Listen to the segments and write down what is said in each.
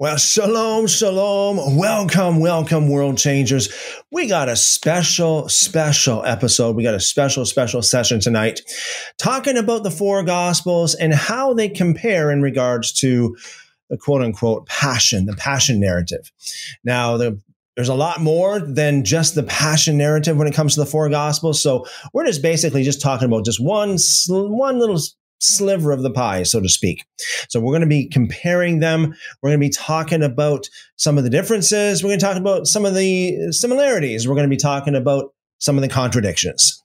Well, shalom, shalom. Welcome, welcome, world changers. We got a special, special episode. We got a special, special session tonight talking about the four gospels and how they compare in regards to the quote unquote passion, the passion narrative. Now, the there's a lot more than just the passion narrative when it comes to the four gospels. So we're just basically just talking about just one, one little sliver of the pie, so to speak. So we're going to be comparing them. We're going to be talking about some of the differences. We're going to talk about some of the similarities. We're going to be talking about some of the contradictions.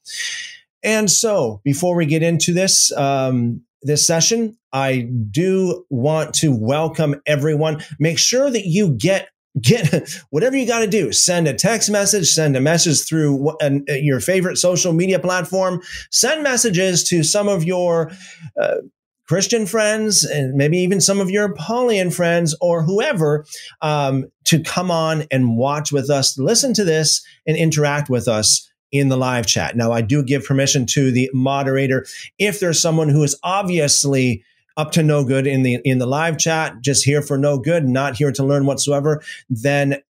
And so before we get into this, um, this session, I do want to welcome everyone. Make sure that you get get whatever you got to do send a text message send a message through uh, your favorite social media platform send messages to some of your uh, christian friends and maybe even some of your paulian friends or whoever um, to come on and watch with us listen to this and interact with us in the live chat. Now i do give permission to the moderator if there's someone who is obviously up to no good in the in the live chat, just here for no good, not here to learn whatsoever, then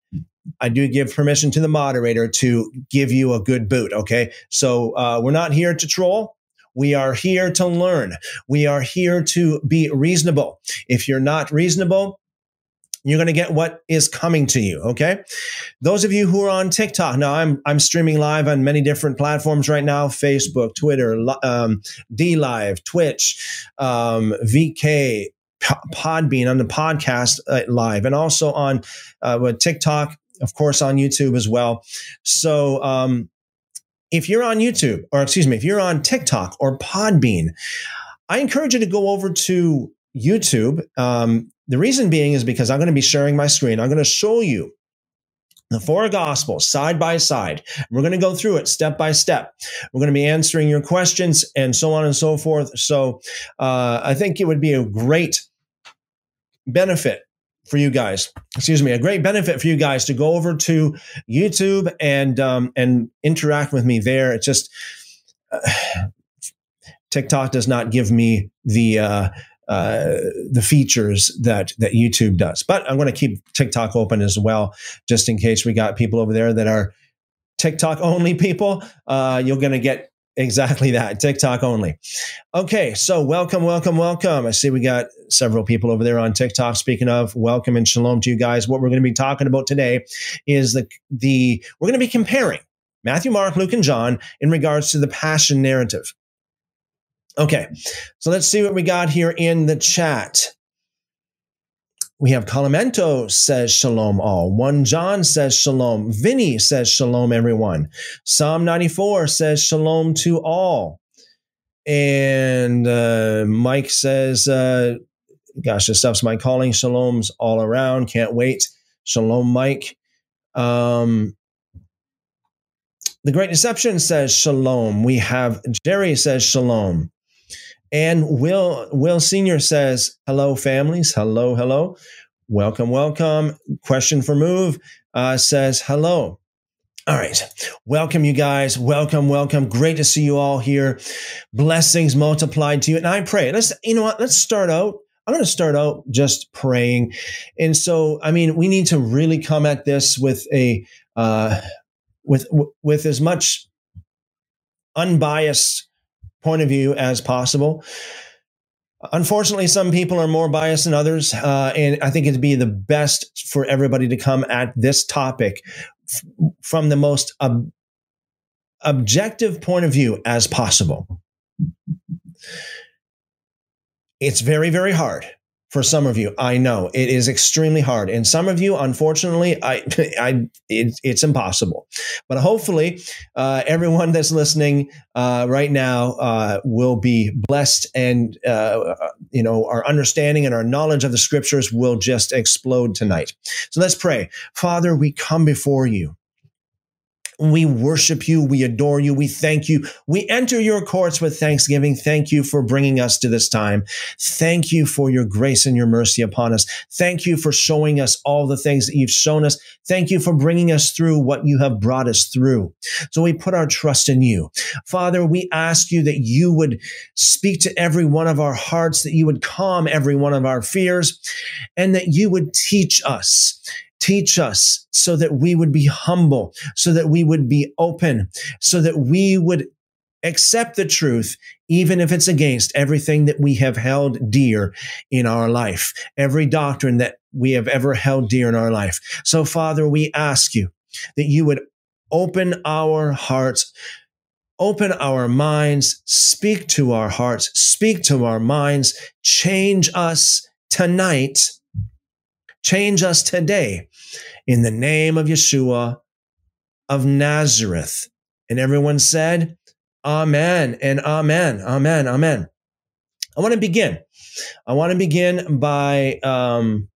I do give permission to the moderator to give you a good boot. Okay, so uh, we're not here to troll. We are here to learn. We are here to be reasonable. If you're not reasonable, you're going to get what is coming to you. Okay. Those of you who are on TikTok, now I'm, I'm streaming live on many different platforms right now Facebook, Twitter, um, DLive, Twitch, um, VK, Podbean on the podcast uh, live, and also on uh, TikTok, of course, on YouTube as well. So, um, if you're on YouTube, or excuse me, if you're on TikTok or Podbean, I encourage you to go over to YouTube. Um, the reason being is because I'm going to be sharing my screen. I'm going to show you the four gospels side by side. We're going to go through it step by step. We're going to be answering your questions and so on and so forth. So uh, I think it would be a great benefit for you guys. Excuse me, a great benefit for you guys to go over to YouTube and um, and interact with me there. It's just uh, TikTok does not give me the uh, uh, the features that that YouTube does. But I'm going to keep TikTok open as well, just in case we got people over there that are TikTok only people. Uh, you're going to get exactly that TikTok only. Okay, so welcome, welcome, welcome. I see we got several people over there on TikTok. Speaking of, welcome and shalom to you guys. What we're going to be talking about today is the the we're going to be comparing Matthew, Mark, Luke, and John in regards to the passion narrative. Okay, so let's see what we got here in the chat. We have Calamento says shalom all. One John says shalom. Vinny says shalom everyone. Psalm 94 says shalom to all. And uh, Mike says, uh, gosh, this stuff's my calling. Shalom's all around. Can't wait. Shalom, Mike. Um, the Great Deception says shalom. We have Jerry says shalom. And Will Will Senior says, "Hello, families. Hello, hello. Welcome, welcome. Question for Move uh, says hello. All right. Welcome, you guys. Welcome, welcome. Great to see you all here. Blessings multiplied to you. And I pray. Let's, you know what? Let's start out. I'm going to start out just praying. And so, I mean, we need to really come at this with a, uh, with, with as much unbiased point of view as possible. Unfortunately, some people are more biased than others, uh, and I think it'd be the best for everybody to come at this topic f- from the most ob- objective point of view as possible. It's very, very hard for some of you. I know it is extremely hard, and some of you, unfortunately, I, I, it, it's impossible. But hopefully, uh, everyone that's listening uh, right now uh, will be blessed, and uh, you know our understanding and our knowledge of the scriptures will just explode tonight. So let's pray, Father. We come before you. We worship you. We adore you. We thank you. We enter your courts with thanksgiving. Thank you for bringing us to this time. Thank you for your grace and your mercy upon us. Thank you for showing us all the things that you've shown us. Thank you for bringing us through what you have brought us through. So we put our trust in you. Father, we ask you that you would speak to every one of our hearts, that you would calm every one of our fears, and that you would teach us Teach us so that we would be humble, so that we would be open, so that we would accept the truth, even if it's against everything that we have held dear in our life, every doctrine that we have ever held dear in our life. So, Father, we ask you that you would open our hearts, open our minds, speak to our hearts, speak to our minds, change us tonight Change us today in the name of Yeshua of Nazareth. And everyone said, Amen and Amen, Amen, Amen. I want to begin. I want to begin by, um,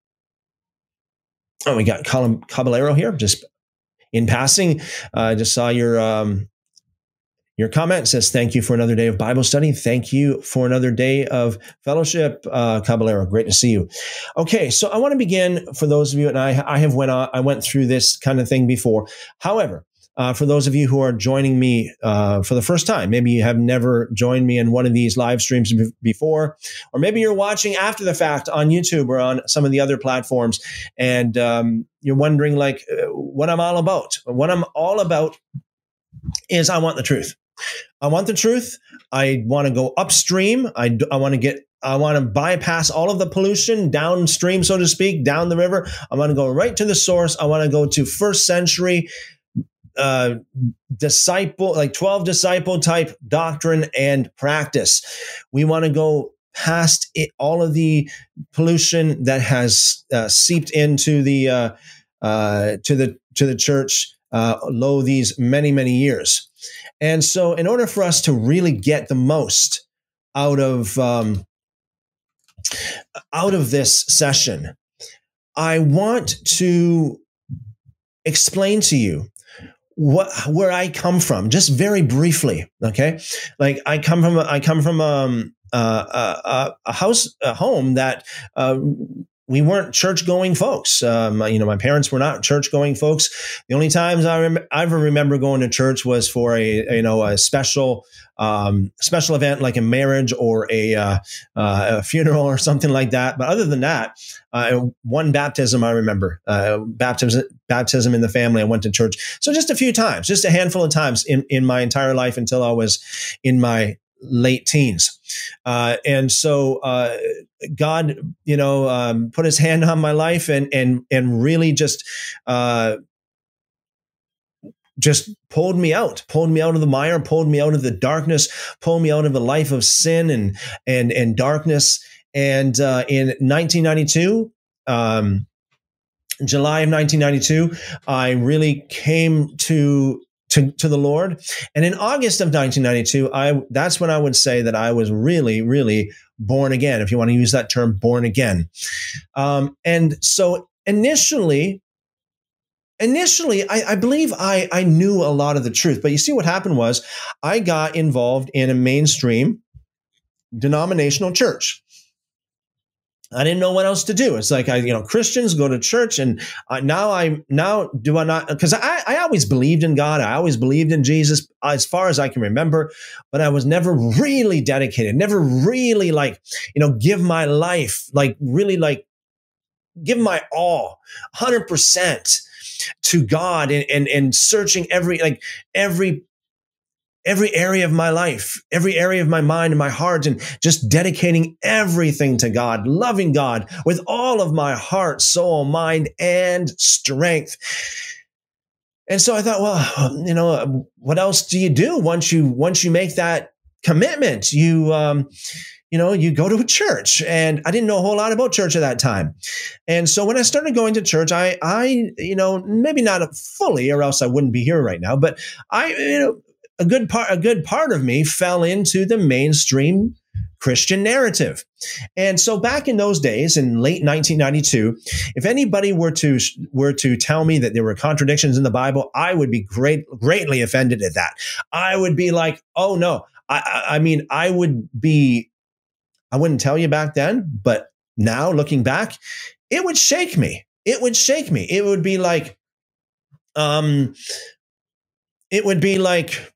oh, we got Caballero here, just in passing. I uh, just saw your um, your comment says, Thank you for another day of Bible study. Thank you for another day of fellowship, uh, Caballero. Great to see you. Okay, so I want to begin for those of you, and I, I have went on, I went through this kind of thing before. However, uh, for those of you who are joining me uh, for the first time, maybe you have never joined me in one of these live streams b- before, or maybe you're watching after the fact on YouTube or on some of the other platforms, and um, you're wondering like uh, what I'm all about. What I'm all about is I want the truth. I want the truth. I want to go upstream. I, I want to get I want to bypass all of the pollution downstream, so to speak, down the river. I want to go right to the source. I want to go to first century uh, disciple, like 12 disciple type doctrine and practice. We want to go past it, all of the pollution that has uh, seeped into the uh, uh to the to the church uh, lo these many many years. And so, in order for us to really get the most out of um, out of this session, I want to explain to you what where I come from, just very briefly. Okay, like I come from I come from um, uh, a, a, house a home that uh, we weren't church going folks. Um, you know, my parents were not church going folks. The only times I, rem- I ever remember going to church was for a, you know, a special, um, special event like a marriage or a, uh, uh, a funeral or something like that. But other than that, uh, one baptism I remember, uh, baptism, baptism in the family. I went to church. So just a few times, just a handful of times in, in my entire life until I was in my late teens. Uh, and so uh, God, you know, um, put his hand on my life and and and really just uh, just pulled me out, pulled me out of the mire, pulled me out of the darkness, pulled me out of a life of sin and and and darkness. And uh, in 1992, um, July of 1992, I really came to to, to the Lord. And in August of 1992, I that's when I would say that I was really, really born again, if you want to use that term, born again. Um, and so initially, initially, I, I believe I, I knew a lot of the truth. But you see, what happened was I got involved in a mainstream denominational church. I didn't know what else to do. It's like I, you know, Christians go to church, and uh, now I now do I not because I I always believed in God. I always believed in Jesus as far as I can remember, but I was never really dedicated. Never really like you know give my life like really like give my all, hundred percent to God and, and and searching every like every every area of my life, every area of my mind and my heart, and just dedicating everything to God, loving God with all of my heart, soul, mind, and strength. And so I thought, well, you know, what else do you do once you once you make that commitment? You um, you know, you go to a church, and I didn't know a whole lot about church at that time. And so when I started going to church, I, I, you know, maybe not fully, or else I wouldn't be here right now. But I, you know, a good part a good part of me fell into the mainstream Christian narrative. And so back in those days in late 1992, if anybody were to were to tell me that there were contradictions in the Bible, I would be great greatly offended at that. I would be like, "Oh no." I I mean, I would be I wouldn't tell you back then, but now looking back, it would shake me. It would shake me. It would be like um it would be like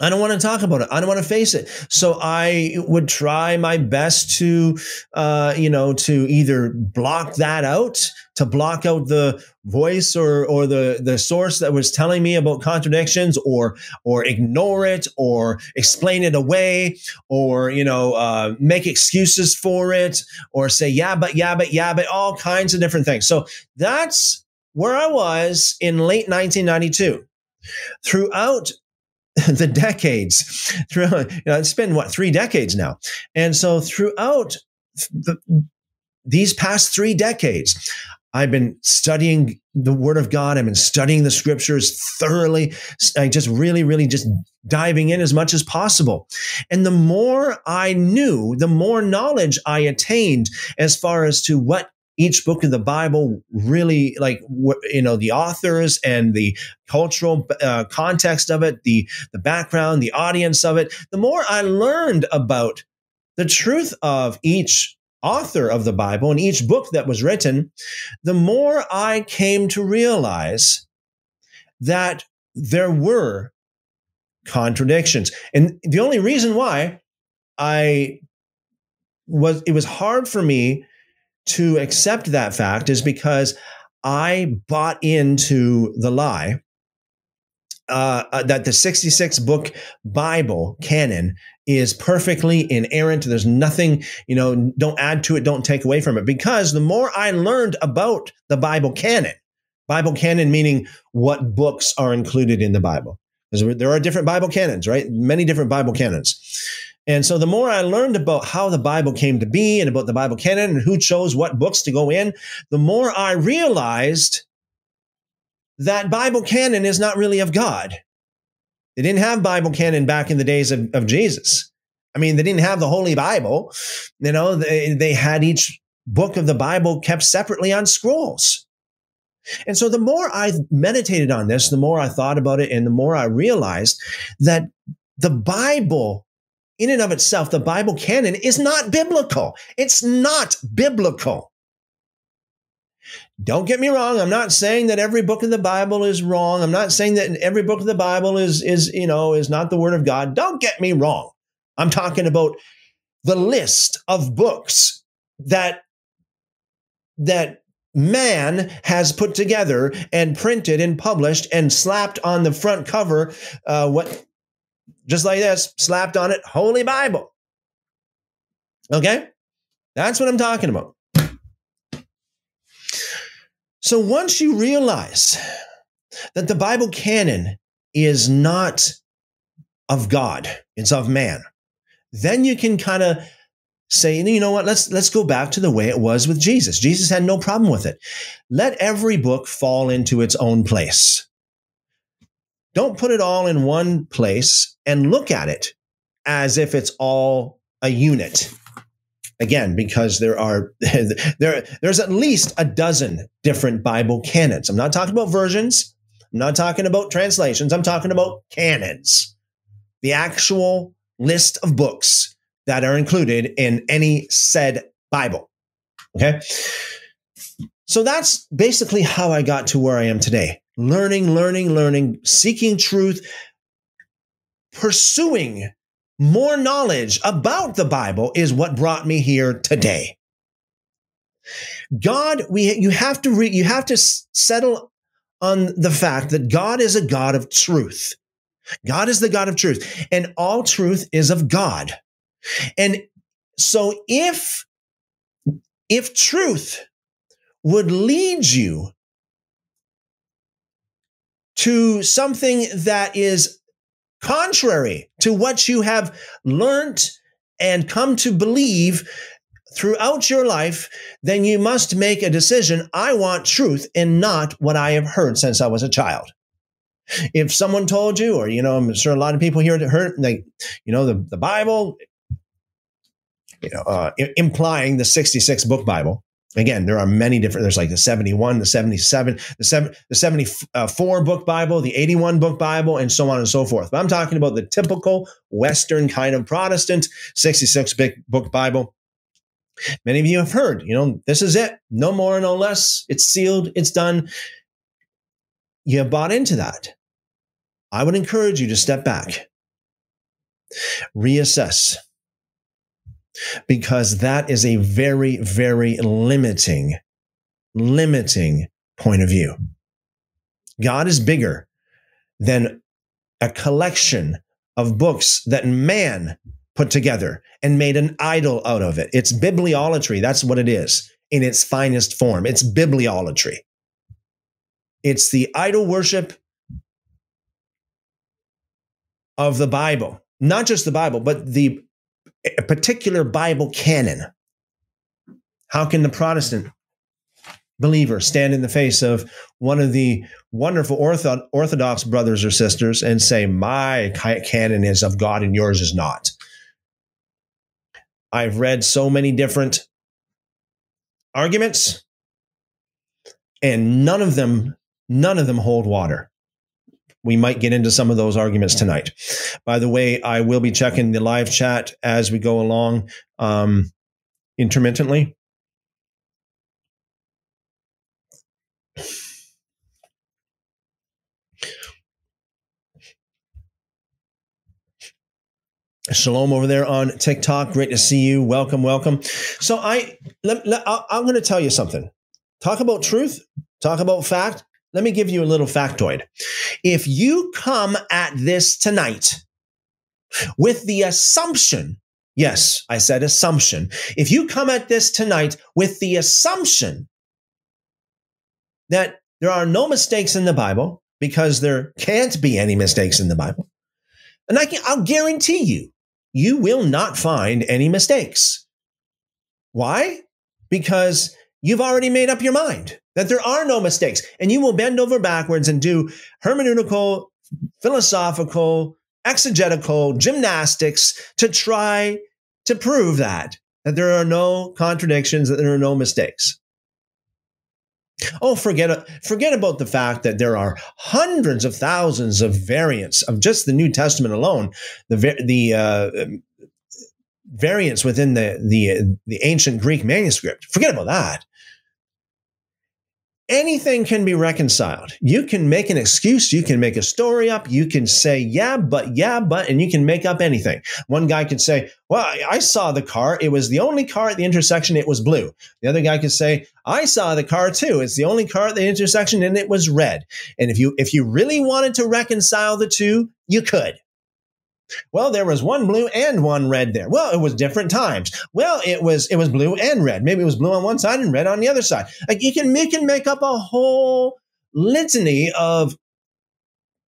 I don't want to talk about it. I don't want to face it. So I would try my best to, uh, you know, to either block that out, to block out the voice or or the the source that was telling me about contradictions, or or ignore it, or explain it away, or you know, uh, make excuses for it, or say yeah, but yeah, but yeah, but all kinds of different things. So that's where I was in late 1992 throughout the decades. Through you know, it's been what three decades now. And so throughout the, these past three decades i've been studying the word of god. I've been studying the scriptures thoroughly i just really really just diving in as much as possible. And the more i knew the more knowledge i attained as far as to what each book of the Bible really like you know the authors and the cultural uh, context of it, the the background, the audience of it. The more I learned about the truth of each author of the Bible and each book that was written, the more I came to realize that there were contradictions. And the only reason why I was it was hard for me to accept that fact is because I bought into the lie uh, uh, that the 66 book Bible canon is perfectly inerrant. There's nothing, you know, don't add to it, don't take away from it. Because the more I learned about the Bible canon, Bible canon meaning what books are included in the Bible. There are different Bible canons, right? Many different Bible canons. And so the more I learned about how the Bible came to be and about the Bible canon and who chose what books to go in, the more I realized that Bible canon is not really of God. They didn't have Bible canon back in the days of, of Jesus. I mean, they didn't have the Holy Bible. You know, they, they had each book of the Bible kept separately on scrolls. And so the more I meditated on this, the more I thought about it, and the more I realized that the Bible in and of itself, the Bible canon is not biblical. It's not biblical. Don't get me wrong. I'm not saying that every book of the Bible is wrong. I'm not saying that every book of the Bible is, is, you know, is not the word of God. Don't get me wrong. I'm talking about the list of books that, that man has put together and printed and published and slapped on the front cover uh, what just like this, slapped on it, Holy Bible. Okay? That's what I'm talking about. So once you realize that the Bible canon is not of God, it's of man, then you can kind of say, you know what, let's let's go back to the way it was with Jesus. Jesus had no problem with it. Let every book fall into its own place. Don't put it all in one place and look at it as if it's all a unit. Again, because there are there there's at least a dozen different Bible canons. I'm not talking about versions. I'm not talking about translations. I'm talking about canons. The actual list of books that are included in any said Bible. Okay? So that's basically how I got to where I am today learning, learning, learning, seeking truth, pursuing more knowledge about the Bible is what brought me here today. God, we you have to re, you have to settle on the fact that God is a God of truth. God is the God of truth, and all truth is of God. And so if if truth would lead you to something that is contrary to what you have learned and come to believe throughout your life, then you must make a decision. I want truth and not what I have heard since I was a child. If someone told you, or you know, I'm sure a lot of people here heard, like, you know, the, the Bible, you know, uh, implying the 66 book Bible. Again, there are many different. There's like the 71, the 77, the seven, the 74 book Bible, the 81 book Bible, and so on and so forth. But I'm talking about the typical Western kind of Protestant 66 book Bible. Many of you have heard, you know, this is it. No more, no less. It's sealed. It's done. You have bought into that. I would encourage you to step back, reassess, because that is a very, very limiting, limiting point of view. God is bigger than a collection of books that man put together and made an idol out of it. It's bibliolatry. That's what it is in its finest form. It's bibliolatry. It's the idol worship of the Bible, not just the Bible, but the particular Bible canon. How can the Protestant believer stand in the face of one of the wonderful Orthodox brothers or sisters and say, My canon is of God and yours is not? I've read so many different arguments, and none of them, none of them hold water. We might get into some of those arguments tonight. By the way, I will be checking the live chat as we go along um, intermittently. Shalom over there on TikTok. Great to see you. Welcome, welcome. So I, let, let, I'm going to tell you something. Talk about truth. Talk about fact. Let me give you a little factoid. If you come at this tonight with the assumption, yes, I said assumption. If you come at this tonight with the assumption that there are no mistakes in the Bible because there can't be any mistakes in the Bible, and I can, I'll guarantee you, you will not find any mistakes. Why? Because you've already made up your mind that there are no mistakes and you will bend over backwards and do hermeneutical, philosophical, exegetical gymnastics to try to prove that, that there are no contradictions, that there are no mistakes. Oh, forget forget about the fact that there are hundreds of thousands of variants of just the New Testament alone. The the uh, variants within the the the ancient Greek manuscript. Forget about that anything can be reconciled. You can make an excuse, you can make a story up, you can say, yeah, but, yeah, but, and you can make up anything. One guy could say, well, I saw the car. It was the only car at the intersection. It was blue. The other guy could say, I saw the car too. It's the only car at the intersection and it was red. And if you, if you really wanted to reconcile the two, you could. Well, there was one blue and one red there. Well, it was different times. Well, it was it was blue and red. Maybe it was blue on one side and red on the other side. Like you can you can make up a whole litany of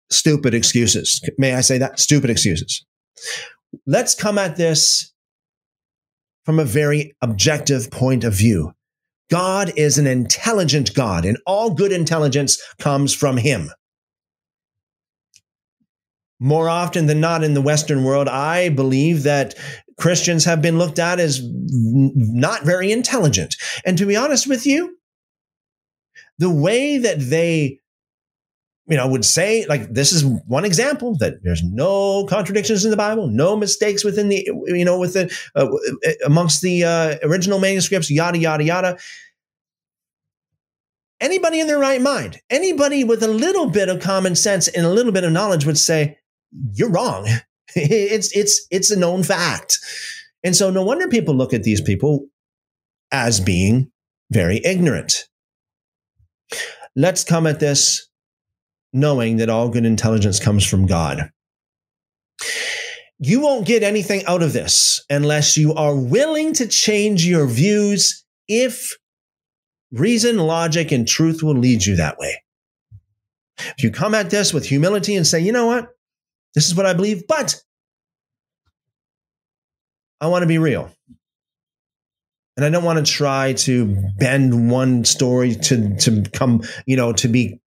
stupid excuses. May I say that? Stupid excuses. Let's come at this from a very objective point of view. God is an intelligent God, and all good intelligence comes from Him more often than not in the Western world, I believe that Christians have been looked at as not very intelligent. And to be honest with you, the way that they you know would say like this is one example that there's no contradictions in the bible no mistakes within the you know within uh, amongst the uh, original manuscripts yada yada yada anybody in their right mind anybody with a little bit of common sense and a little bit of knowledge would say you're wrong. it's it's it's a known fact. And so no wonder people look at these people as being very ignorant. Let's come at this knowing that all good intelligence comes from God. You won't get anything out of this unless you are willing to change your views if reason, logic, and truth will lead you that way. If you come at this with humility and say, you know what? This is what I believe, but I want to be real. And I don't want to try to bend one story to, to come, you know, to be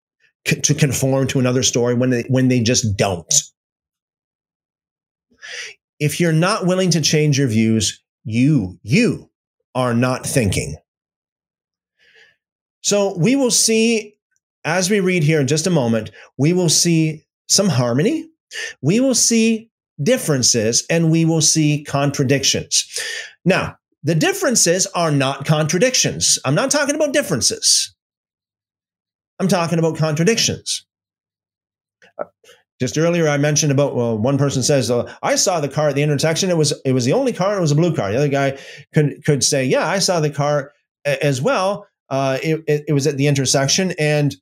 to conform to another story when they, when they just don't. If you're not willing to change your views, you, you are not thinking. So we will see, as we read here in just a moment, we will see some harmony, we will see differences, and we will see contradictions. Now, the differences are not contradictions. I'm not talking about differences. I'm talking about contradictions. Just earlier, I mentioned about well, one person says, oh, "I saw the car at the intersection. It was it was the only car. It was a blue car." The other guy could could say, "Yeah, I saw the car as well. Uh, it, it, it was at the intersection, and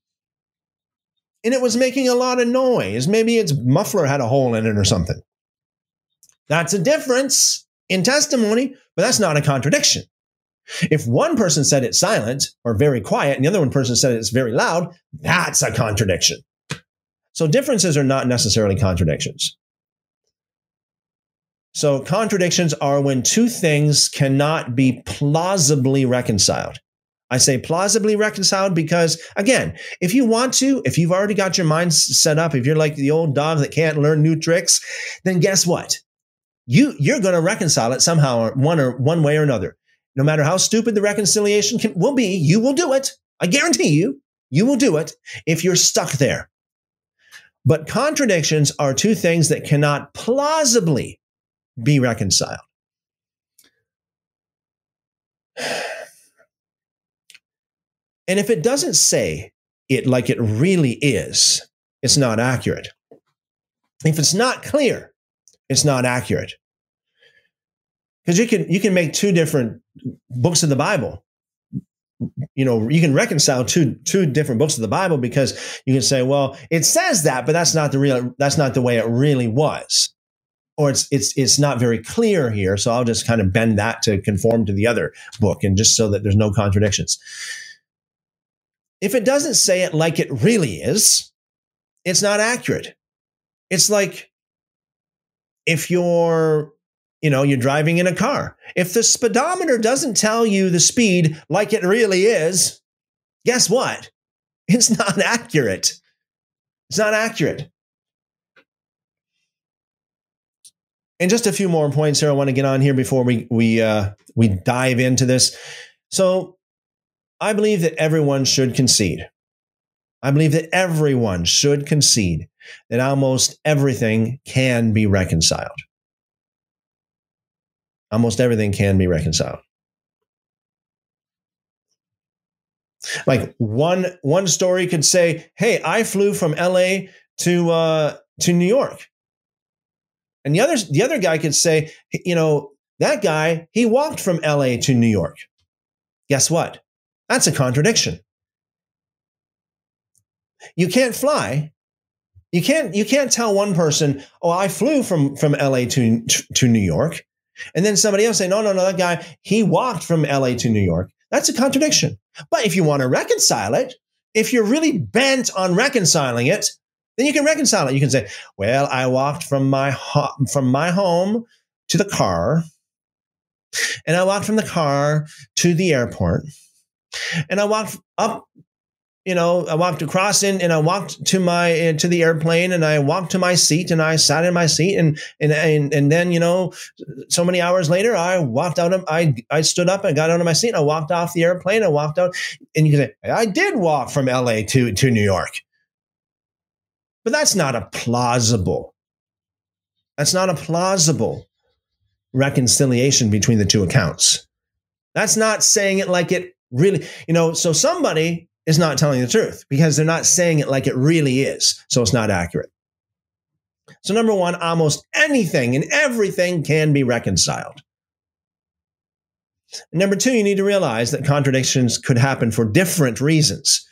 and it was making a lot of noise. Maybe its muffler had a hole in it or something." That's a difference in testimony, but that's not a contradiction. If one person said it's silent or very quiet and the other one person said it's very loud, that's a contradiction. So differences are not necessarily contradictions. So contradictions are when two things cannot be plausibly reconciled. I say plausibly reconciled because, again, if you want to, if you've already got your mind set up, if you're like the old dog that can't learn new tricks, then guess what? You you're going to reconcile it somehow, one or one way or another. No matter how stupid the reconciliation can, will be, you will do it. I guarantee you, you will do it if you're stuck there. But contradictions are two things that cannot plausibly be reconciled. And if it doesn't say it like it really is, it's not accurate. If it's not clear, it's not accurate. Because you can you can make two different books of the Bible you know you can reconcile two two different books of the bible because you can say well it says that but that's not the real that's not the way it really was or it's it's it's not very clear here so i'll just kind of bend that to conform to the other book and just so that there's no contradictions if it doesn't say it like it really is it's not accurate it's like if you're you know, you're driving in a car. If the speedometer doesn't tell you the speed like it really is, guess what? It's not accurate. It's not accurate. And just a few more points here I want to get on here before we we uh, we dive into this. So, I believe that everyone should concede. I believe that everyone should concede that almost everything can be reconciled almost everything can be reconciled. Like one one story could say, "Hey, I flew from LA to uh, to New York," and the other the other guy could say, "You know, that guy he walked from LA to New York." Guess what? That's a contradiction. You can't fly. You can't you can't tell one person, "Oh, I flew from from LA to to New York." And then somebody else say, no, no, no, that guy, he walked from LA to New York. That's a contradiction. But if you want to reconcile it, if you're really bent on reconciling it, then you can reconcile it. You can say, well, I walked from my ho- from my home to the car, and I walked from the car to the airport, and I walked up you know, I walked across in and I walked to my eh, to the airplane and I walked to my seat and I sat in my seat and and and, and then you know, so many hours later I walked out of I I stood up and got out of my seat and I walked off the airplane. I walked out and you can say I did walk from L.A. to to New York, but that's not a plausible. That's not a plausible reconciliation between the two accounts. That's not saying it like it really, you know. So somebody is not telling the truth because they're not saying it like it really is. So it's not accurate. So, number one, almost anything and everything can be reconciled. Number two, you need to realize that contradictions could happen for different reasons.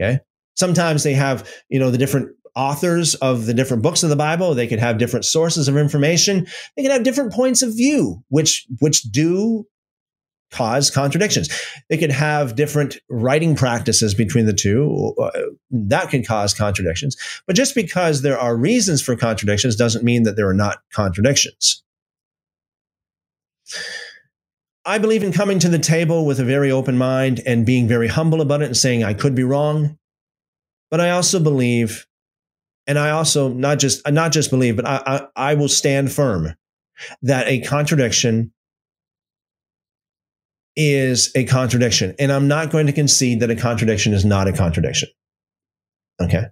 Okay. Sometimes they have, you know, the different authors of the different books of the Bible. They could have different sources of information. They can have different points of view, which which do cause contradictions. They could have different writing practices between the two. Uh, that can cause contradictions. But just because there are reasons for contradictions doesn't mean that there are not contradictions. I believe in coming to the table with a very open mind and being very humble about it and saying, I could be wrong. but I also believe, and I also not just not just believe, but I, I, I will stand firm that a contradiction is a contradiction. And I'm not going to concede that a contradiction is not a contradiction. Okay.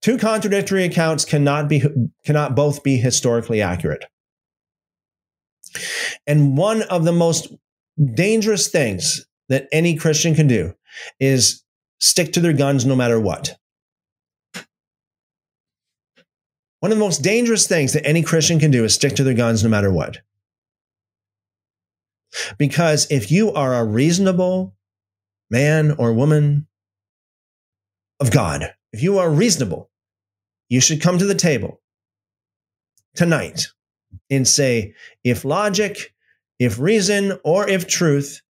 Two contradictory accounts cannot be cannot both be historically accurate. And one of the most dangerous things that any Christian can do is stick to their guns no matter what. One of the most dangerous things that any Christian can do is stick to their guns no matter what. Because if you are a reasonable man or woman of God, if you are reasonable, you should come to the table tonight and say, if logic, if reason, or if truth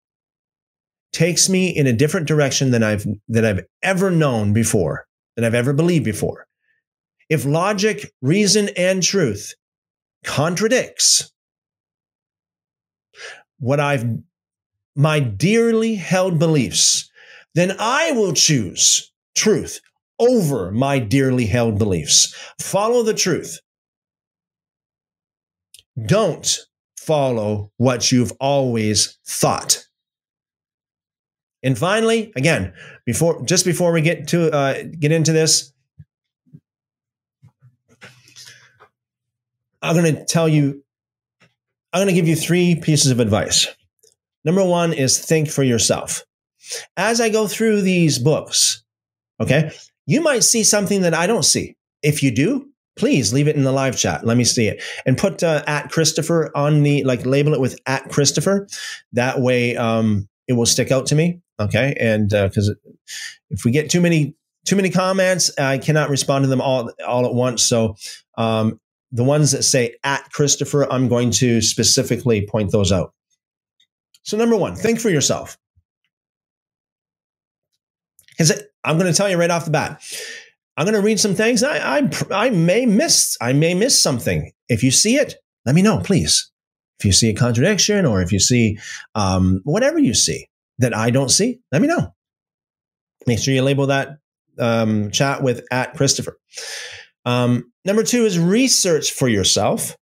takes me in a different direction than I've that I've ever known before, than I've ever believed before, if logic, reason, and truth contradicts what I've my dearly held beliefs, then I will choose truth over my dearly held beliefs. Follow the truth. Don't follow what you've always thought. And finally, again, before just before we get to uh, get into this, I'm going to tell you I'm going to give you three pieces of advice. Number one is think for yourself. As I go through these books, okay, you might see something that I don't see. If you do, please leave it in the live chat. Let me see it and put uh, at Christopher on the like label it with at Christopher. That way, um, it will stick out to me. Okay, and because uh, if we get too many too many comments, I cannot respond to them all all at once. So um, the ones that say at Christopher, I'm going to specifically point those out. So, number one, think for yourself. Because I'm going to tell you right off the bat, I'm going to read some things. I, I, I may miss. I may miss something. If you see it, let me know, please. If you see a contradiction or if you see um, whatever you see that I don't see, let me know. Make sure you label that um, chat with at Christopher. Um, number two is research for yourself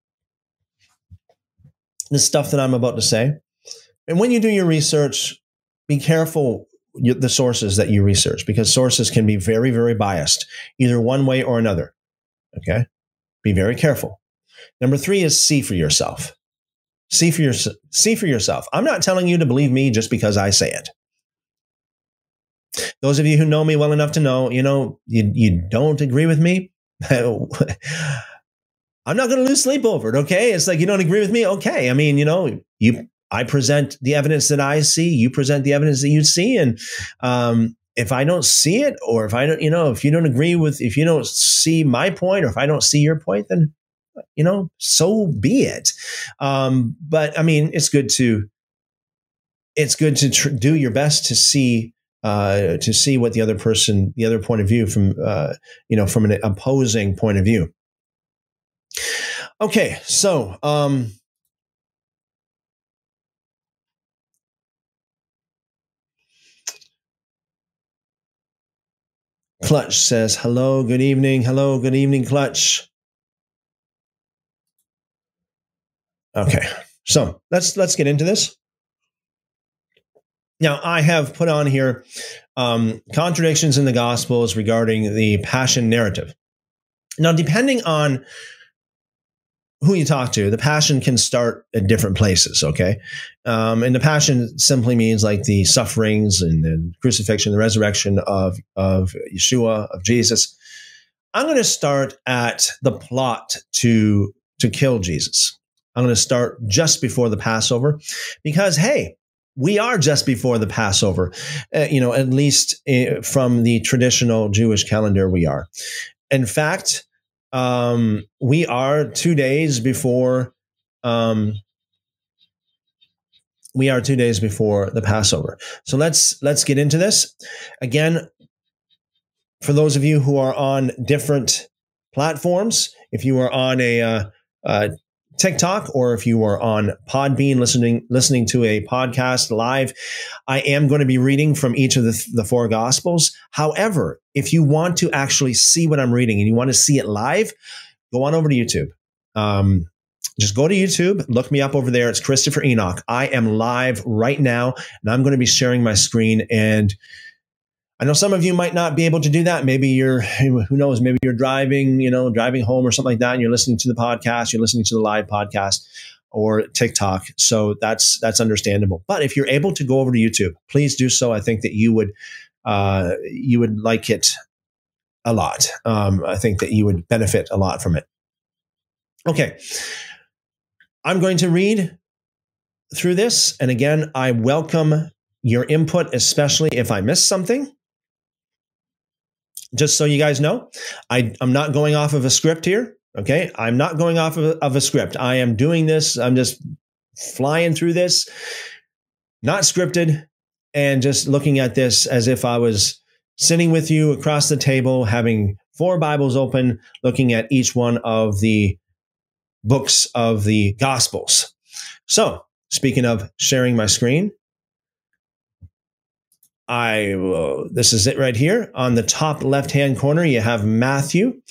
the stuff that I'm about to say. And when you do your research, be careful the sources that you research because sources can be very, very biased, either one way or another. Okay. Be very careful. Number three is see for yourself. See for your, see for yourself. I'm not telling you to believe me just because I say it. Those of you who know me well enough to know, you know, you, you don't agree with me. I'm not going to lose sleep over it. Okay. It's like, you don't agree with me. Okay. I mean, you know, you, I present the evidence that I see, you present the evidence that you see. And, um, if I don't see it, or if I don't, you know, if you don't agree with, if you don't see my point, or if I don't see your point, then, you know, so be it. Um, but I mean, it's good to, it's good to tr- do your best to see uh, to see what the other person, the other point of view from, uh, you know, from an opposing point of view. Okay, so um, Clutch says, "Hello, good evening. Hello, good evening, Clutch." Okay, so let's let's get into this. Now, I have put on here um, contradictions in the Gospels regarding the passion narrative. Now, depending on who you talk to, the passion can start at different places, okay? Um, and the passion simply means like the sufferings and the crucifixion, the resurrection of, of Yeshua, of Jesus. I'm going to start at the plot to, to kill Jesus. I'm going to start just before the Passover because, hey, we are just before the Passover, uh, you know, at least uh, from the traditional Jewish calendar, we are. In fact, um, we are two days before. Um, we are two days before the Passover. So let's let's get into this again. For those of you who are on different platforms, if you are on a uh, uh, TikTok or if you are on Podbean listening listening to a podcast live, I am going to be reading from each of the, the four gospels. However, if you want to actually see what I'm reading and you want to see it live, go on over to YouTube. Um, just go to YouTube, look me up over there. It's Christopher Enoch. I am live right now, and I'm going to be sharing my screen. And I know some of you might not be able to do that. Maybe you're, who knows, maybe you're driving, you know, driving home or something like that, and you're listening to the podcast, you're listening to the live podcast or TikTok. So that's that's understandable. But if you're able to go over to YouTube, please do so. I think that you would uh, you would like it a lot. Um, I think that you would benefit a lot from it. Okay. I'm going to read through this. And again, I welcome your input, especially if I miss something. Just so you guys know, I, I'm not going off of a script here. Okay. I'm not going off of of a script. I am doing this. I'm just flying through this, not scripted, and just looking at this as if I was sitting with you across the table, having four Bibles open, looking at each one of the books of the Gospels. So, speaking of sharing my screen, I this is it right here on the top left hand corner. You have Matthew.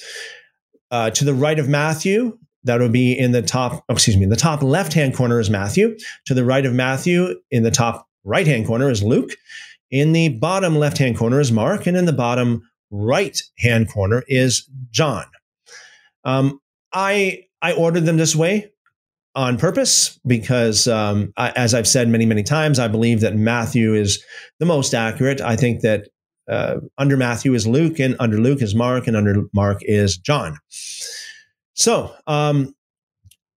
Uh, to the right of Matthew, that would be in the top. Oh, excuse me. The top left hand corner is Matthew. To the right of Matthew, in the top right hand corner is Luke. In the bottom left hand corner is Mark, and in the bottom right hand corner is John. Um, I I ordered them this way on purpose because, um, I, as I've said many, many times, I believe that Matthew is the most accurate. I think that uh, under Matthew is Luke, and under Luke is Mark, and under Mark is John. So um,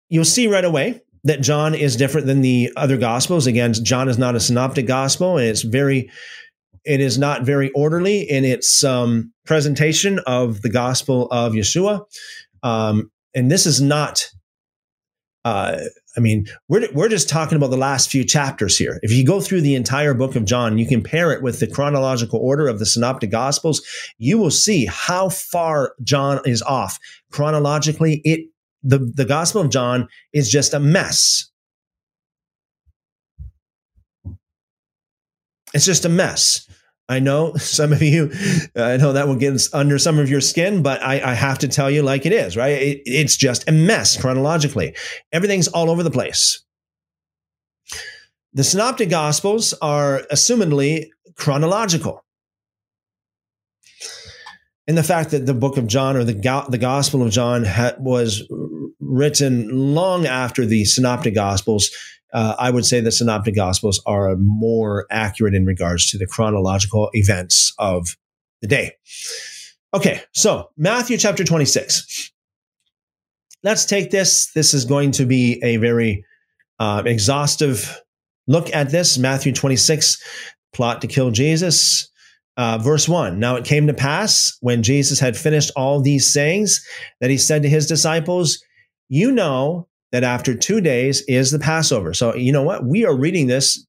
you'll see right away that John is different than the other gospels. Again, John is not a synoptic gospel, and it's very it is not very orderly in its um, presentation of the gospel of Yeshua. Um, and this is not uh, I mean, we're, we're just talking about the last few chapters here. If you go through the entire book of John, you compare it with the chronological order of the Synoptic Gospels, you will see how far John is off. Chronologically, it the, the Gospel of John is just a mess. It's just a mess. I know some of you, uh, I know that will get under some of your skin, but I, I have to tell you like it is, right? It, it's just a mess chronologically. Everything's all over the place. The synoptic gospels are assumedly chronological. And the fact that the book of John or the, go- the gospel of John ha- was written long after the synoptic gospels uh, I would say the synoptic gospels are more accurate in regards to the chronological events of the day. Okay, so Matthew chapter 26. Let's take this. This is going to be a very uh, exhaustive look at this. Matthew 26, plot to kill Jesus. Uh, verse 1 Now it came to pass when Jesus had finished all these sayings that he said to his disciples, You know that after two days is the Passover. So, you know what? We are reading this.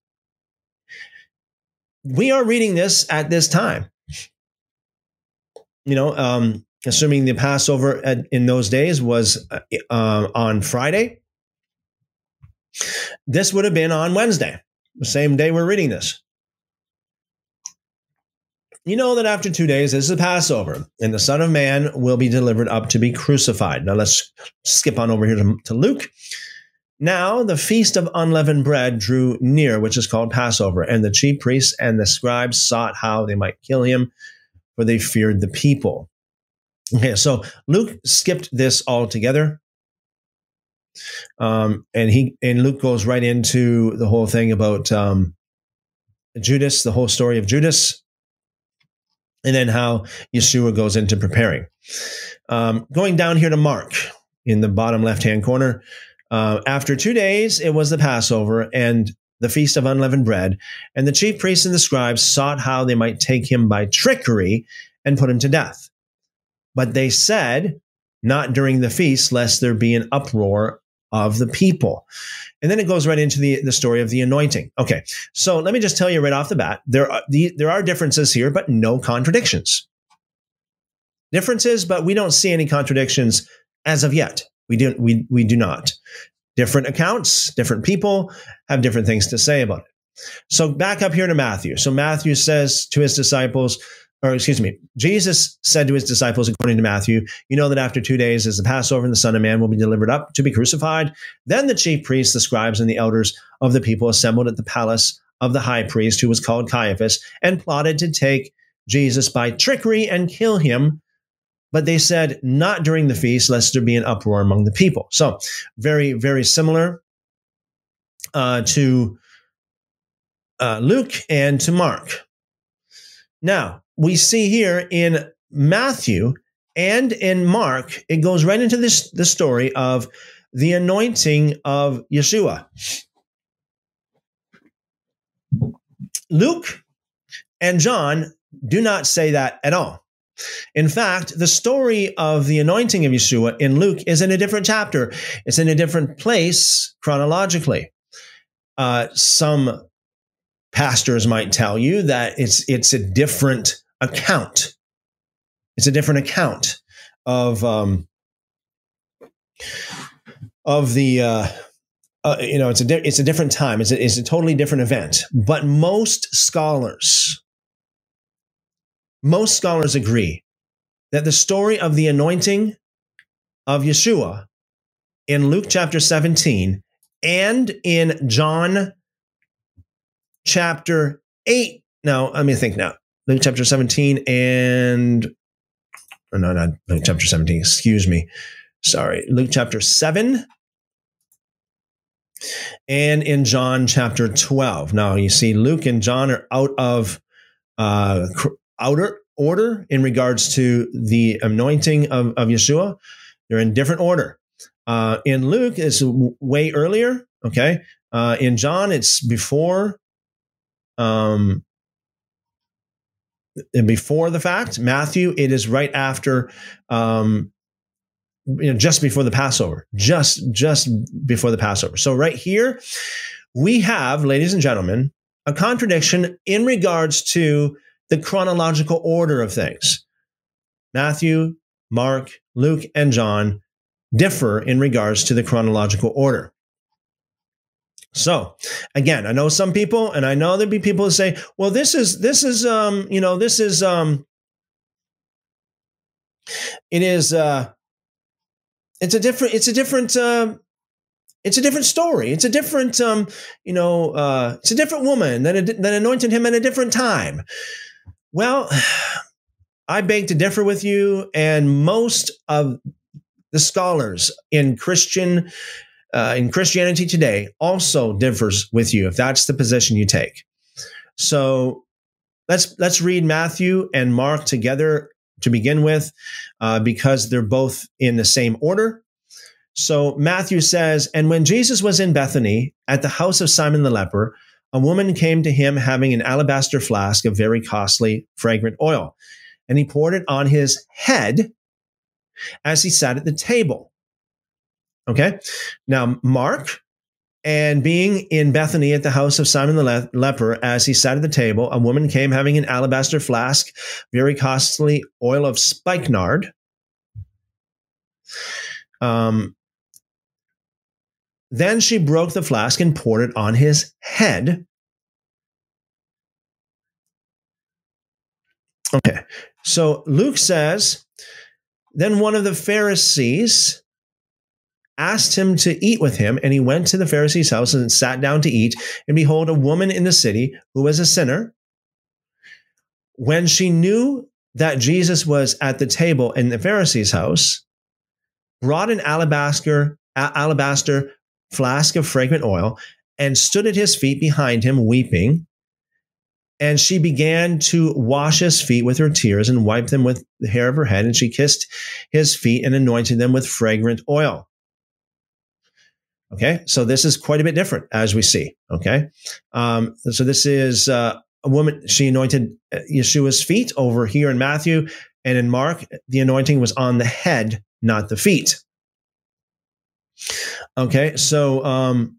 We are reading this at this time. You know, um, assuming the Passover at, in those days was uh, uh, on Friday, this would have been on Wednesday, the same day we're reading this. You know that after two days is the Passover, and the Son of Man will be delivered up to be crucified. Now let's skip on over here to, to Luke. Now the feast of unleavened bread drew near, which is called Passover, and the chief priests and the scribes sought how they might kill him, for they feared the people. Okay, so Luke skipped this altogether. Um, and he and Luke goes right into the whole thing about um, Judas, the whole story of Judas and then how Yeshua goes into preparing. Um, going down here to Mark in the bottom left hand corner. Uh, after two days, it was the Passover and the feast of unleavened bread, and the chief priests and the scribes sought how they might take him by trickery and put him to death. But they said, Not during the feast, lest there be an uproar of the people. And then it goes right into the, the story of the anointing. Okay, so let me just tell you right off the bat there are, the, there are differences here, but no contradictions. Differences, but we don't see any contradictions as of yet. We do, we, we do not. different accounts, different people have different things to say about it. So back up here to Matthew. So Matthew says to his disciples, or excuse me, Jesus said to his disciples, according to Matthew, you know that after two days is the Passover and the Son of Man will be delivered up to be crucified. Then the chief priests, the scribes, and the elders of the people assembled at the palace of the high priest, who was called Caiaphas, and plotted to take Jesus by trickery and kill him. But they said, not during the feast, lest there be an uproar among the people. So, very, very similar uh, to uh, Luke and to Mark. Now, we see here in Matthew and in Mark, it goes right into this the story of the anointing of Yeshua. Luke and John do not say that at all. In fact, the story of the anointing of Yeshua in Luke is in a different chapter. It's in a different place chronologically. Uh, some pastors might tell you that it's it's a different account. It's a different account of um, of the uh, uh, you know it's a di- it's a different time. It's a, it's a totally different event. But most scholars, most scholars agree that the story of the anointing of Yeshua in Luke chapter 17 and in John chapter 8. Now, let me think now. Luke chapter 17 and oh, no, not Luke chapter 17, excuse me. Sorry. Luke chapter 7 and in John chapter 12. Now, you see, Luke and John are out of uh, outer order in regards to the anointing of, of Yeshua. They're in different order. Uh, in Luke, it's way earlier. Okay. Uh, in John, it's before um, before the fact. Matthew, it is right after, um, you know, just before the Passover, just just before the Passover. So right here, we have, ladies and gentlemen, a contradiction in regards to the chronological order of things. Matthew, Mark, Luke, and John differ in regards to the chronological order. So again, I know some people, and I know there'd be people who say, well, this is, this is, um, you know, this is, um, it is, uh, it's a different, it's a different, um, it's a different story. It's a different, um, you know, uh, it's a different woman that, that anointed him at a different time. Well, I beg to differ with you, and most of the scholars in Christian uh, in Christianity today also differs with you if that's the position you take. So let's let's read Matthew and Mark together to begin with, uh, because they're both in the same order. So Matthew says, and when Jesus was in Bethany at the house of Simon the leper, a woman came to him having an alabaster flask of very costly fragrant oil, and he poured it on his head as he sat at the table. Okay. Now, Mark, and being in Bethany at the house of Simon the le- leper, as he sat at the table, a woman came having an alabaster flask, very costly oil of spikenard. Um, then she broke the flask and poured it on his head. Okay. So Luke says, then one of the Pharisees asked him to eat with him, and he went to the Pharisee's house and sat down to eat. And behold, a woman in the city who was a sinner, when she knew that Jesus was at the table in the Pharisee's house, brought an alabaster alabaster flask of fragrant oil and stood at his feet behind him, weeping. And she began to wash his feet with her tears and wipe them with the hair of her head. And she kissed his feet and anointed them with fragrant oil. Okay, so this is quite a bit different as we see. Okay, um, so this is uh, a woman, she anointed uh, Yeshua's feet over here in Matthew. And in Mark, the anointing was on the head, not the feet. Okay, so um,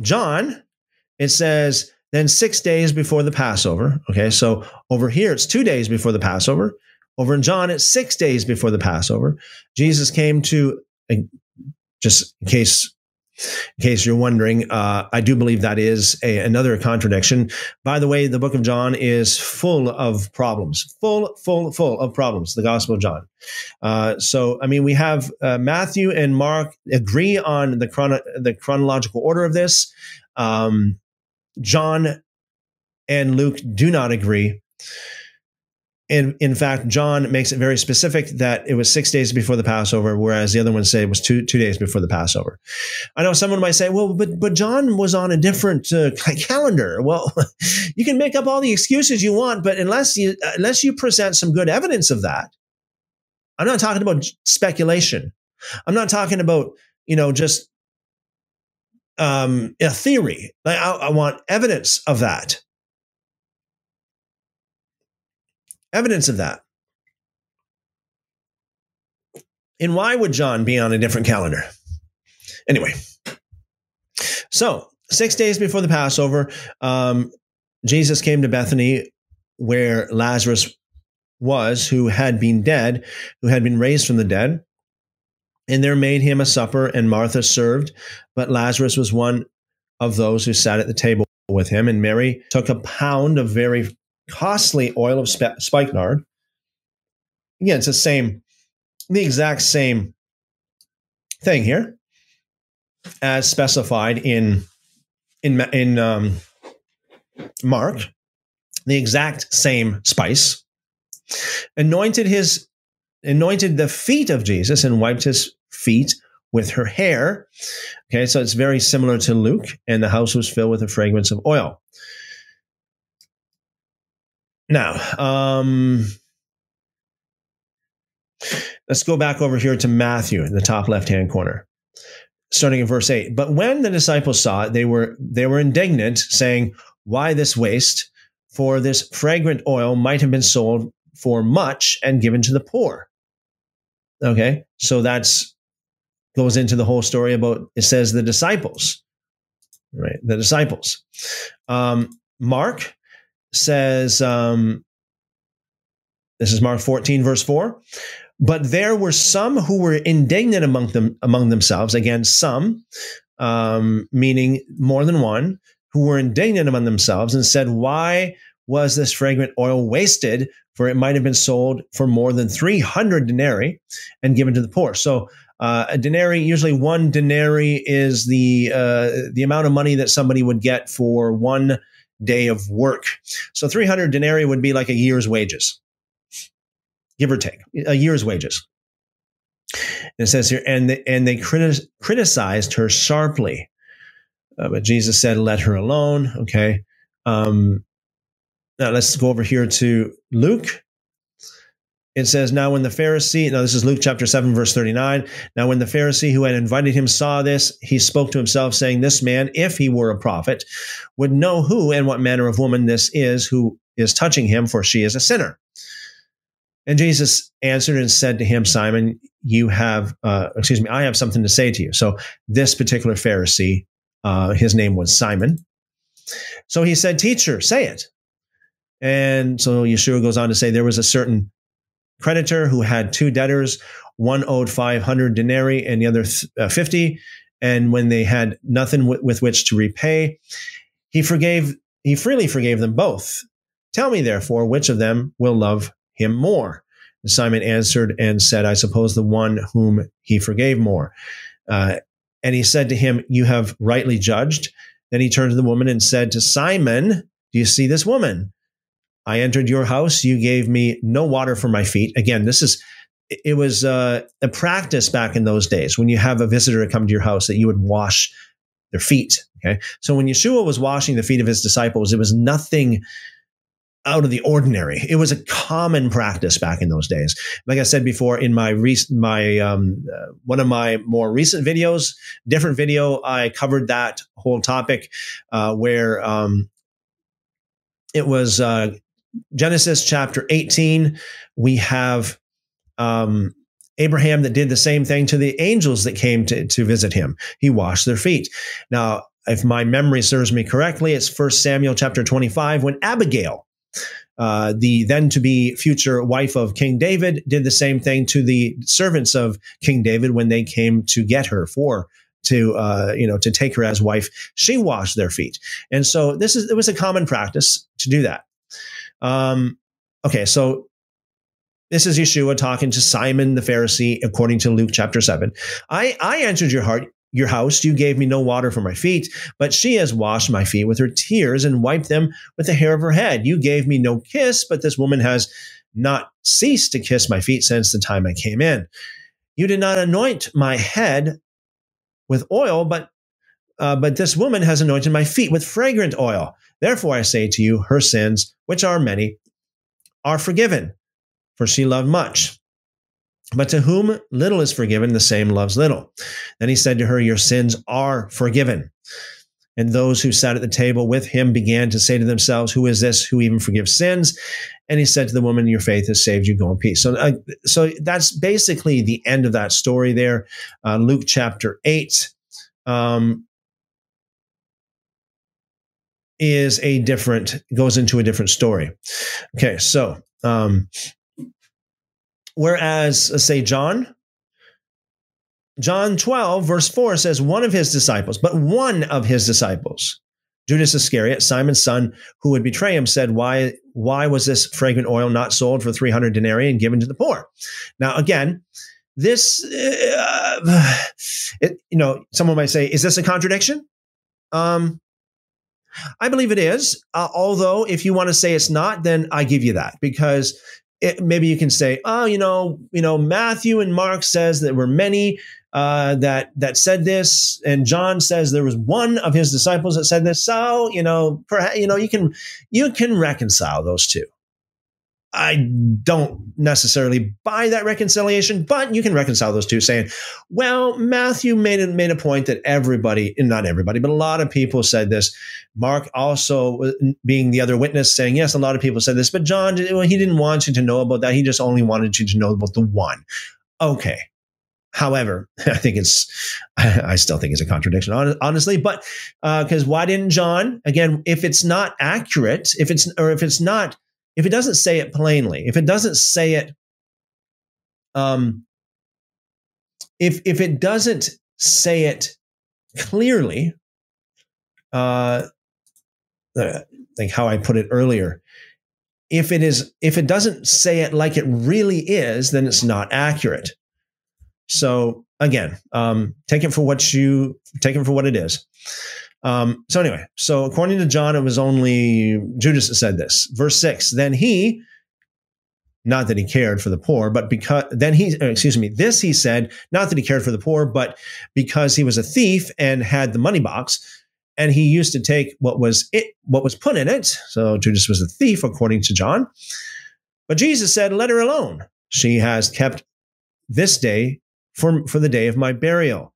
John, it says, then six days before the Passover. Okay, so over here it's two days before the Passover. Over in John, it's six days before the Passover. Jesus came to just in case in case you're wondering, uh, I do believe that is a, another contradiction. By the way, the book of John is full of problems, full, full, full of problems. The Gospel of John. Uh, so, I mean, we have uh, Matthew and Mark agree on the chrono- the chronological order of this. Um, John and Luke do not agree. And in fact, John makes it very specific that it was six days before the Passover, whereas the other ones say it was two two days before the Passover. I know someone might say, "Well, but but John was on a different uh, calendar." Well, you can make up all the excuses you want, but unless you unless you present some good evidence of that, I'm not talking about speculation. I'm not talking about you know just um, a theory. I, I want evidence of that. Evidence of that. And why would John be on a different calendar? Anyway, so six days before the Passover, um, Jesus came to Bethany where Lazarus was, who had been dead, who had been raised from the dead. And there made him a supper, and Martha served, but Lazarus was one of those who sat at the table with him. And Mary took a pound of very costly oil of sp- spikenard. Again, it's the same, the exact same thing here as specified in in in um, Mark. The exact same spice. Anointed his anointed the feet of Jesus and wiped his feet with her hair. Okay, so it's very similar to Luke, and the house was filled with the fragrance of oil. Now, um, let's go back over here to Matthew in the top left hand corner, starting in verse 8. But when the disciples saw it, they were, they were indignant, saying, Why this waste? For this fragrant oil might have been sold for much and given to the poor. Okay, so that's goes into the whole story about it says the disciples, right? The disciples. Um, Mark says, um, this is Mark 14, verse 4. But there were some who were indignant among them among themselves. Again, some, um, meaning more than one, who were indignant among themselves and said, Why was this fragrant oil wasted? For it might have been sold for more than 300 denarii and given to the poor. So uh, a denarii, usually one denarii is the uh, the amount of money that somebody would get for one day of work. So 300 denarii would be like a year's wages, give or take, a year's wages. And it says here, and and they criti- criticized her sharply. Uh, but Jesus said, let her alone. Okay. Um, now let's go over here to Luke it says, Now when the Pharisee, now this is Luke chapter 7, verse 39. Now when the Pharisee who had invited him saw this, he spoke to himself, saying, This man, if he were a prophet, would know who and what manner of woman this is who is touching him, for she is a sinner. And Jesus answered and said to him, Simon, you have, uh, excuse me, I have something to say to you. So this particular Pharisee, uh, his name was Simon. So he said, Teacher, say it. And so Yeshua goes on to say, There was a certain creditor who had two debtors. One owed 500 denarii and the other uh, 50. And when they had nothing w- with which to repay, he forgave, he freely forgave them both. Tell me, therefore, which of them will love him more? And Simon answered and said, I suppose the one whom he forgave more. Uh, and he said to him, You have rightly judged. Then he turned to the woman and said to Simon, Do you see this woman? I entered your house. You gave me no water for my feet. Again, this is, it was uh, a practice back in those days when you have a visitor come to your house that you would wash their feet. Okay. So when Yeshua was washing the feet of his disciples, it was nothing out of the ordinary. It was a common practice back in those days. Like I said before, in my recent, my um, uh, one of my more recent videos, different video, I covered that whole topic uh, where um, it was uh, Genesis chapter 18, we have um, Abraham that did the same thing to the angels that came to, to visit him. He washed their feet. Now, if my memory serves me correctly, it's First Samuel chapter 25 when Abigail, uh, the then to be future wife of King David did the same thing to the servants of King David when they came to get her for to uh, you know to take her as wife. She washed their feet, and so this is it was a common practice to do that. Um, okay, so this is Yeshua talking to Simon the Pharisee, according to Luke chapter seven. I I entered your heart your house, you gave me no water for my feet, but she has washed my feet with her tears and wiped them with the hair of her head. You gave me no kiss, but this woman has not ceased to kiss my feet since the time I came in. You did not anoint my head with oil, but uh, but this woman has anointed my feet with fragrant oil. Therefore, I say to you, her sins, which are many, are forgiven, for she loved much. But to whom little is forgiven, the same loves little. Then he said to her, Your sins are forgiven. And those who sat at the table with him began to say to themselves, Who is this who even forgives sins? And he said to the woman, Your faith has saved you. Go in peace. So, uh, so that's basically the end of that story there. Uh, Luke chapter 8 um, is a different, goes into a different story. Okay, so um, Whereas, say, John, John 12, verse 4 says, one of his disciples, but one of his disciples, Judas Iscariot, Simon's son, who would betray him, said, Why, why was this fragrant oil not sold for 300 denarii and given to the poor? Now, again, this, uh, it, you know, someone might say, Is this a contradiction? Um, I believe it is. Uh, although, if you want to say it's not, then I give you that because it, maybe you can say, oh, you know, you know, Matthew and Mark says there were many uh, that that said this, and John says there was one of his disciples that said this. So, you know, perhaps you know, you can you can reconcile those two. I don't necessarily buy that reconciliation, but you can reconcile those two saying, well, Matthew made a, made a point that everybody, not everybody, but a lot of people said this. Mark also uh, being the other witness saying, yes, a lot of people said this, but John, well, he didn't want you to know about that. He just only wanted you to know about the one. Okay. However, I think it's, I still think it's a contradiction, honestly. But because uh, why didn't John? Again, if it's not accurate, if it's or if it's not if it doesn't say it plainly, if it doesn't say it, um, if if it doesn't say it clearly, uh, like how I put it earlier, if it is if it doesn't say it like it really is, then it's not accurate. So again, um, take it for what you take it for what it is. Um, so anyway, so according to John, it was only Judas that said this. Verse six. Then he, not that he cared for the poor, but because then he, uh, excuse me, this he said, not that he cared for the poor, but because he was a thief and had the money box, and he used to take what was it, what was put in it. So Judas was a thief, according to John. But Jesus said, "Let her alone. She has kept this day for for the day of my burial."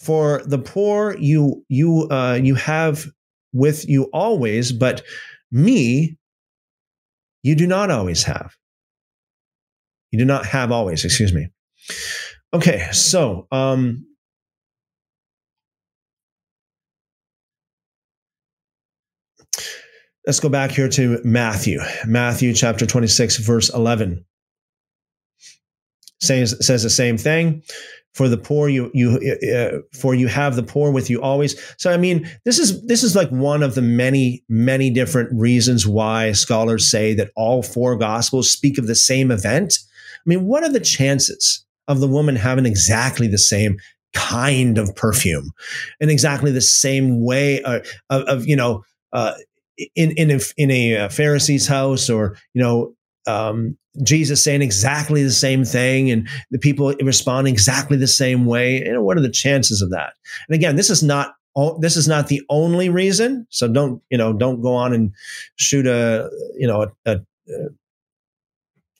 For the poor you you uh, you have with you always, but me you do not always have. You do not have always, excuse me. Okay, so um, let's go back here to Matthew, Matthew chapter 26, verse 11. Says, says the same thing for the poor you you uh, for you have the poor with you always. So i mean this is this is like one of the many many different reasons why scholars say that all four gospels speak of the same event. I mean what are the chances of the woman having exactly the same kind of perfume in exactly the same way uh, of, of, you know uh, in in a, in a uh, Pharisee's house or you know um, Jesus saying exactly the same thing and the people respond exactly the same way. You know, what are the chances of that? And again, this is not this is not the only reason. So don't you know don't go on and shoot a you know a, a,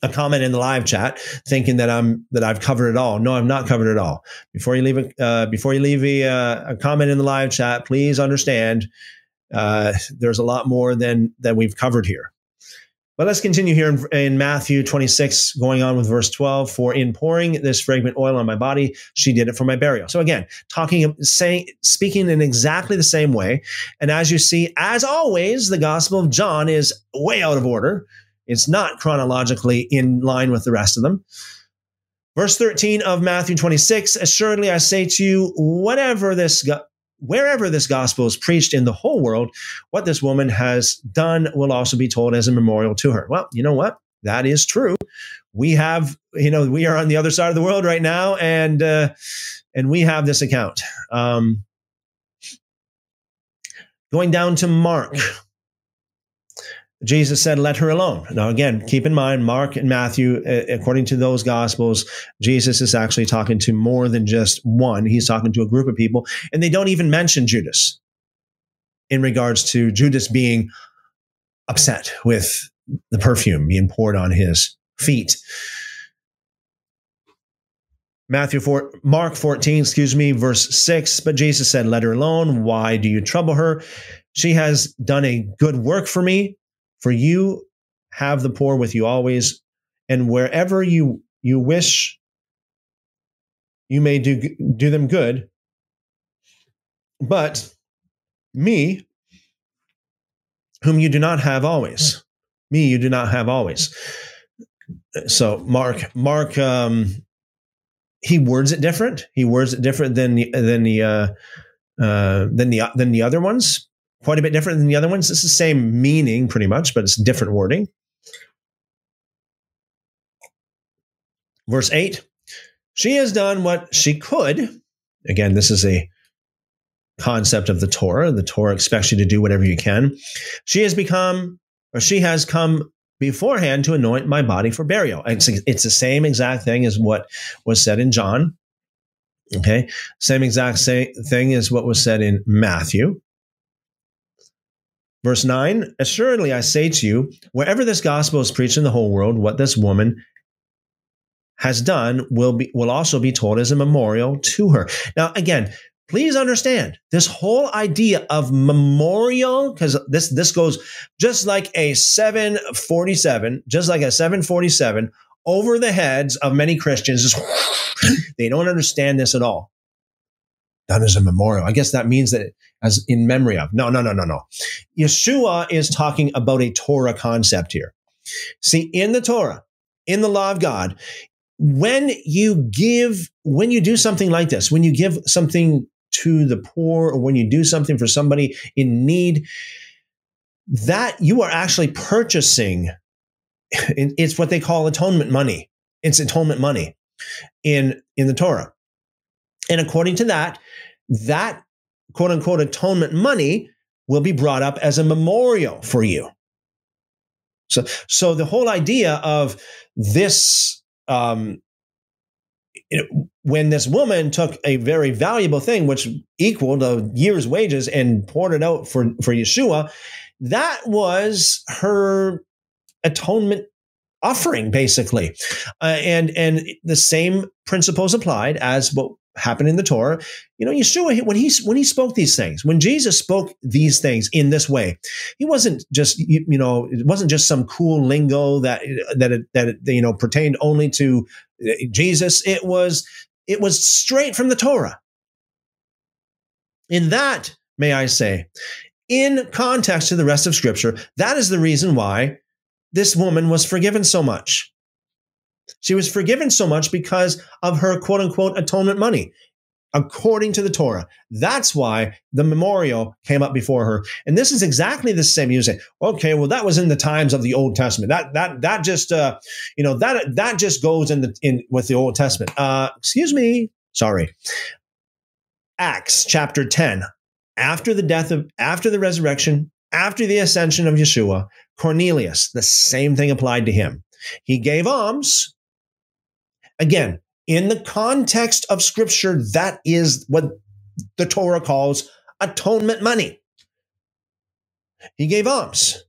a comment in the live chat thinking that I'm that I've covered it all. No, I've not covered it all. Before you leave a uh, before you leave a, uh, a comment in the live chat, please understand uh, there's a lot more than than we've covered here. But let's continue here in, in, Matthew 26, going on with verse 12. For in pouring this fragrant oil on my body, she did it for my burial. So again, talking, saying, speaking in exactly the same way. And as you see, as always, the Gospel of John is way out of order. It's not chronologically in line with the rest of them. Verse 13 of Matthew 26 Assuredly I say to you, whatever this wherever this gospel is preached in the whole world, what this woman has done will also be told as a memorial to her. Well, you know what? That is true. We have, you know, we are on the other side of the world right now, and uh, and we have this account. Um, going down to Mark. Jesus said, let her alone. Now, again, keep in mind, Mark and Matthew, uh, according to those gospels, Jesus is actually talking to more than just one. He's talking to a group of people, and they don't even mention Judas in regards to Judas being upset with the perfume being poured on his feet. Matthew 4, Mark 14, excuse me, verse 6. But Jesus said, Let her alone. Why do you trouble her? She has done a good work for me. For you have the poor with you always, and wherever you you wish, you may do do them good. But me, whom you do not have always, me you do not have always. So Mark, Mark, um, he words it different. He words it different than the, than the uh, uh, than the than the other ones quite a bit different than the other ones. It's the same meaning pretty much, but it's different wording. Verse 8 She has done what she could. Again, this is a concept of the Torah. The Torah expects you to do whatever you can. She has become, or she has come beforehand to anoint my body for burial. It's, it's the same exact thing as what was said in John. Okay. Same exact same thing as what was said in Matthew. Verse 9 Assuredly, I say to you, wherever this gospel is preached in the whole world, what this woman has done will be will also be told as a memorial to her. Now, again, please understand this whole idea of memorial, because this this goes just like a 747, just like a 747 over the heads of many Christians. Just, they don't understand this at all done as a memorial. I guess that means that as in memory of. No, no, no, no, no. Yeshua is talking about a Torah concept here. See, in the Torah, in the law of God, when you give, when you do something like this, when you give something to the poor or when you do something for somebody in need, that you are actually purchasing, it's what they call atonement money. It's atonement money in, in the Torah. And according to that, that quote unquote atonement money will be brought up as a memorial for you. So, so the whole idea of this, um, you know, when this woman took a very valuable thing, which equaled a year's wages, and poured it out for for Yeshua, that was her atonement offering, basically, uh, and and the same principles applied as what happened in the Torah. You know, Yeshua, when he, when he spoke these things, when Jesus spoke these things in this way, he wasn't just, you, you know, it wasn't just some cool lingo that, that, it, that, it, you know, pertained only to uh, Jesus. It was, it was straight from the Torah. In that, may I say, in context to the rest of scripture, that is the reason why this woman was forgiven so much. She was forgiven so much because of her quote unquote atonement money, according to the Torah. That's why the memorial came up before her. And this is exactly the same. You say, okay, well, that was in the times of the Old Testament. That that that just uh, you know that that just goes in the in with the Old Testament. Uh, excuse me, sorry. Acts chapter 10. After the death of after the resurrection, after the ascension of Yeshua, Cornelius, the same thing applied to him. He gave alms Again, in the context of scripture, that is what the Torah calls atonement money. He gave alms.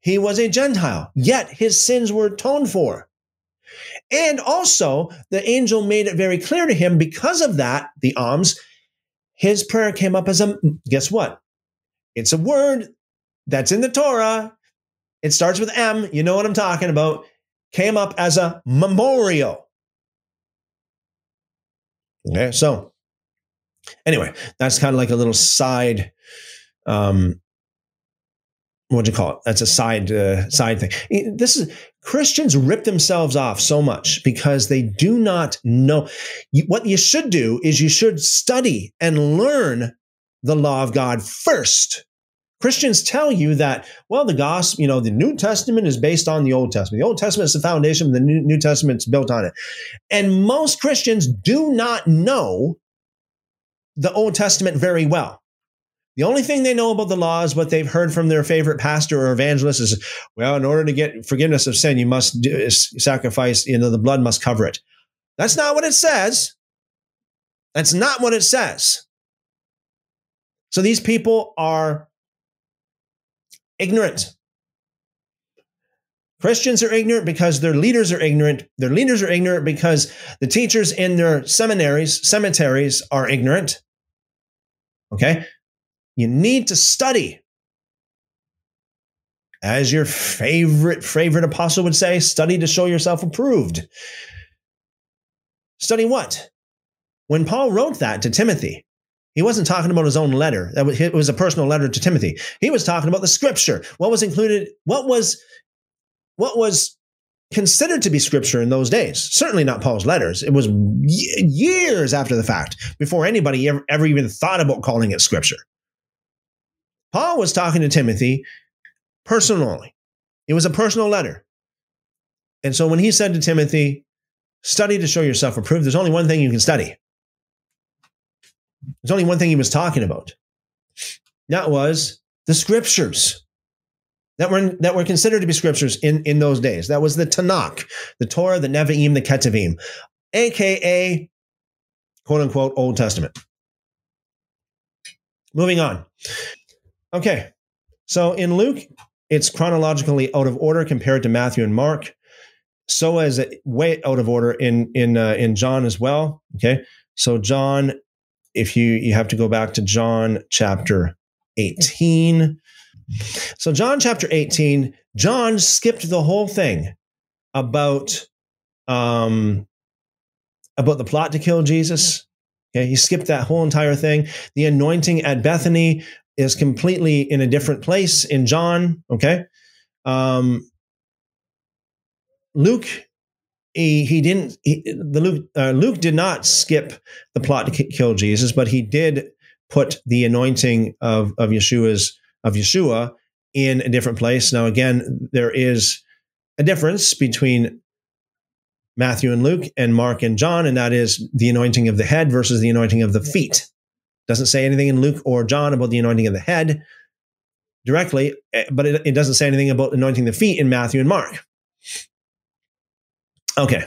He was a Gentile, yet his sins were atoned for. And also, the angel made it very clear to him because of that, the alms, his prayer came up as a guess what? It's a word that's in the Torah. It starts with M. You know what I'm talking about. Came up as a memorial. Okay, so anyway, that's kind of like a little side um, what do you call it? That's a side uh, side thing. This is Christians rip themselves off so much because they do not know. You, what you should do is you should study and learn the law of God first. Christians tell you that, well, the gospel, you know, the New Testament is based on the Old Testament. The Old Testament is the foundation, the New, New Testament is built on it. And most Christians do not know the Old Testament very well. The only thing they know about the law is what they've heard from their favorite pastor or evangelist is, well, in order to get forgiveness of sin, you must do, sacrifice, you know, the blood must cover it. That's not what it says. That's not what it says. So these people are ignorant. Christians are ignorant because their leaders are ignorant. Their leaders are ignorant because the teachers in their seminaries, cemeteries are ignorant. Okay? You need to study. As your favorite, favorite apostle would say, study to show yourself approved. Study what? When Paul wrote that to Timothy, he wasn't talking about his own letter. That was, it was a personal letter to Timothy. He was talking about the scripture. What was included? What was what was considered to be scripture in those days? Certainly not Paul's letters. It was years after the fact before anybody ever, ever even thought about calling it scripture. Paul was talking to Timothy personally. It was a personal letter. And so when he said to Timothy, study to show yourself approved, there's only one thing you can study. There's only one thing he was talking about. That was the scriptures that were, that were considered to be scriptures in, in those days. That was the Tanakh, the Torah, the Nevi'im, the Ketuvim, aka quote unquote Old Testament. Moving on. Okay. So in Luke, it's chronologically out of order compared to Matthew and Mark. So is it way out of order in in uh, in John as well. Okay. So John, if you you have to go back to John chapter 18. So John chapter 18, John skipped the whole thing about um about the plot to kill Jesus. Okay, he skipped that whole entire thing. The anointing at Bethany is completely in a different place in John. Okay. Um, Luke, he, he didn't, he, the Luke, uh, Luke did not skip the plot to kill Jesus, but he did put the anointing of, of Yeshua's, of Yeshua in a different place. Now, again, there is a difference between Matthew and Luke and Mark and John, and that is the anointing of the head versus the anointing of the feet. Doesn't say anything in Luke or John about the anointing of the head directly, eh, but it, it doesn't say anything about anointing the feet in Matthew and Mark. Okay.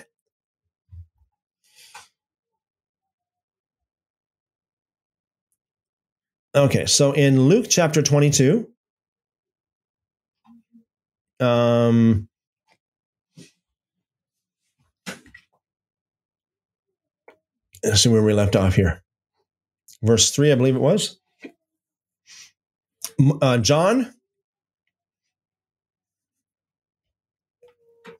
Okay, so in Luke chapter 22, um, let's see where we left off here verse 3, I believe it was. Uh, John,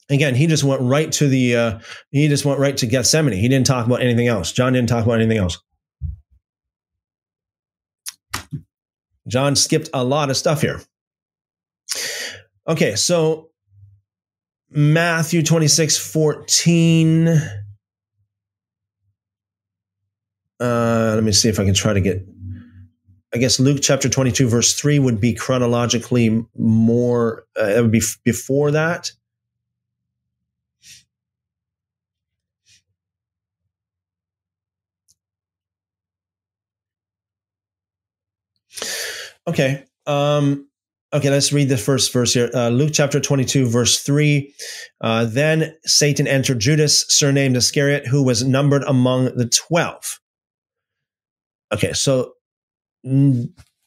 again, he just went right to the, uh, he just went right to Gethsemane. He didn't talk about anything else. John didn't talk about anything else. John skipped a lot of stuff here. Okay, so Matthew 26, 14. Uh, let me see if I can try to get. I guess Luke chapter 22, verse 3 would be chronologically more, uh, it would be f- before that. Okay. Um, okay, let's read the first verse here. Uh, Luke chapter 22, verse 3. Uh, then Satan entered Judas, surnamed Iscariot, who was numbered among the 12. Okay, so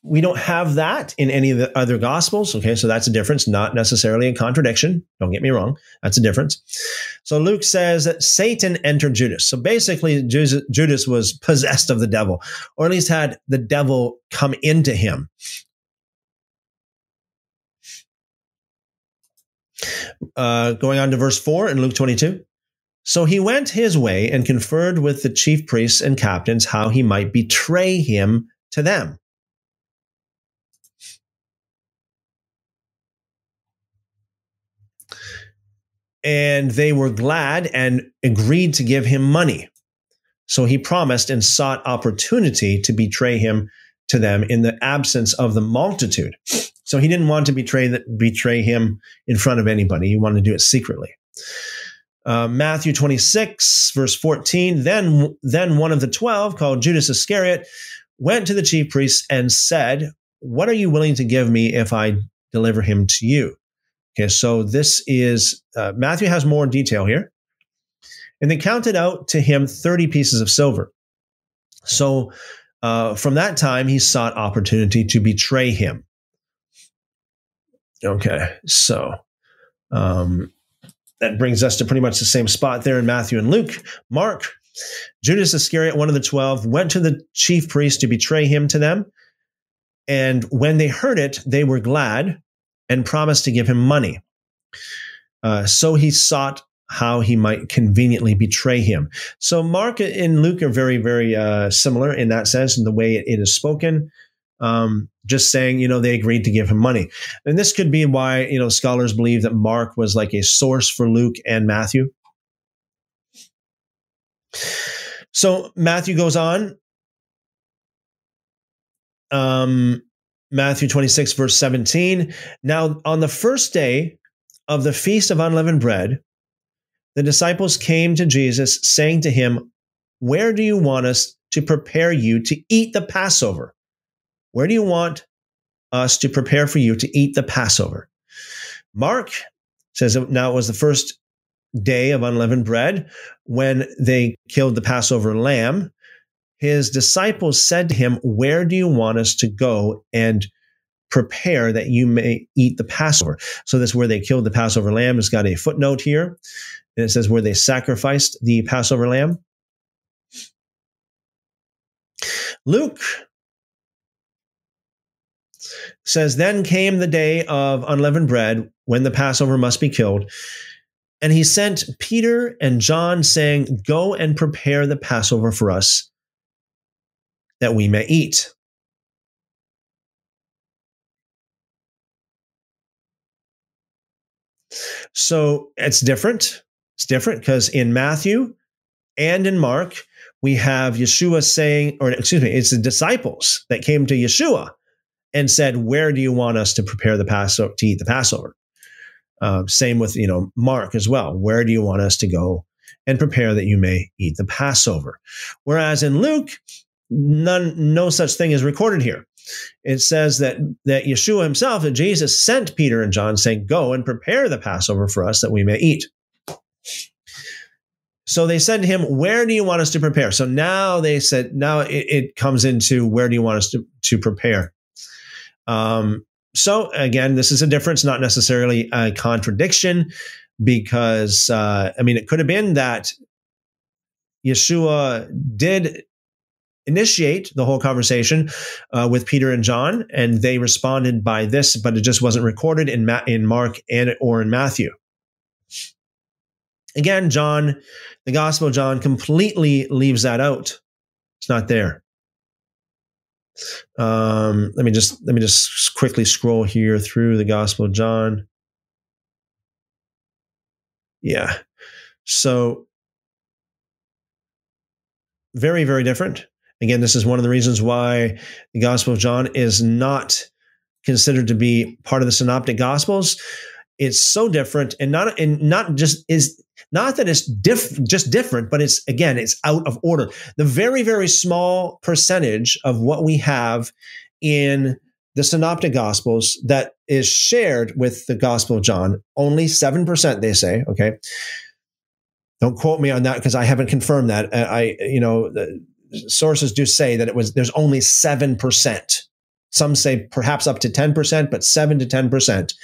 we don't have that in any of the other gospels. Okay, so that's a difference, not necessarily a contradiction. Don't get me wrong, that's a difference. So Luke says that Satan entered Judas. So basically, Judas was possessed of the devil, or at least had the devil come into him. Uh, going on to verse 4 in Luke 22. So he went his way and conferred with the chief priests and captains how he might betray him to them. And they were glad and agreed to give him money. So he promised and sought opportunity to betray him to them in the absence of the multitude. So he didn't want to betray betray him in front of anybody. He wanted to do it secretly. Uh, Matthew 26, verse 14. Then, then one of the twelve, called Judas Iscariot, went to the chief priests and said, What are you willing to give me if I deliver him to you? Okay, so this is, uh, Matthew has more detail here. And they counted out to him 30 pieces of silver. So uh, from that time, he sought opportunity to betray him. Okay, so um, that brings us to pretty much the same spot there in Matthew and Luke. Mark, Judas Iscariot, one of the twelve, went to the chief priests to betray him to them. And when they heard it, they were glad and promised to give him money. Uh, so he sought how he might conveniently betray him. So Mark and Luke are very, very uh, similar in that sense, in the way it, is spoken. Um, just saying, you know, they agreed to give him money. And this could be why, you know, scholars believe that Mark was like a source for Luke and Matthew. So Matthew goes on. Um, Matthew 26, verse 17. Now, on the first day of the feast of unleavened bread, the disciples came to Jesus, saying to him, Where do you want us to prepare you to eat the Passover? Where do you want us to prepare for you to eat the Passover? Mark says now it was the first day of unleavened bread when they killed the Passover lamb. His disciples said to him, Where do you want us to go and prepare that you may eat the Passover? So, this is where they killed the Passover lamb It's got a footnote here. And it says where they sacrificed the Passover lamb. Luke says, Then came the day of unleavened bread when the Passover must be killed. And he sent Peter and John, saying, Go and prepare the Passover for us that we may eat. So it's different. It's different because in Matthew and in Mark, we have Yeshua saying, or excuse me, it's the disciples that came to Yeshua and said, "Where do you want us to prepare the Passover to eat the Passover?" Uh, same with you know Mark as well. Where do you want us to go and prepare that you may eat the Passover? Whereas in Luke, none, no such thing is recorded here. It says that that Yeshua himself, that Jesus sent Peter and John, saying, "Go and prepare the Passover for us that we may eat." So they said to him, Where do you want us to prepare? So now they said, now it, it comes into where do you want us to, to prepare? Um, so again, this is a difference, not necessarily a contradiction, because uh, I mean, it could have been that Yeshua did initiate the whole conversation uh, with Peter and John, and they responded by this, but it just wasn't recorded in Ma- in Mark and or in Matthew. Again, John, the Gospel of John completely leaves that out. It's not there. Um, let me just let me just quickly scroll here through the Gospel of John. Yeah. So very, very different. Again, this is one of the reasons why the Gospel of John is not considered to be part of the synoptic gospels. It's so different and not and not just is not that it's diff, just different, but it's again, it's out of order. The very, very small percentage of what we have in the synoptic gospels that is shared with the gospel of John, only 7%, they say, okay. Don't quote me on that because I haven't confirmed that. I, you know, sources do say that it was, there's only 7%. Some say perhaps up to 10%, but 7 to 10%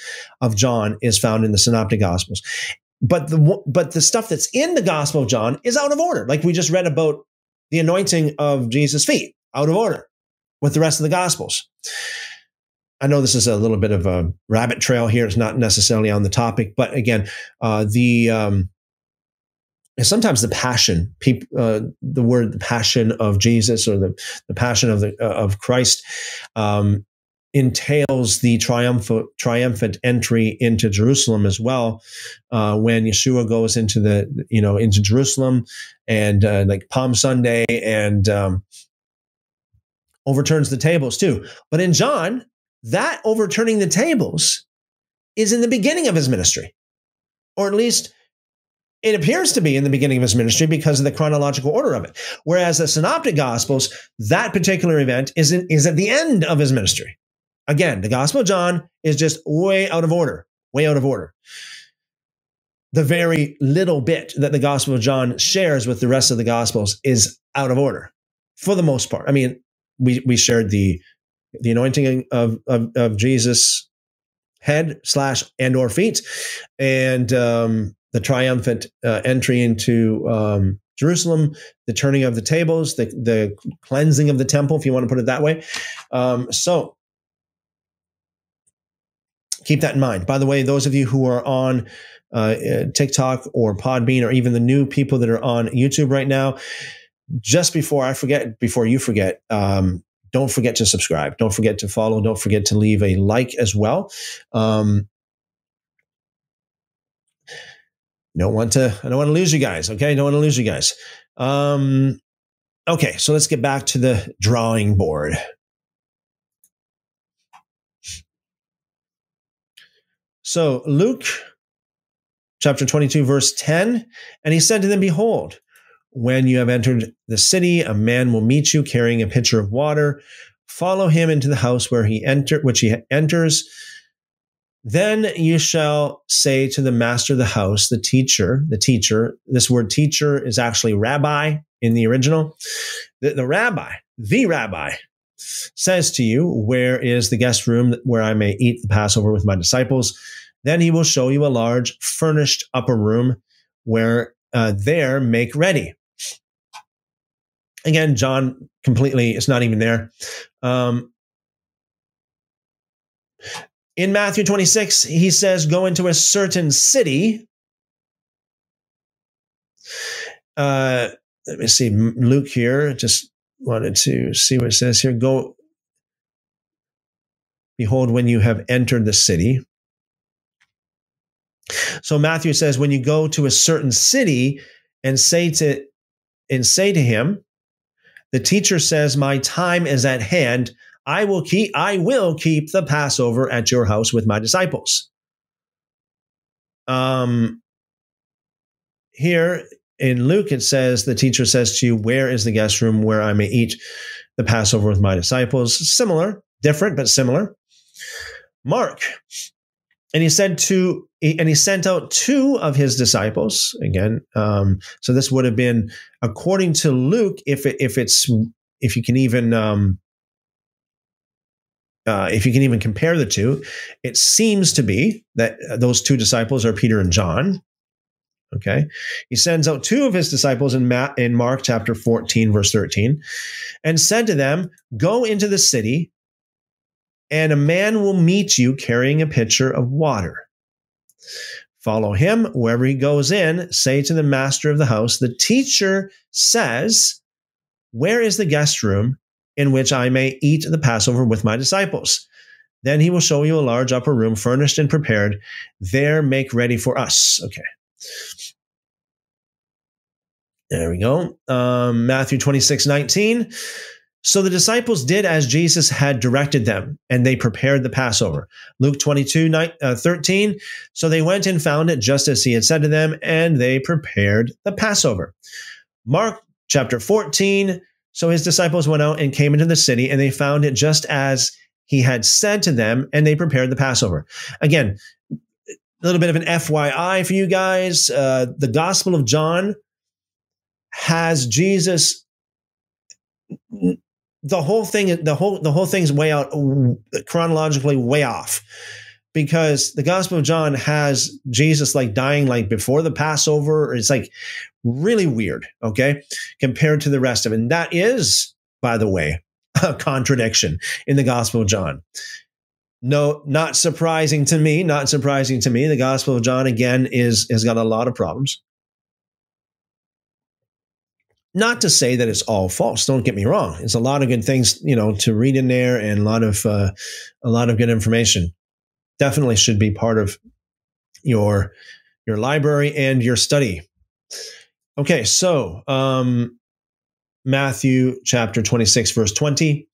of John is found in the synoptic gospels but the but the stuff that's in the Gospel of John is out of order. Like we just read about the anointing of Jesus' feet, out of order with the rest of the Gospels. I know this is a little bit of a rabbit trail here. It's not necessarily on the topic, but again, uh, the um, sometimes the passion, uh, the word the passion of Jesus or the the passion of the uh, of Christ um, entails the triumphant triumphant entry into Jerusalem as well. Uh, when Yeshua goes into the you know into Jerusalem and uh, like Palm Sunday and um, overturns the tables too. But in John, that overturning the tables is in the beginning of his ministry, or at least it appears to be in the beginning of his ministry because of the chronological order of it. Whereas the Synoptic Gospels, that particular event is, in, is at the end of his ministry. Again, the Gospel of John is just way out of order, way out of order. The very little bit that the Gospel of John shares with the rest of the Gospels is out of order for the most part. I mean, we, we shared the the anointing of, of, of Jesus head slash and or feet and um, the triumphant uh, entry into um, Jerusalem, the turning of the tables, the, the cleansing of the temple, if you want to put it that way. Um, so keep that in mind. By the way, those of you who are on uh, TikTok or Podbean, or even the new people that are on YouTube right now, just before I forget, before you forget, um, don't forget to subscribe. Don't forget to follow. Don't forget to leave a like as well. Um, don't want to. I don't want to lose you guys. Okay, i don't want to lose you guys. Um, okay, so let's get back to the drawing board. So Luke chapter 22, verse 10, and he said to them, Behold, when you have entered the city, a man will meet you carrying a pitcher of water. Follow him into the house where he enter, which he enters. Then you shall say to the master of the house, the teacher, the teacher. This word teacher is actually rabbi in the original. The, the rabbi, the rabbi, says to you, Where is the guest room where I may eat the Passover with my disciples? Then he will show you a large furnished upper room where uh, there make ready. Again, John completely is not even there. Um, in Matthew 26, he says, Go into a certain city. Uh, let me see, Luke here, just wanted to see what it says here. Go, behold, when you have entered the city. So Matthew says, when you go to a certain city and say to and say to him, the teacher says, My time is at hand. I will keep I will keep the Passover at your house with my disciples. Um here in Luke it says the teacher says to you, Where is the guest room where I may eat the Passover with my disciples? Similar, different, but similar. Mark and he said to and he sent out two of his disciples again um, so this would have been according to luke if it, if it's if you can even um, uh, if you can even compare the two it seems to be that those two disciples are peter and john okay he sends out two of his disciples in, in mark chapter 14 verse 13 and said to them go into the city and a man will meet you carrying a pitcher of water. Follow him wherever he goes in. Say to the master of the house, The teacher says, Where is the guest room in which I may eat the Passover with my disciples? Then he will show you a large upper room, furnished and prepared. There make ready for us. Okay. There we go. Um, Matthew 26, 19. So the disciples did as Jesus had directed them, and they prepared the Passover. Luke 22, uh, 13. So they went and found it just as he had said to them, and they prepared the Passover. Mark chapter 14. So his disciples went out and came into the city, and they found it just as he had said to them, and they prepared the Passover. Again, a little bit of an FYI for you guys. Uh, the Gospel of John has Jesus the whole thing the whole the whole thing's way out chronologically way off because the gospel of john has jesus like dying like before the passover it's like really weird okay compared to the rest of it and that is by the way a contradiction in the gospel of john no, not surprising to me. Not surprising to me. The Gospel of John again is has got a lot of problems. Not to say that it's all false. Don't get me wrong. It's a lot of good things, you know, to read in there, and a lot of uh, a lot of good information. Definitely should be part of your your library and your study. Okay, so um, Matthew chapter twenty six, verse twenty.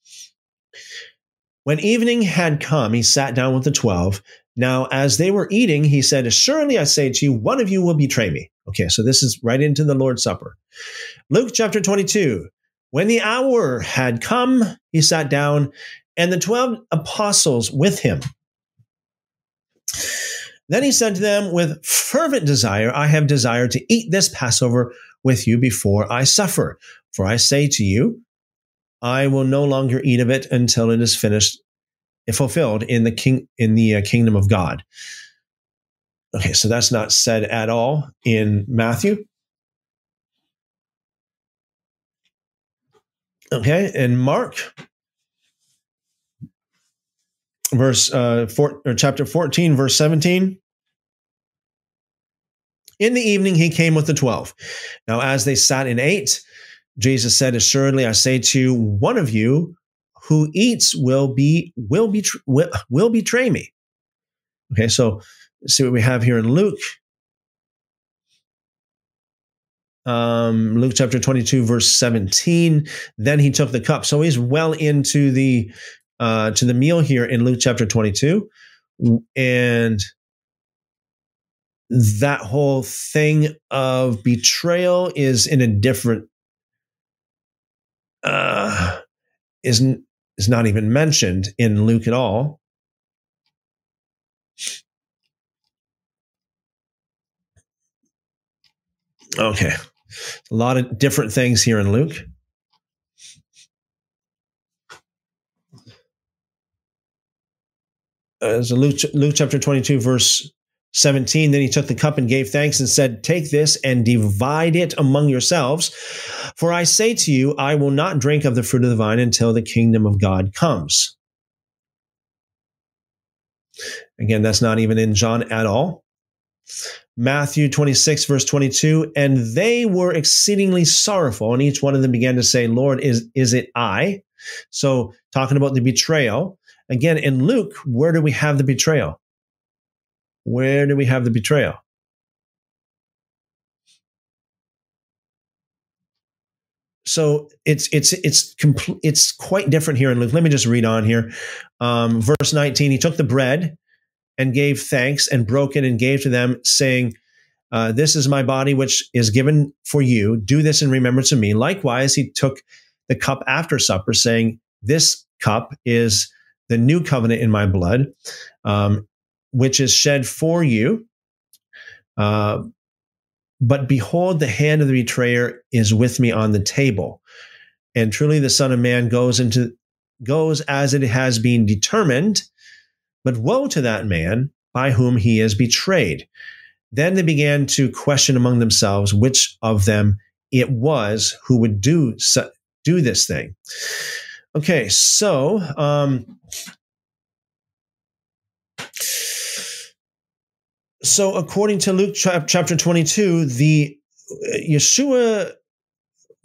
When evening had come, he sat down with the twelve. Now, as they were eating, he said, Assuredly I say to you, one of you will betray me. Okay, so this is right into the Lord's Supper. Luke chapter 22. When the hour had come, he sat down, and the 12 apostles with him. Then he said to them, With fervent desire, I have desired to eat this Passover with you before I suffer. For I say to you, I will no longer eat of it until it is finished, fulfilled in the king in the uh, kingdom of God. Okay, so that's not said at all in Matthew. Okay, in Mark, verse uh, four, or chapter fourteen, verse seventeen. In the evening, he came with the twelve. Now, as they sat and ate, Jesus said, Assuredly, I say to you, one of you who eats will be will be will, will betray me. Okay, so see what we have here in Luke. Um, Luke chapter 22, verse 17. Then he took the cup. So he's well into the uh, to the meal here in Luke chapter 22. And that whole thing of betrayal is in a different uh, isn't is not even mentioned in Luke at all. Okay, a lot of different things here in Luke. Uh, so Luke, Luke chapter 22, verse 17 then he took the cup and gave thanks and said take this and divide it among yourselves. For i say to you i will not drink of the fruit of the vine until the kingdom of god comes again that's not even in john at all. Matthew 26 verse 22 and they were exceedingly sorrowful and each one of them began to say lord is is it i? So talking about the betrayal again in luke where do we have the betrayal where do we have the betrayal? So it's it's it's compl- it's quite different here in Luke. Let me just read on here. Um, verse 19, he took the bread and gave thanks and broke it and gave to them, saying, uh, This is my body, which is given for you. Do this in remembrance of me. Likewise, he took the cup after supper, saying, This cup is the new covenant in my blood. Um, which is shed for you. Uh, but behold, the hand of the betrayer is with me on the table. And truly, the Son of Man goes into goes as it has been determined. But woe to that man by whom he is betrayed. Then they began to question among themselves which of them it was who would do do this thing. Okay, so um, so according to Luke chapter 22, the uh, Yeshua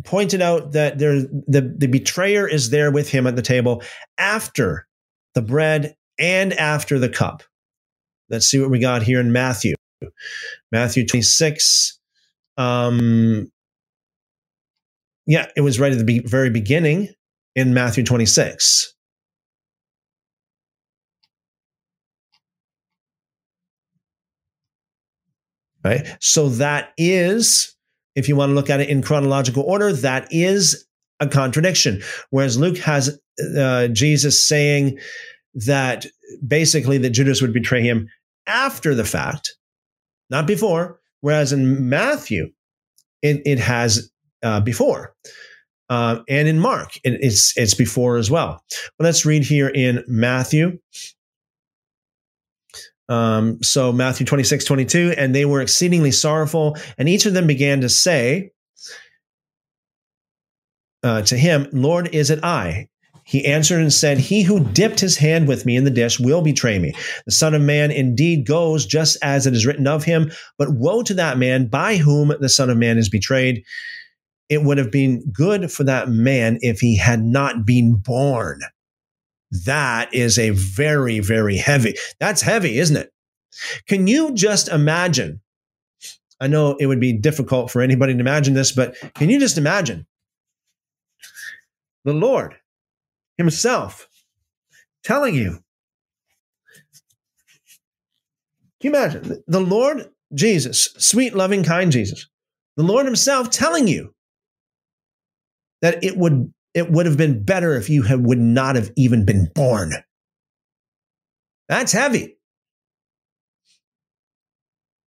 pointed out that there the, the betrayer is there with him at the table after the bread and after the cup. Let's see what we got here in Matthew. Matthew 26. Um, yeah, it was right at the be- very beginning in Matthew 26. Right? So that is, if you want to look at it in chronological order, that is a contradiction. Whereas Luke has uh, Jesus saying that basically that Judas would betray him after the fact, not before. Whereas in Matthew, it, it has uh, before. Uh, and in Mark, it, it's it's before as well. But let's read here in Matthew um, so Matthew 26, 22, and they were exceedingly sorrowful, and each of them began to say uh, to him, Lord, is it I? He answered and said, He who dipped his hand with me in the dish will betray me. The Son of Man indeed goes just as it is written of him, but woe to that man by whom the Son of Man is betrayed. It would have been good for that man if he had not been born. That is a very, very heavy. That's heavy, isn't it? Can you just imagine? I know it would be difficult for anybody to imagine this, but can you just imagine the Lord himself telling you. Can you imagine the Lord Jesus, sweet, loving, kind Jesus, the Lord himself telling you that it would it would have been better if you have, would not have even been born. That's heavy.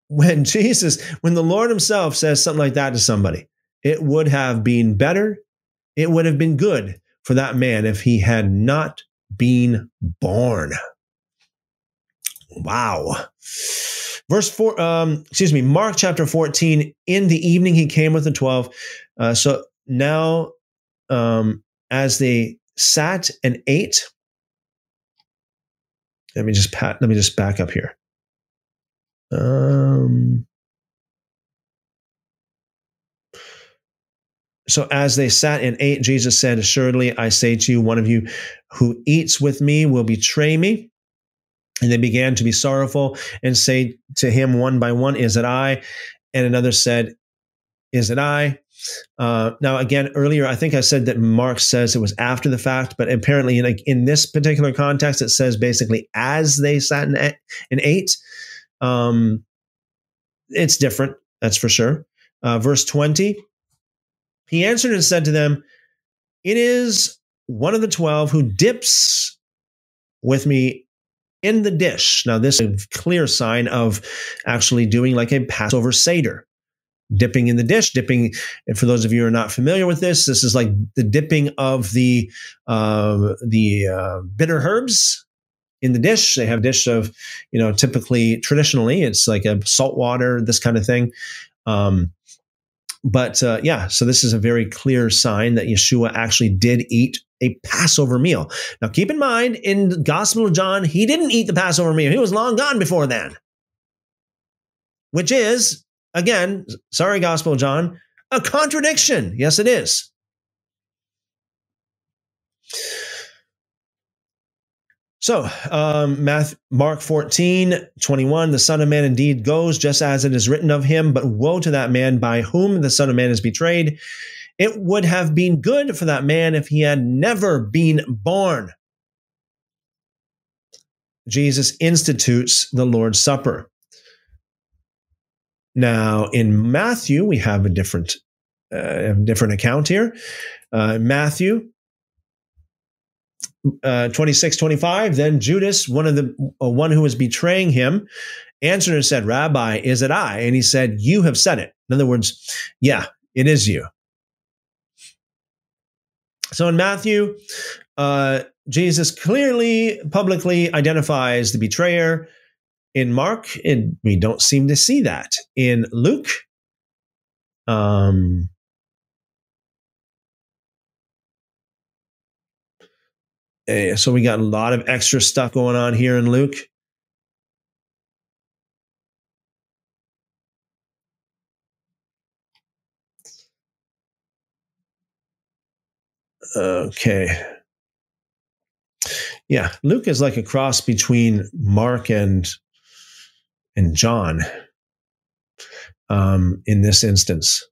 When Jesus, when the Lord Himself says something like that to somebody, it would have been better, it would have been good for that man if he had not been born. Wow. Verse four, um, excuse me, Mark chapter 14. In the evening, he came with the 12. Uh, so now, um, as they sat and ate, let me just pat, let me just back up here. Um, So as they sat and ate, Jesus said, Assuredly, I say to you, one of you who eats with me will betray me. And they began to be sorrowful and say to him one by one, Is it I? And another said, Is it I? Uh, now, again, earlier, I think I said that Mark says it was after the fact, but apparently, in, in this particular context, it says basically as they sat and, and ate. Um, it's different, that's for sure. Uh, verse 20 he answered and said to them, It is one of the twelve who dips with me in the dish. Now, this is a clear sign of actually doing like a Passover Seder. Dipping in the dish, dipping. For those of you who are not familiar with this, this is like the dipping of the uh, the uh, bitter herbs in the dish. They have dish of, you know, typically traditionally it's like a salt water, this kind of thing. Um, but uh, yeah, so this is a very clear sign that Yeshua actually did eat a Passover meal. Now, keep in mind, in Gospel of John, he didn't eat the Passover meal. He was long gone before then. Which is, again, sorry, Gospel John, a contradiction. Yes, it is. So, um, Math, Mark 14, 21, the Son of Man indeed goes just as it is written of him, but woe to that man by whom the Son of Man is betrayed. It would have been good for that man if he had never been born. Jesus institutes the Lord's Supper. Now, in Matthew, we have a different, uh, different account here. Uh, Matthew uh, 26, 25, then Judas, one of the uh, one who was betraying him, answered and said, Rabbi, is it I? And he said, You have said it. In other words, yeah, it is you. So in Matthew, uh, Jesus clearly publicly identifies the betrayer. In Mark, and we don't seem to see that. In Luke, um, Uh, so we got a lot of extra stuff going on here in Luke. Okay. Yeah, Luke is like a cross between Mark and and John um, in this instance.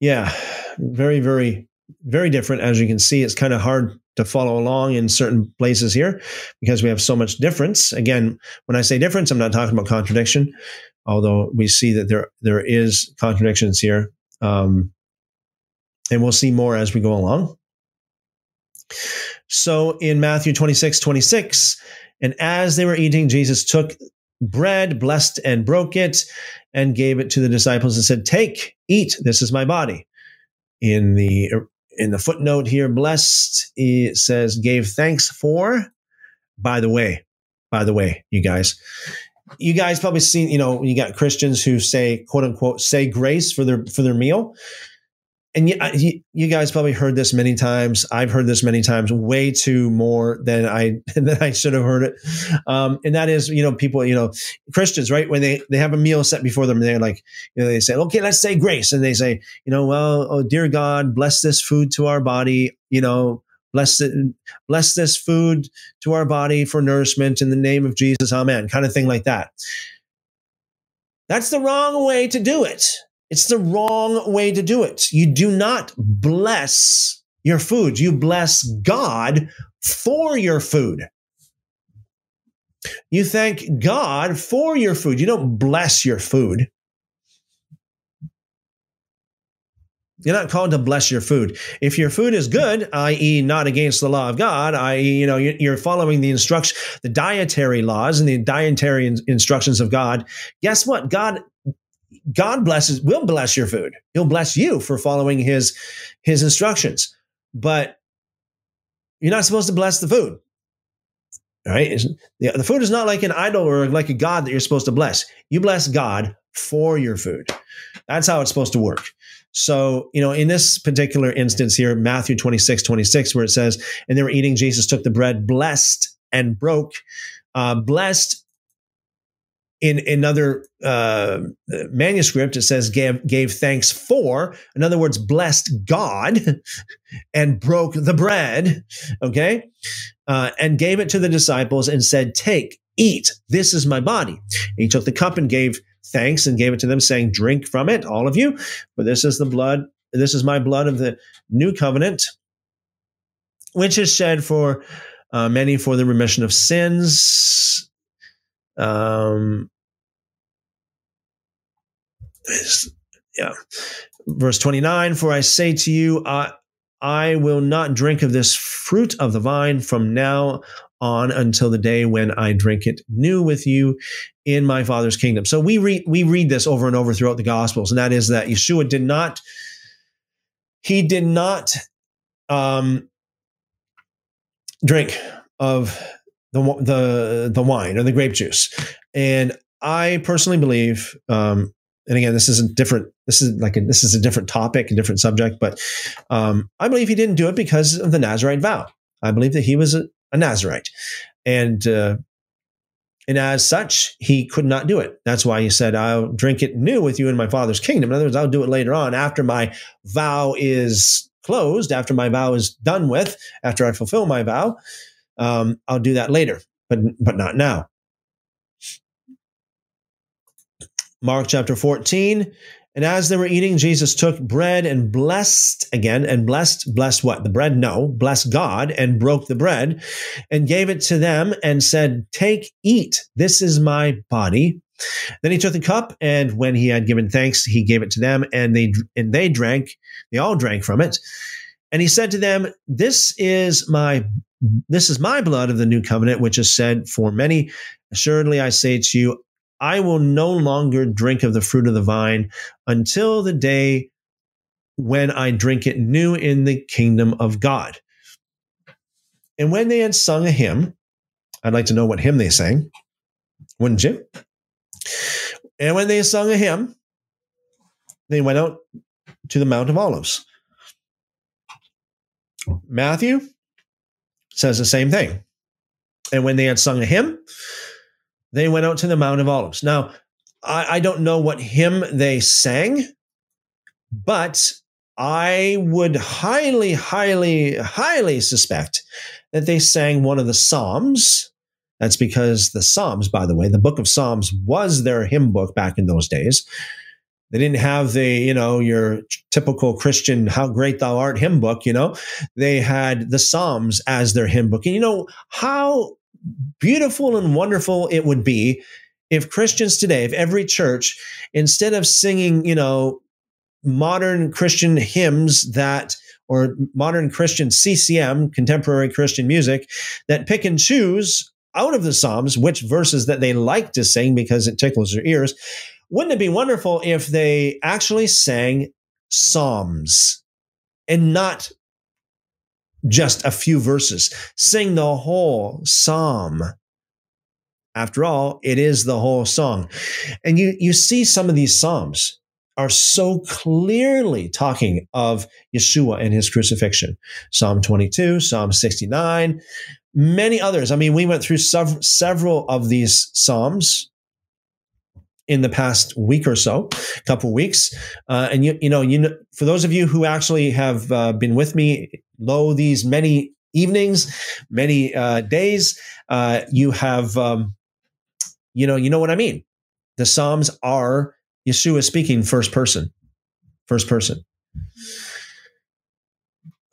Yeah, very, very, very different. As you can see, it's kind of hard to follow along in certain places here because we have so much difference. Again, when I say difference, I'm not talking about contradiction, although we see that there there is contradictions here, um, and we'll see more as we go along. So in Matthew 26, 26, and as they were eating, Jesus took bread, blessed and broke it, and gave it to the disciples and said, Take, eat, this is my body. In the in the footnote here, blessed, it says, gave thanks for. By the way, by the way, you guys, you guys probably seen, you know, you got Christians who say, quote unquote, say grace for their for their meal. And you, you, guys probably heard this many times. I've heard this many times, way too more than I than I should have heard it. Um, and that is, you know, people, you know, Christians, right? When they they have a meal set before them, they're like, you know, they say, okay, let's say grace, and they say, you know, well, oh dear God, bless this food to our body, you know, Bless, it, bless this food to our body for nourishment in the name of Jesus. Amen. Kind of thing like that. That's the wrong way to do it. It's the wrong way to do it. You do not bless your food. You bless God for your food. You thank God for your food. You don't bless your food. You're not called to bless your food. If your food is good, i.e., not against the law of God, i.e., you know, you're following the instruction, the dietary laws and the dietary instructions of God. Guess what? God, God blesses, will bless your food. He'll bless you for following His His instructions. But you're not supposed to bless the food. Right, the food is not like an idol or like a god that you're supposed to bless. You bless God for your food. That's how it's supposed to work. So, you know, in this particular instance here, Matthew 26, 26, where it says, and they were eating, Jesus took the bread, blessed and broke. Uh, blessed in another uh, manuscript, it says gave, gave thanks for. In other words, blessed God and broke the bread. Okay. Uh, and gave it to the disciples and said, Take, eat, this is my body. And he took the cup and gave thanks and gave it to them, saying, Drink from it, all of you, for this is the blood, this is my blood of the new covenant, which is shed for uh, many for the remission of sins. Um, yeah. Verse 29 For I say to you, I, I will not drink of this fruit of the vine from now on until the day when I drink it new with you in my Father's kingdom. So we read we read this over and over throughout the Gospels, and that is that Yeshua did not he did not um, drink of the the the wine or the grape juice, and I personally believe. Um, and again, this is a different. This is like a, this is a different topic, a different subject. But um, I believe he didn't do it because of the Nazarite vow. I believe that he was a, a Nazarite. And uh, and as such, he could not do it. That's why he said, I'll drink it new with you in my father's kingdom. In other words, I'll do it later on after my vow is closed, after my vow is done with, after I fulfill my vow. Um, I'll do that later, but but not now. Mark chapter 14, and as they were eating, Jesus took bread and blessed again, and blessed, blessed what? The bread? No, blessed God and broke the bread and gave it to them and said, Take, eat. This is my body. Then he took the cup, and when he had given thanks, he gave it to them, and they and they drank. They all drank from it. And he said to them, This is my this is my blood of the new covenant, which is said for many. Assuredly, I say to you, I will no longer drink of the fruit of the vine until the day when I drink it new in the kingdom of God. And when they had sung a hymn, I'd like to know what hymn they sang, wouldn't you? And when they sung a hymn, they went out to the Mount of Olives. Matthew says the same thing. And when they had sung a hymn, they went out to the Mount of Olives. Now, I, I don't know what hymn they sang, but I would highly, highly, highly suspect that they sang one of the Psalms. That's because the Psalms, by the way, the book of Psalms was their hymn book back in those days. They didn't have the, you know, your typical Christian, how great thou art hymn book, you know. They had the Psalms as their hymn book. And you know, how beautiful and wonderful it would be if Christians today, if every church, instead of singing, you know, modern Christian hymns that or modern Christian CCM, contemporary Christian music, that pick and choose out of the Psalms which verses that they like to sing because it tickles their ears. Wouldn't it be wonderful if they actually sang Psalms and not just a few verses. Sing the whole psalm After all, it is the whole song. And you, you see some of these Psalms are so clearly talking of Yeshua and his crucifixion. Psalm 22, Psalm 69, many others. I mean, we went through sev- several of these Psalms in the past week or so, couple weeks. Uh, and you, you know, you know, for those of you who actually have uh, been with me, lo, these many evenings, many uh, days, uh, you have, um, you know, you know what I mean. The Psalms are Yeshua speaking first person, first person.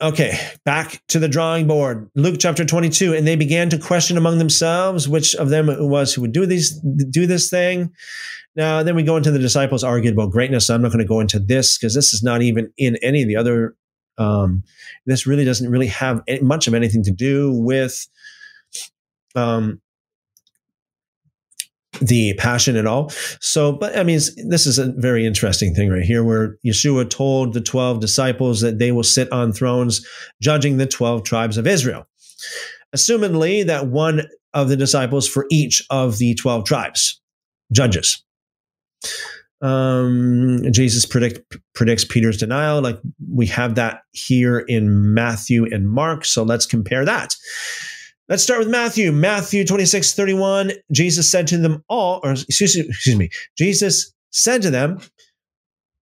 Okay, back to the drawing board. Luke chapter 22. And they began to question among themselves which of them it was who would do these do this thing. Now, then we go into the disciples argued about greatness. I'm not going to go into this because this is not even in any of the other. Um, this really doesn't really have much of anything to do with um, the passion at all. So, but I mean, this is a very interesting thing right here where Yeshua told the 12 disciples that they will sit on thrones judging the 12 tribes of Israel. Assumedly, that one of the disciples for each of the 12 tribes, judges. Um, Jesus predict, predicts Peter's denial. Like we have that here in Matthew and Mark. So let's compare that. Let's start with Matthew. Matthew 26, 31. Jesus said to them all, or excuse, excuse me, Jesus said to them,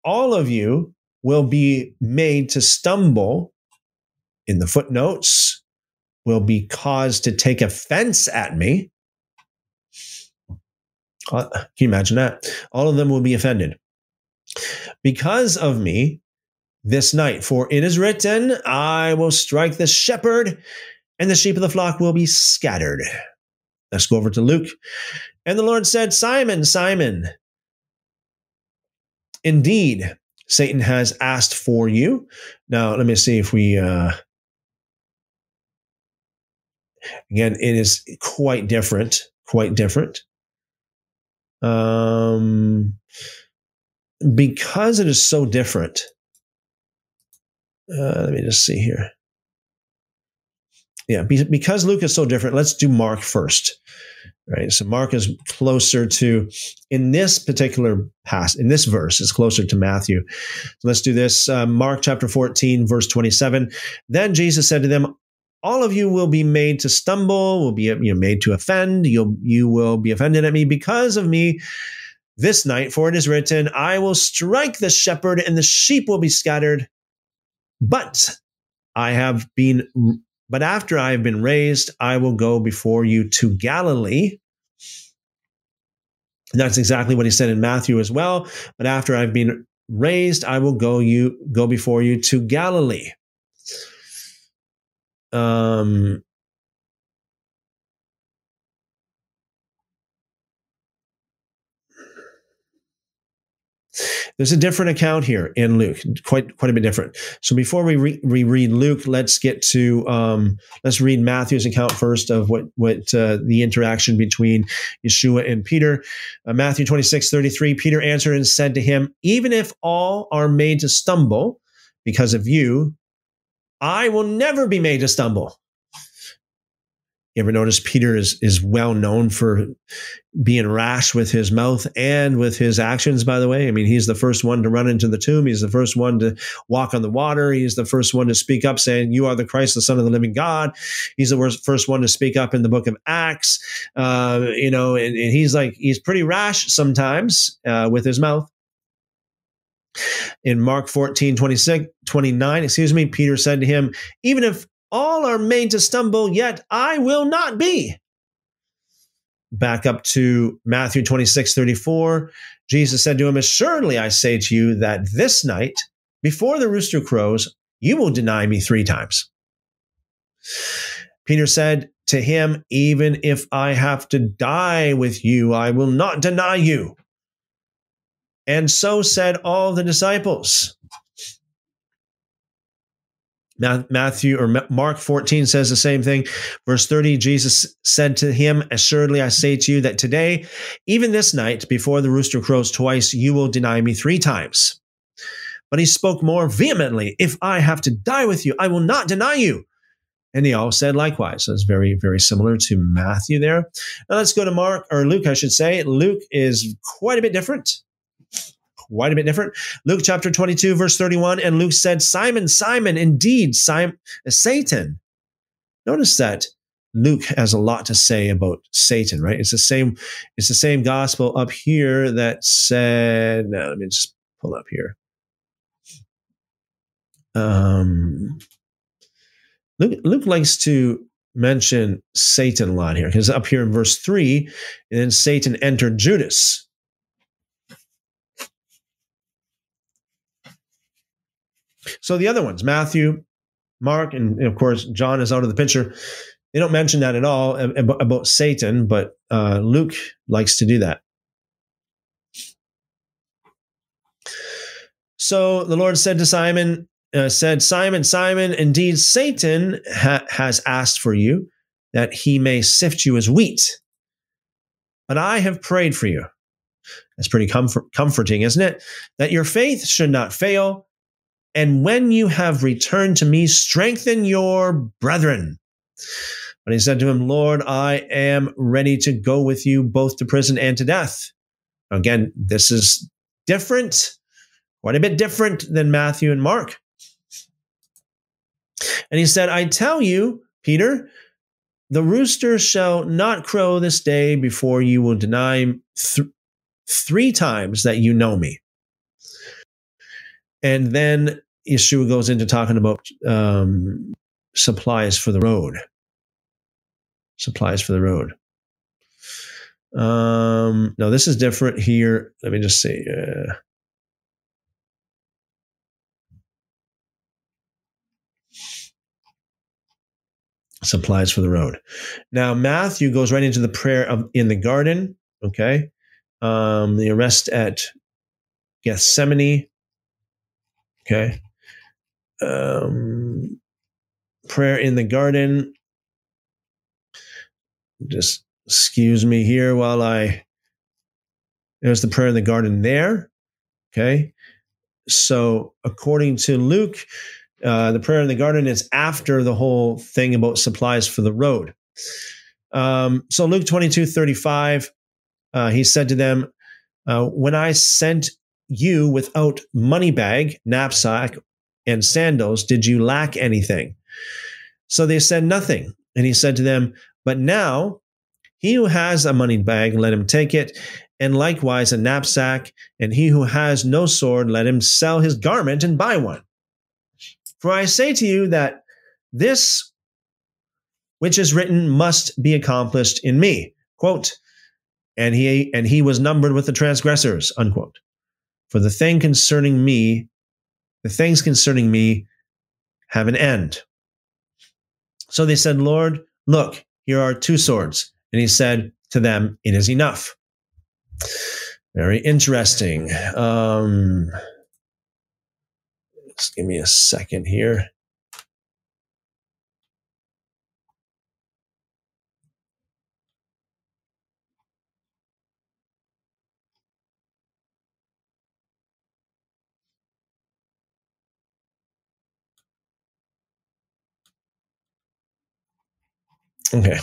All of you will be made to stumble in the footnotes, will be caused to take offense at me. Uh, can you imagine that? All of them will be offended because of me this night. For it is written, I will strike the shepherd and the sheep of the flock will be scattered. Let's go over to Luke. And the Lord said, Simon, Simon, indeed, Satan has asked for you. Now, let me see if we, uh, again, it is quite different, quite different. Um, because it is so different, uh, let me just see here yeah, because Luke is so different, let's do Mark first. Right. So Mark is closer to, in this particular pass, in this verse, is closer to Matthew. So let's do this. Uh, Mark chapter 14, verse 27. Then Jesus said to them, all of you will be made to stumble, will be you know, made to offend. You'll you will be offended at me because of me this night. For it is written, I will strike the shepherd, and the sheep will be scattered. But I have been but after I have been raised, I will go before you to Galilee. And that's exactly what he said in Matthew as well. But after I've been raised, I will go you go before you to Galilee. Um, There's a different account here in Luke, quite quite a bit different. So before we re- we read Luke, let's get to um, let's read Matthew's account first of what what uh, the interaction between Yeshua and Peter. Uh, Matthew 26, 33, Peter answered and said to him, Even if all are made to stumble because of you, I will never be made to stumble. You ever notice Peter is, is well known for being rash with his mouth and with his actions, by the way? I mean, he's the first one to run into the tomb. He's the first one to walk on the water. He's the first one to speak up saying, You are the Christ, the Son of the living God. He's the first one to speak up in the book of Acts. Uh, you know, and, and, he's like, he's pretty rash sometimes uh, with his mouth. In Mark 14, 26, 29, excuse me, Peter said to him, Even if all are made to stumble, yet I will not be. Back up to Matthew 26, 34. Jesus said to him, Assuredly I say to you that this night, before the rooster crows, you will deny me three times. Peter said to him, Even if I have to die with you, I will not deny you. And so said all the disciples. Matthew or Mark 14 says the same thing. Verse 30, Jesus said to him, Assuredly, I say to you that today, even this night, before the rooster crows twice, you will deny me three times. But he spoke more vehemently, If I have to die with you, I will not deny you. And they all said likewise. So it's very, very similar to Matthew there. Now let's go to Mark, or Luke, I should say. Luke is quite a bit different. Quite a bit different. Luke chapter 22, verse 31. And Luke said, Simon, Simon, indeed, Simon, Satan. Notice that Luke has a lot to say about Satan, right? It's the same, it's the same gospel up here that said, now let me just pull up here. Um, Luke, Luke likes to mention Satan a lot here because up here in verse 3, and then Satan entered Judas. So the other ones, Matthew, Mark, and, of course, John is out of the picture. They don't mention that at all about, Satan, but uh, Luke likes to do that. So the Lord said to Simon, uh, said, Simon, Simon, indeed Satan ha- has asked for you that he may sift you as wheat. But I have prayed for you. That's pretty comfort- comforting, isn't it? That your faith should not fail. And when you have returned to me, strengthen your brethren. But he said to him, Lord, I am ready to go with you both to prison and to death. Again, this is different, quite a bit different than Matthew and Mark. And he said, I tell you, Peter, the rooster shall not crow this day before you will deny th- three times that you know me. And then Yeshua goes into talking about um, supplies for the road. Supplies for the road. Um, no, this is different here. Let me just see. Uh, supplies for the road. Now Matthew goes right into the prayer of in the garden. Okay, um, the arrest at Gethsemane. Okay, um, prayer in the garden. Just excuse me here while I. There's the prayer in the garden there. Okay, so according to Luke, uh, the prayer in the garden is after the whole thing about supplies for the road. Um, so Luke 22, 35, uh, he said to them, uh, When I sent you without money bag, knapsack, and sandals, did you lack anything? So they said nothing. And he said to them, But now he who has a money bag, let him take it, and likewise a knapsack, and he who has no sword, let him sell his garment and buy one. For I say to you that this which is written must be accomplished in me. Quote, and he and he was numbered with the transgressors, unquote. For the thing concerning me, the things concerning me have an end. So they said, Lord, look, here are two swords. And he said to them, It is enough. Very interesting. Um, just give me a second here. Okay.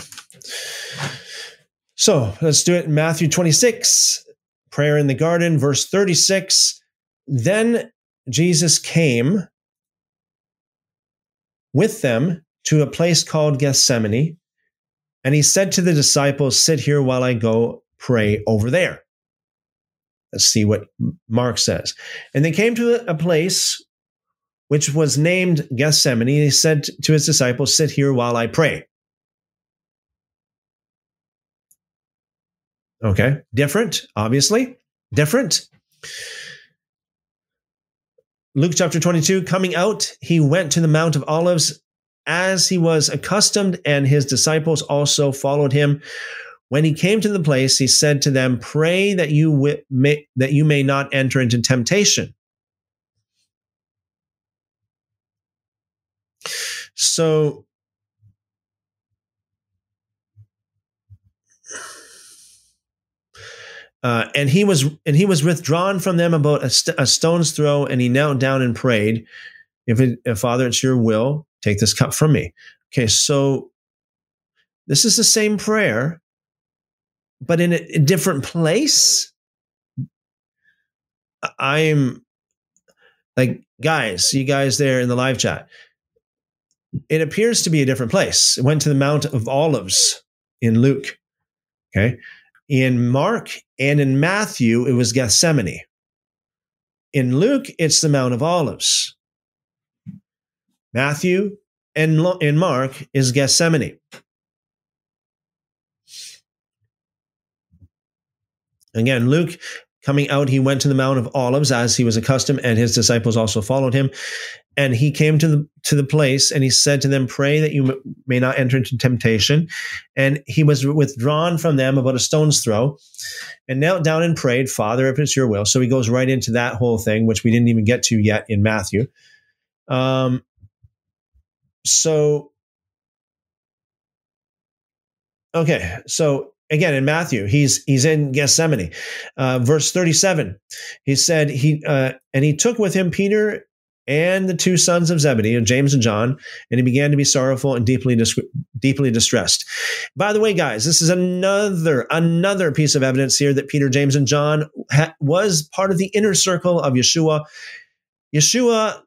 So let's do it. In Matthew 26, prayer in the garden, verse 36. Then Jesus came with them to a place called Gethsemane, and he said to the disciples, Sit here while I go pray over there. Let's see what Mark says. And they came to a place which was named Gethsemane. He said to his disciples, Sit here while I pray. Okay, different, obviously, different. Luke chapter 22, coming out, he went to the Mount of Olives as he was accustomed, and his disciples also followed him. When he came to the place, he said to them, Pray that you, wi- may, that you may not enter into temptation. So, Uh, and he was and he was withdrawn from them about a, st- a, stone's throw, and he knelt down and prayed, "If, it, if Father, it's your will take this cup from me. Okay, so this is the same prayer, but in a, a different place. I'm like, guys, you guys there in the live chat, it appears to be a different place. It went to the Mount of Olives in Luke. Okay. In Mark and in Matthew, it was Gethsemane. In Luke, it's the Mount of Olives. Matthew and in Mark is Gethsemane. Again, Luke coming out, he went to the Mount of Olives as he was accustomed, and his disciples also followed him. And he came to the to the place, and he said to them, "Pray that you may not enter into temptation." And he was withdrawn from them about a stone's throw, and knelt down and prayed, "Father, if it's your will." So he goes right into that whole thing, which we didn't even get to yet in Matthew. Um, so okay, so again in Matthew, he's he's in Gethsemane, uh, verse thirty-seven. He said he uh, and he took with him Peter and the two sons of Zebedee, James and John, and he began to be sorrowful and deeply dis- deeply distressed. By the way, guys, this is another another piece of evidence here that Peter, James, and John ha- was part of the inner circle of Yeshua. Yeshua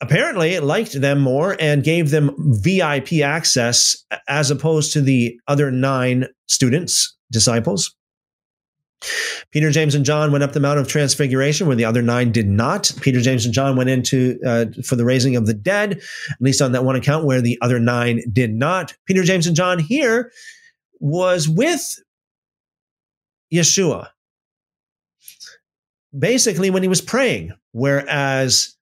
apparently it liked them more and gave them VIP access as opposed to the other nine students, disciples. Peter, James, and John went up the Mount of Transfiguration, where the other nine did not. Peter, James, and John went into uh, for the raising of the dead, at least on that one account, where the other nine did not. Peter, James, and John here was with Yeshua, basically when he was praying, whereas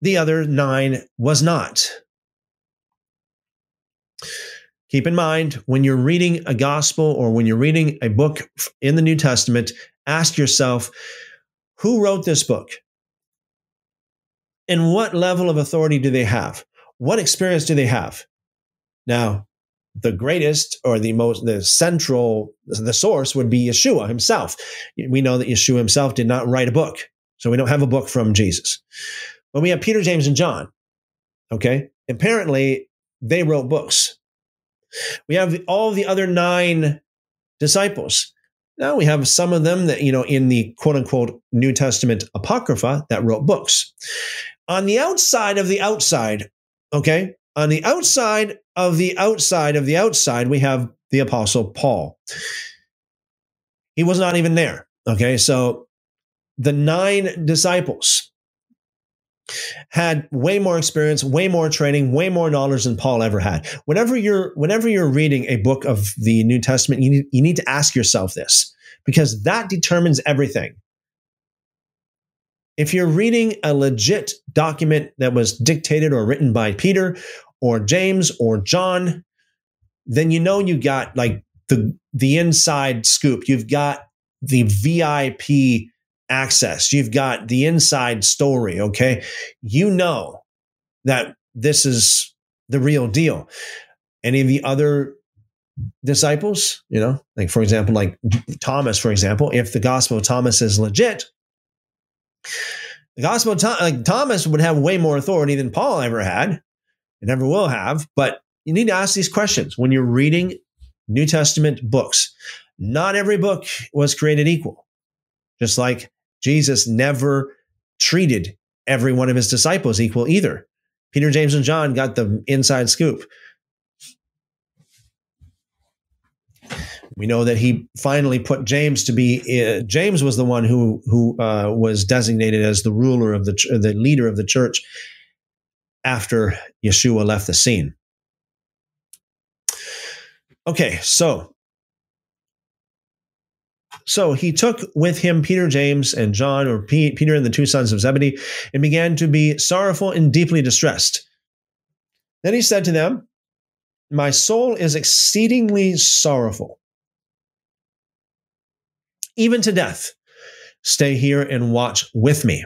the other nine was not. Keep in mind when you're reading a gospel or when you're reading a book in the New Testament, ask yourself who wrote this book? And what level of authority do they have? What experience do they have? Now, the greatest or the most the central the source would be Yeshua himself. We know that Yeshua himself did not write a book. So we don't have a book from Jesus. We have Peter, James, and John. Okay. Apparently, they wrote books. We have all the other nine disciples. Now we have some of them that, you know, in the quote unquote New Testament Apocrypha that wrote books. On the outside of the outside, okay, on the outside of the outside of the outside, we have the Apostle Paul. He was not even there. Okay, so the nine disciples had way more experience, way more training, way more knowledge than Paul ever had. Whenever you're whenever you're reading a book of the New Testament, you need, you need to ask yourself this because that determines everything. If you're reading a legit document that was dictated or written by Peter or James or John, then you know you got like the the inside scoop. You've got the VIP access. You've got the inside story. Okay. You know that this is the real deal. Any of the other disciples, you know, like for example, like Thomas, for example, if the gospel of Thomas is legit, the gospel of like Thomas would have way more authority than Paul ever had and ever will have. But you need to ask these questions when you're reading New Testament books. Not every book was created equal. Just like Jesus never treated every one of his disciples equal either. Peter, James, and John got the inside scoop. We know that he finally put James to be. Uh, James was the one who who uh, was designated as the ruler of the the leader of the church after Yeshua left the scene. Okay, so so he took with him Peter, James, and John, or P- Peter and the two sons of Zebedee, and began to be sorrowful and deeply distressed. Then he said to them, My soul is exceedingly sorrowful, even to death. Stay here and watch with me.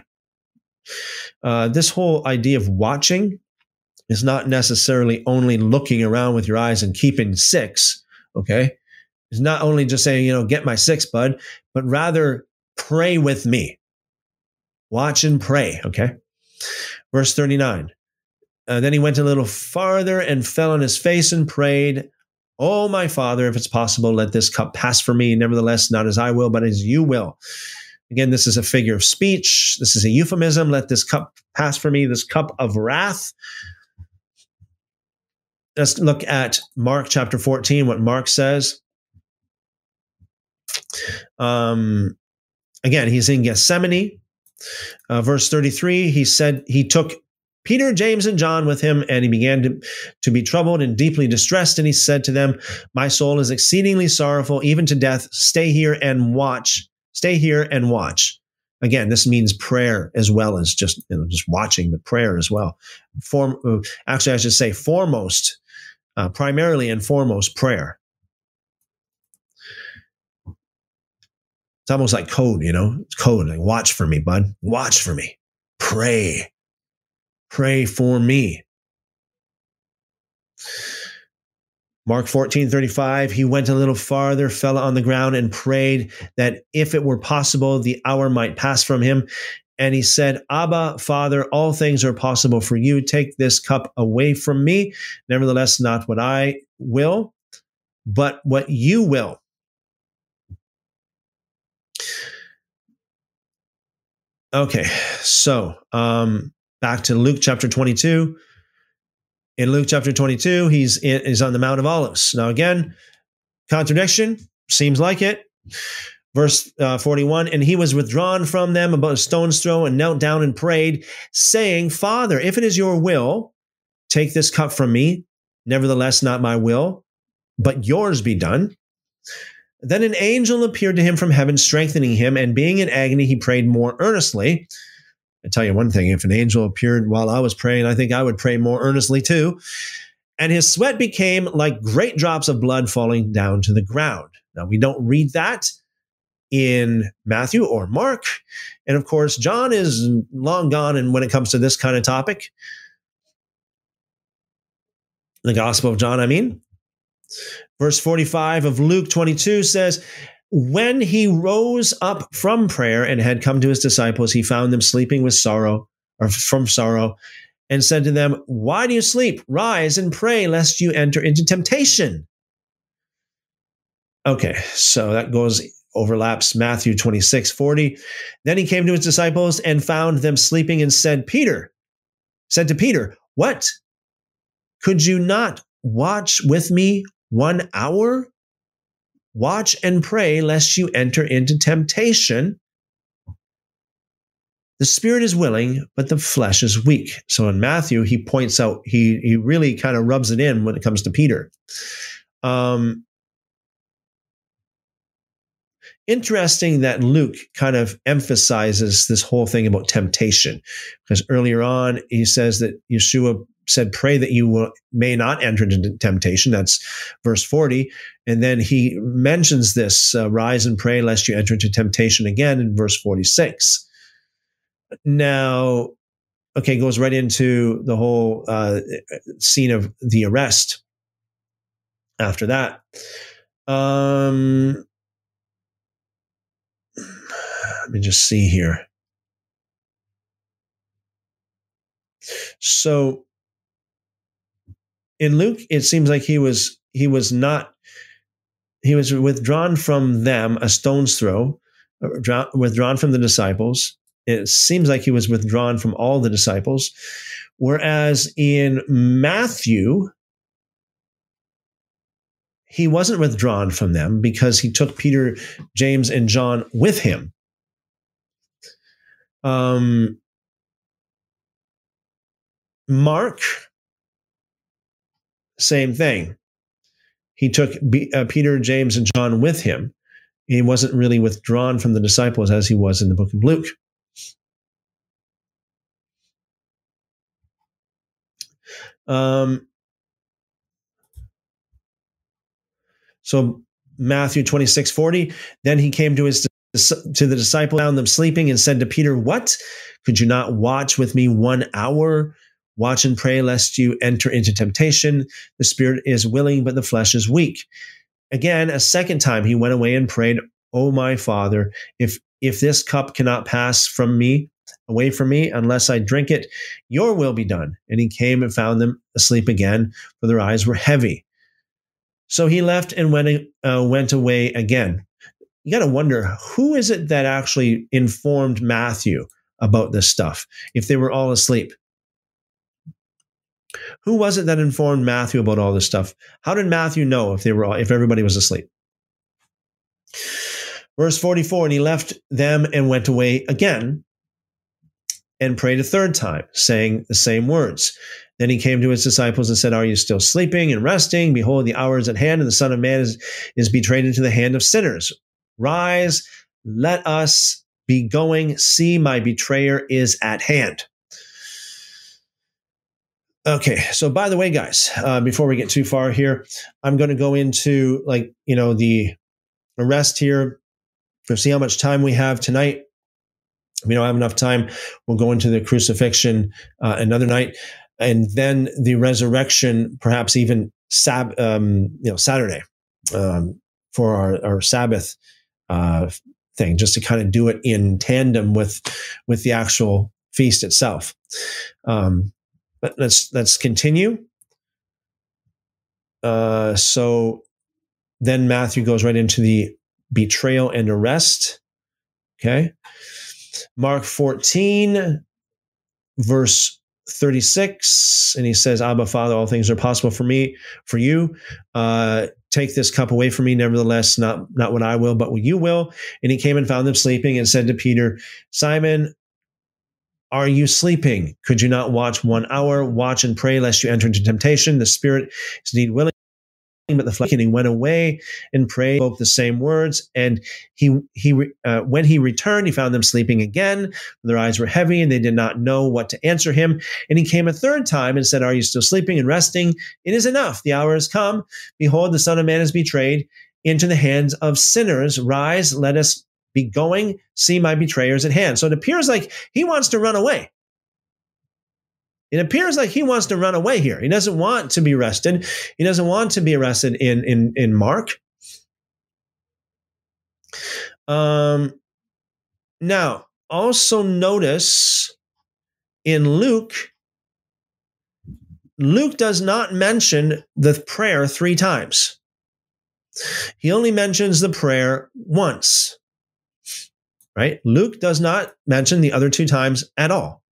Uh, this whole idea of watching is not necessarily only looking around with your eyes and keeping six, okay? Is not only just saying, you know, get my six, bud, but rather pray with me. Watch and pray, okay? Verse 39. Uh, then he went a little farther and fell on his face and prayed, Oh, my Father, if it's possible, let this cup pass from me. Nevertheless, not as I will, but as you will. Again, this is a figure of speech. This is a euphemism. Let this cup pass for me, this cup of wrath. Let's look at Mark chapter 14, what Mark says. Um, again, he's in Gethsemane. Uh, verse 33, he said he took Peter, James, and John with him, and he began to, to be troubled and deeply distressed. And he said to them, My soul is exceedingly sorrowful, even to death. Stay here and watch. Stay here and watch. Again, this means prayer as well as just you know, just watching, but prayer as well. Form, uh, actually, I should say foremost, uh, primarily and foremost, prayer. It's almost like code, you know, it's code. Like, watch for me, bud. Watch for me. Pray pray for me. Mark 14, 35, he went a little farther, fell on the ground, and prayed that if it were possible, the hour might pass from him. And he said, Abba, Father, all things are possible for you. Take this cup away from me. Nevertheless, not what I will, but what you will. Okay, so um, back to Luke chapter 22. In Luke chapter 22, he's, in, he's on the Mount of Olives. Now, again, contradiction, seems like it. Verse uh, 41 And he was withdrawn from them about a stone's throw and knelt down and prayed, saying, Father, if it is your will, take this cup from me. Nevertheless, not my will, but yours be done. Then an angel appeared to him from heaven, strengthening him, and being in agony, he prayed more earnestly. I tell you one thing if an angel appeared while I was praying, I think I would pray more earnestly too. And his sweat became like great drops of blood falling down to the ground. Now, we don't read that in Matthew or Mark. And of course, John is long gone. And when it comes to this kind of topic, the Gospel of John, I mean, verse 45 of Luke 22 says, when he rose up from prayer and had come to his disciples, he found them sleeping with sorrow or from sorrow and said to them, Why do you sleep? Rise and pray lest you enter into temptation. Okay, so that goes overlaps Matthew 26, 40. Then he came to his disciples and found them sleeping and said, Peter, said to Peter, What? Could you not watch with me one hour? Watch and pray lest you enter into temptation. The spirit is willing, but the flesh is weak. So in Matthew, he points out, he, he really kind of rubs it in when it comes to Peter. Um, interesting that Luke kind of emphasizes this whole thing about temptation, because earlier on he says that Yeshua said, Pray that you may not enter into temptation. That's verse 40. And then he mentions this uh, rise and pray lest you enter into temptation again in verse 46. Now, okay, goes right into the whole uh, scene of the arrest after that. Um, let me just see here. So in Luke, it seems like he was he was not he was withdrawn from them a stone's throw, uh, withdrawn from the disciples. It seems like he was withdrawn from all the disciples. Whereas in Matthew, he wasn't withdrawn from them because he took Peter, James, and John with him. Um, Mark same thing. He took B, uh, Peter, James, and John with him. He wasn't really withdrawn from the disciples as he was in the book of Luke. Um, so Matthew 26, 40, then he came to his to the disciple, found them sleeping, and said to Peter, What? Could you not watch with me one hour? Watch and pray lest you enter into temptation. The spirit is willing, but the flesh is weak. Again, a second time he went away and prayed, Oh my father, if if this cup cannot pass from me, away from me unless I drink it. Your will be done. And he came and found them asleep again, for their eyes were heavy. So he left and went, uh, went away again. You got to wonder who is it that actually informed Matthew about this stuff if they were all asleep? Who was it that informed Matthew about all this stuff? How did Matthew know if they were if everybody was asleep? Verse 44 And he left them and went away again and prayed a third time, saying the same words. Then he came to his disciples and said, Are you still sleeping and resting? Behold, the hour is at hand, and the Son of Man is, is betrayed into the hand of sinners. Rise, let us be going. See, my betrayer is at hand. Okay, so by the way, guys, uh, before we get too far here, I'm going to go into like you know the arrest here. We'll see how much time we have tonight. If we don't have enough time, we'll go into the crucifixion uh, another night, and then the resurrection, perhaps even sab- um, you know Saturday um, for our, our Sabbath uh, thing, just to kind of do it in tandem with with the actual feast itself. Um, but let's let's continue. Uh, so then Matthew goes right into the betrayal and arrest. Okay. Mark 14, verse 36, and he says, Abba, Father, all things are possible for me, for you. Uh, take this cup away from me, nevertheless, not, not what I will, but what you will. And he came and found them sleeping and said to Peter, Simon, are you sleeping? Could you not watch one hour? Watch and pray lest you enter into temptation. The spirit is indeed willing, but the flesh. And he went away and prayed, spoke the same words. And he he uh, when he returned, he found them sleeping again. Their eyes were heavy, and they did not know what to answer him. And he came a third time and said, "Are you still sleeping and resting? It is enough. The hour has come. Behold, the Son of Man is betrayed." Into the hands of sinners. Rise, let us be going, see my betrayers at hand. So it appears like he wants to run away. It appears like he wants to run away here. He doesn't want to be arrested. He doesn't want to be arrested in in in Mark. Um, now, also notice in Luke, Luke does not mention the prayer three times. He only mentions the prayer once right? Luke does not mention the other two times at all.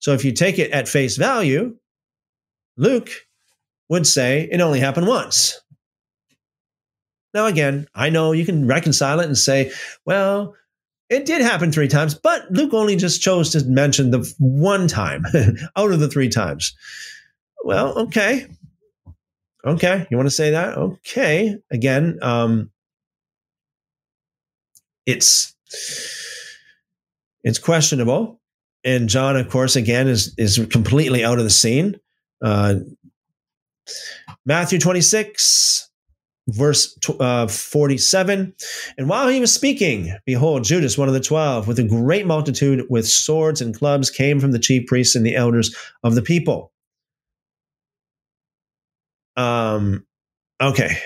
So if you take it at face value, Luke would say it only happened once. Now, again, I know you can reconcile it and say, well, it did happen three times, but Luke only just chose to mention the one time out of the three times. Well, okay. Okay. You want to say that? Okay. Again, um, it's it's questionable. And John, of course, again is is completely out of the scene. Uh, Matthew 26, verse uh, 47. And while he was speaking, behold, Judas, one of the twelve, with a great multitude with swords and clubs, came from the chief priests and the elders of the people. Um, okay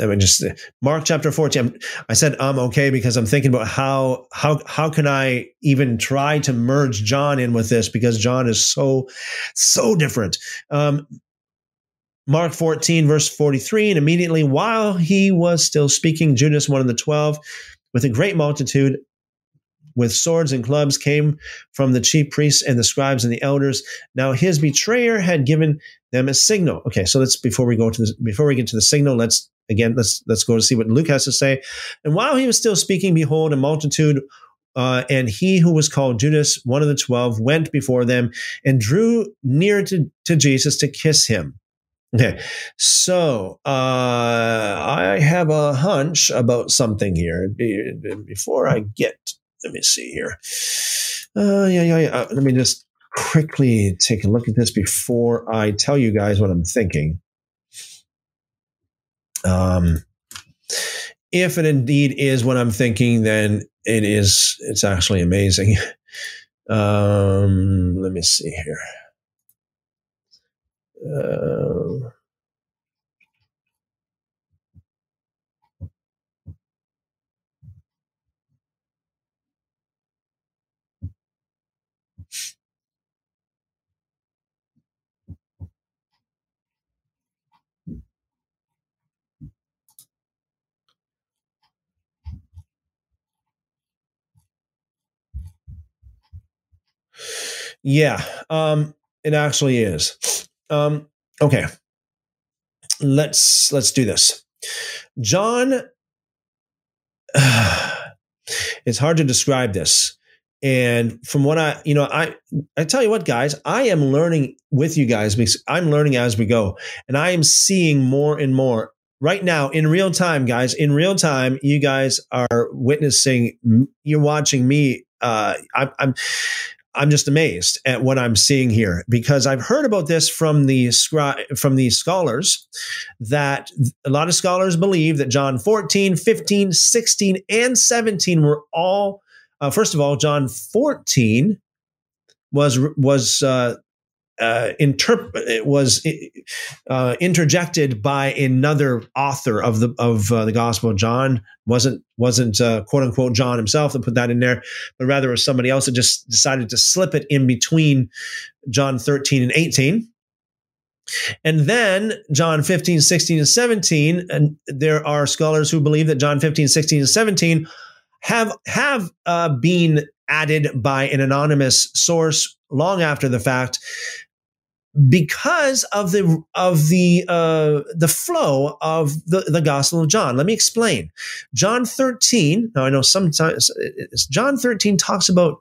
let me just Mark chapter 14. I said I'm okay because I'm thinking about how how how can I even try to merge John in with this because John is so so different. Um, Mark 14 verse 43 and immediately while he was still speaking Judas one of the 12 with a great multitude with swords and clubs came from the chief priests and the scribes and the elders. Now his betrayer had given them a signal. Okay, so let's before we go to this, before we get to the signal, let's again let's let's go to see what Luke has to say. And while he was still speaking, behold, a multitude. Uh, and he who was called Judas, one of the twelve, went before them and drew near to, to Jesus to kiss him. Okay, so uh, I have a hunch about something here. Before I get let me see here. Uh, yeah, yeah, yeah. Uh, let me just quickly take a look at this before I tell you guys what I'm thinking. Um, if it indeed is what I'm thinking, then it is. It's actually amazing. Um, let me see here. Uh, Yeah, um, it actually is. Um, okay, let's let's do this. John, it's hard to describe this. And from what I, you know, I I tell you what, guys, I am learning with you guys because I'm learning as we go, and I am seeing more and more right now in real time, guys. In real time, you guys are witnessing. You're watching me. Uh, I'm, I'm I'm just amazed at what I'm seeing here because I've heard about this from the from the scholars that a lot of scholars believe that John 14, 15, 16, and 17 were all uh, first of all, John 14 was was uh, uh, interp- it was uh, interjected by another author of the of uh, the Gospel. John wasn't wasn't uh, quote unquote John himself that put that in there, but rather it was somebody else that just decided to slip it in between John 13 and 18. And then John 15, 16, and 17, and there are scholars who believe that John 15, 16, and 17 have have uh, been added by an anonymous source long after the fact because of the of the uh, the flow of the, the Gospel of John. Let me explain. John 13. Now I know sometimes John 13 talks about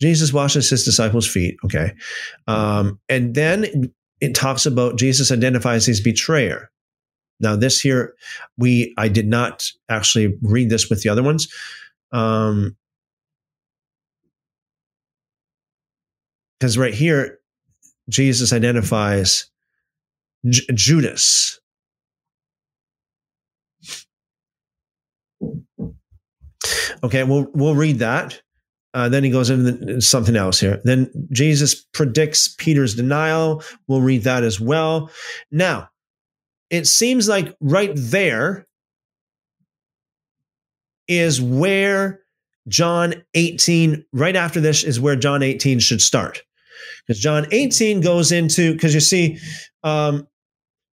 Jesus washes his disciples' feet. Okay, um, and then it talks about Jesus identifies his betrayer. Now, this here, we I did not actually read this with the other ones. Um, because right here, Jesus identifies J- Judas. Okay, we'll we'll read that. Uh, then he goes into something else here. Then Jesus predicts Peter's denial. We'll read that as well. Now, it seems like right there is where John 18, right after this is where John 18 should start. Because John 18 goes into, because you see, um,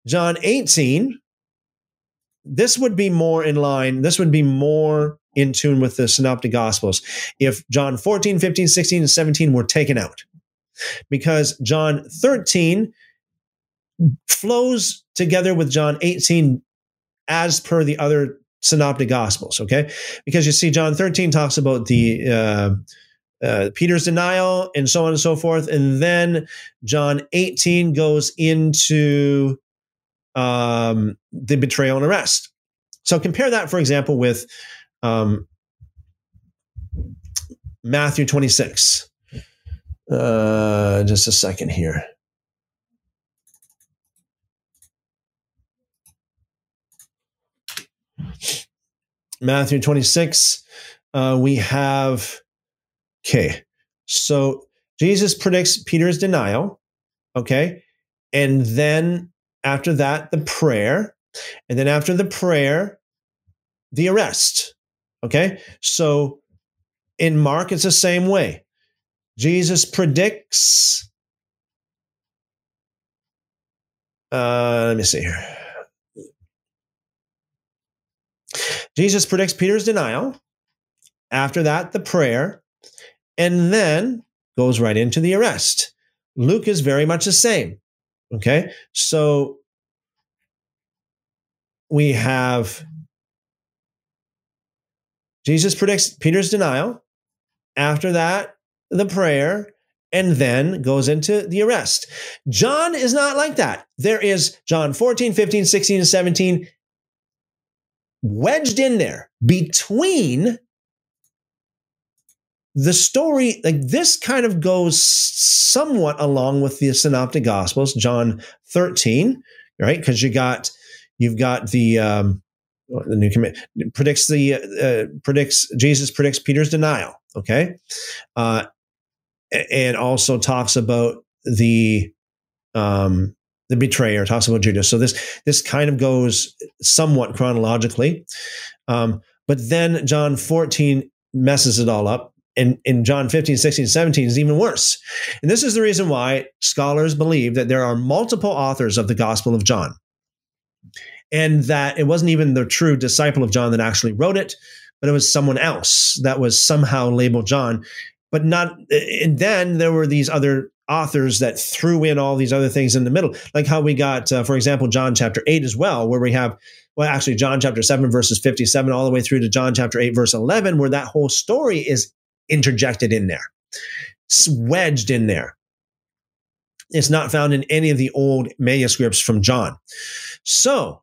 John 18, this would be more in line, this would be more in tune with the synoptic gospels if John 14, 15, 16, and 17 were taken out. Because John 13 flows together with John 18 as per the other synoptic gospels, okay? Because you see, John 13 talks about the uh, uh, Peter's denial and so on and so forth. And then John 18 goes into um, the betrayal and arrest. So compare that, for example, with um, Matthew 26. Uh, just a second here. Matthew 26, uh, we have, okay, so Jesus predicts Peter's denial, okay? And then after that, the prayer. And then after the prayer, the arrest, okay? So in Mark, it's the same way. Jesus predicts, uh, let me see here. Jesus predicts Peter's denial. After that, the prayer, and then goes right into the arrest. Luke is very much the same. Okay. So we have Jesus predicts Peter's denial. After that, the prayer, and then goes into the arrest. John is not like that. There is John 14, 15, 16, and 17 wedged in there between the story, like this kind of goes somewhat along with the synoptic gospels, John 13, right? Because you got, you've got the, um, the new command predicts the, uh, predicts, Jesus predicts Peter's denial. Okay. Uh, and also talks about the, um, the betrayer, talks about Judas. So this this kind of goes somewhat chronologically, um, but then John 14 messes it all up. And in John 15, 16, 17 is even worse. And this is the reason why scholars believe that there are multiple authors of the Gospel of John. And that it wasn't even the true disciple of John that actually wrote it, but it was someone else that was somehow labeled John. but not. And then there were these other authors that threw in all these other things in the middle, like how we got, uh, for example, John chapter 8 as well, where we have, well, actually, John chapter 7, verses 57, all the way through to John chapter 8, verse 11, where that whole story is interjected in there, wedged in there. It's not found in any of the old manuscripts from John. So,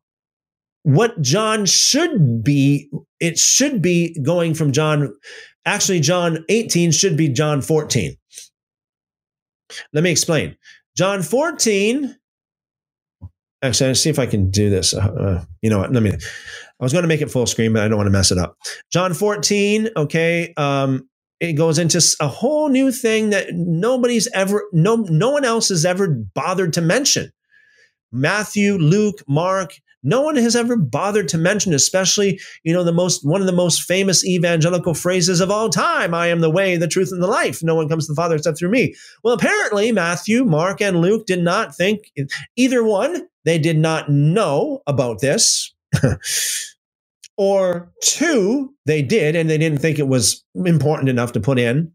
what John should be, it should be going from John, actually, John 18 should be John 14 let me explain. John 14. Actually, let's see if I can do this. Uh, uh, you know what? Let me. I was going to make it full screen, but I don't want to mess it up. John 14. Okay. Um, it goes into a whole new thing that nobody's ever, no, no one else has ever bothered to mention. Matthew, Luke, Mark, no one has ever bothered to mention, especially, you know, the most one of the most famous evangelical phrases of all time, I am the way, the truth, and the life. No one comes to the Father except through me. Well, apparently Matthew, Mark, and Luke did not think either one, they did not know about this. or two, they did, and they didn't think it was important enough to put in.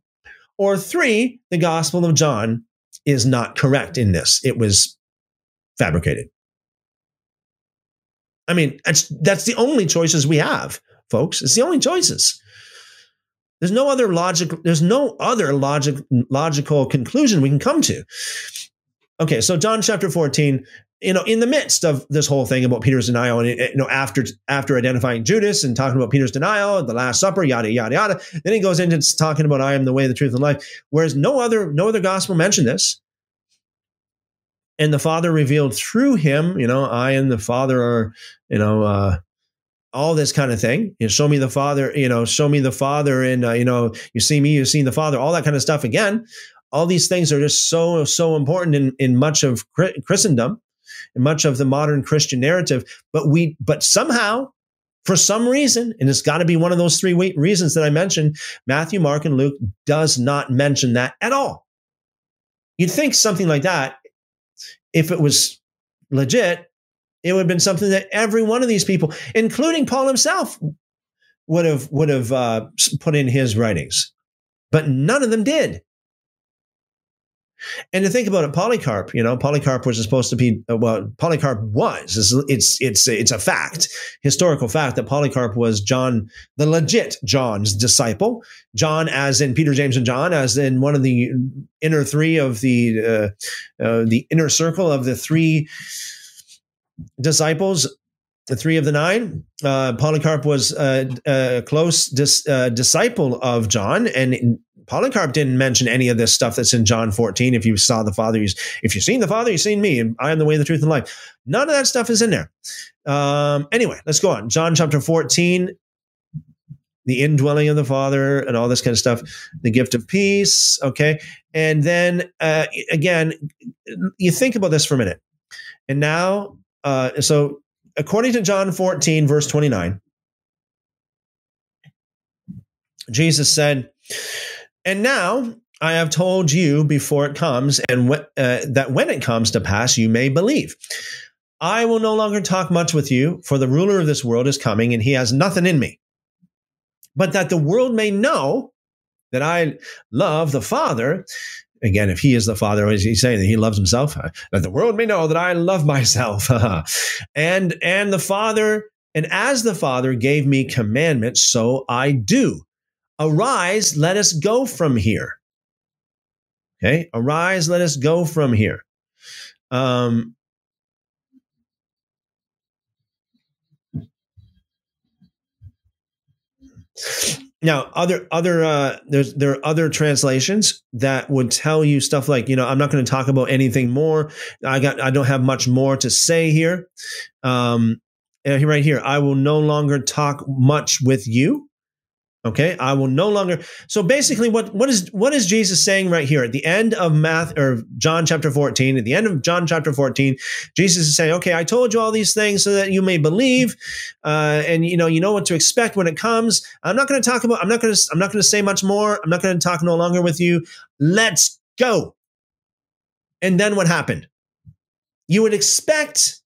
Or three, the Gospel of John is not correct in this. It was fabricated. I mean, that's that's the only choices we have, folks. It's the only choices. There's no other logic. There's no other logic logical conclusion we can come to. Okay, so John chapter 14, you know, in the midst of this whole thing about Peter's denial, and you know, after after identifying Judas and talking about Peter's denial, the Last Supper, yada yada yada, then he goes into talking about I am the way, the truth, and life. Whereas no other no other gospel mentioned this and the Father revealed through him, you know, I and the Father are, you know, uh, all this kind of thing. You know, show me the Father, you know, show me the Father, and uh, you know, you see me, you've seen the Father, all that kind of stuff. Again, all these things are just so so important in in much of Christendom, in much of the modern Christian narrative. But we, but somehow. For some reason, and it's got to be one of those three reasons that I mentioned, Matthew, Mark, and Luke does not mention that at all. You'd think something like that if it was legit, it would have been something that every one of these people, including Paul himself, would have would have uh, put in his writings, but none of them did. And to think about it, Polycarp, you know, Polycarp was supposed to be uh, well. Polycarp was. It's, it's it's a fact, historical fact that Polycarp was John, the legit John's disciple. John, as in Peter, James, and John, as in one of the inner three of the uh, uh, the inner circle of the three disciples the three of the nine. Uh, Polycarp was a, a close dis, uh, disciple of John, and Polycarp didn't mention any of this stuff that's in John 14. If you saw the Father, if you've seen the Father, you've seen me, and I am the way, the truth, and life. None of that stuff is in there. Um, anyway, let's go on. John chapter 14, the indwelling of the Father, and all this kind of stuff, the gift of peace. Okay. And then uh, again, you think about this for a minute. And now, uh, so according to John 14, verse 29, Jesus said, and now I have told you before it comes, and uh, that when it comes to pass, you may believe. I will no longer talk much with you, for the ruler of this world is coming, and he has nothing in me. But that the world may know that I love the Father. Again, if he is the Father, is he saying that he loves himself? That the world may know that I love myself. and and the Father, and as the Father gave me commandments, so I do. Arise, let us go from here. Okay, arise, let us go from here. Um, now, other other uh, there's there are other translations that would tell you stuff like you know I'm not going to talk about anything more. I got I don't have much more to say here. Um, right here, I will no longer talk much with you. Okay, I will no longer. So basically, what what is what is Jesus saying right here at the end of Math or John chapter fourteen? At the end of John chapter fourteen, Jesus is saying, "Okay, I told you all these things so that you may believe, uh, and you know you know what to expect when it comes. I'm not going to talk about. I'm not going to. I'm not going to say much more. I'm not going to talk no longer with you. Let's go." And then what happened? You would expect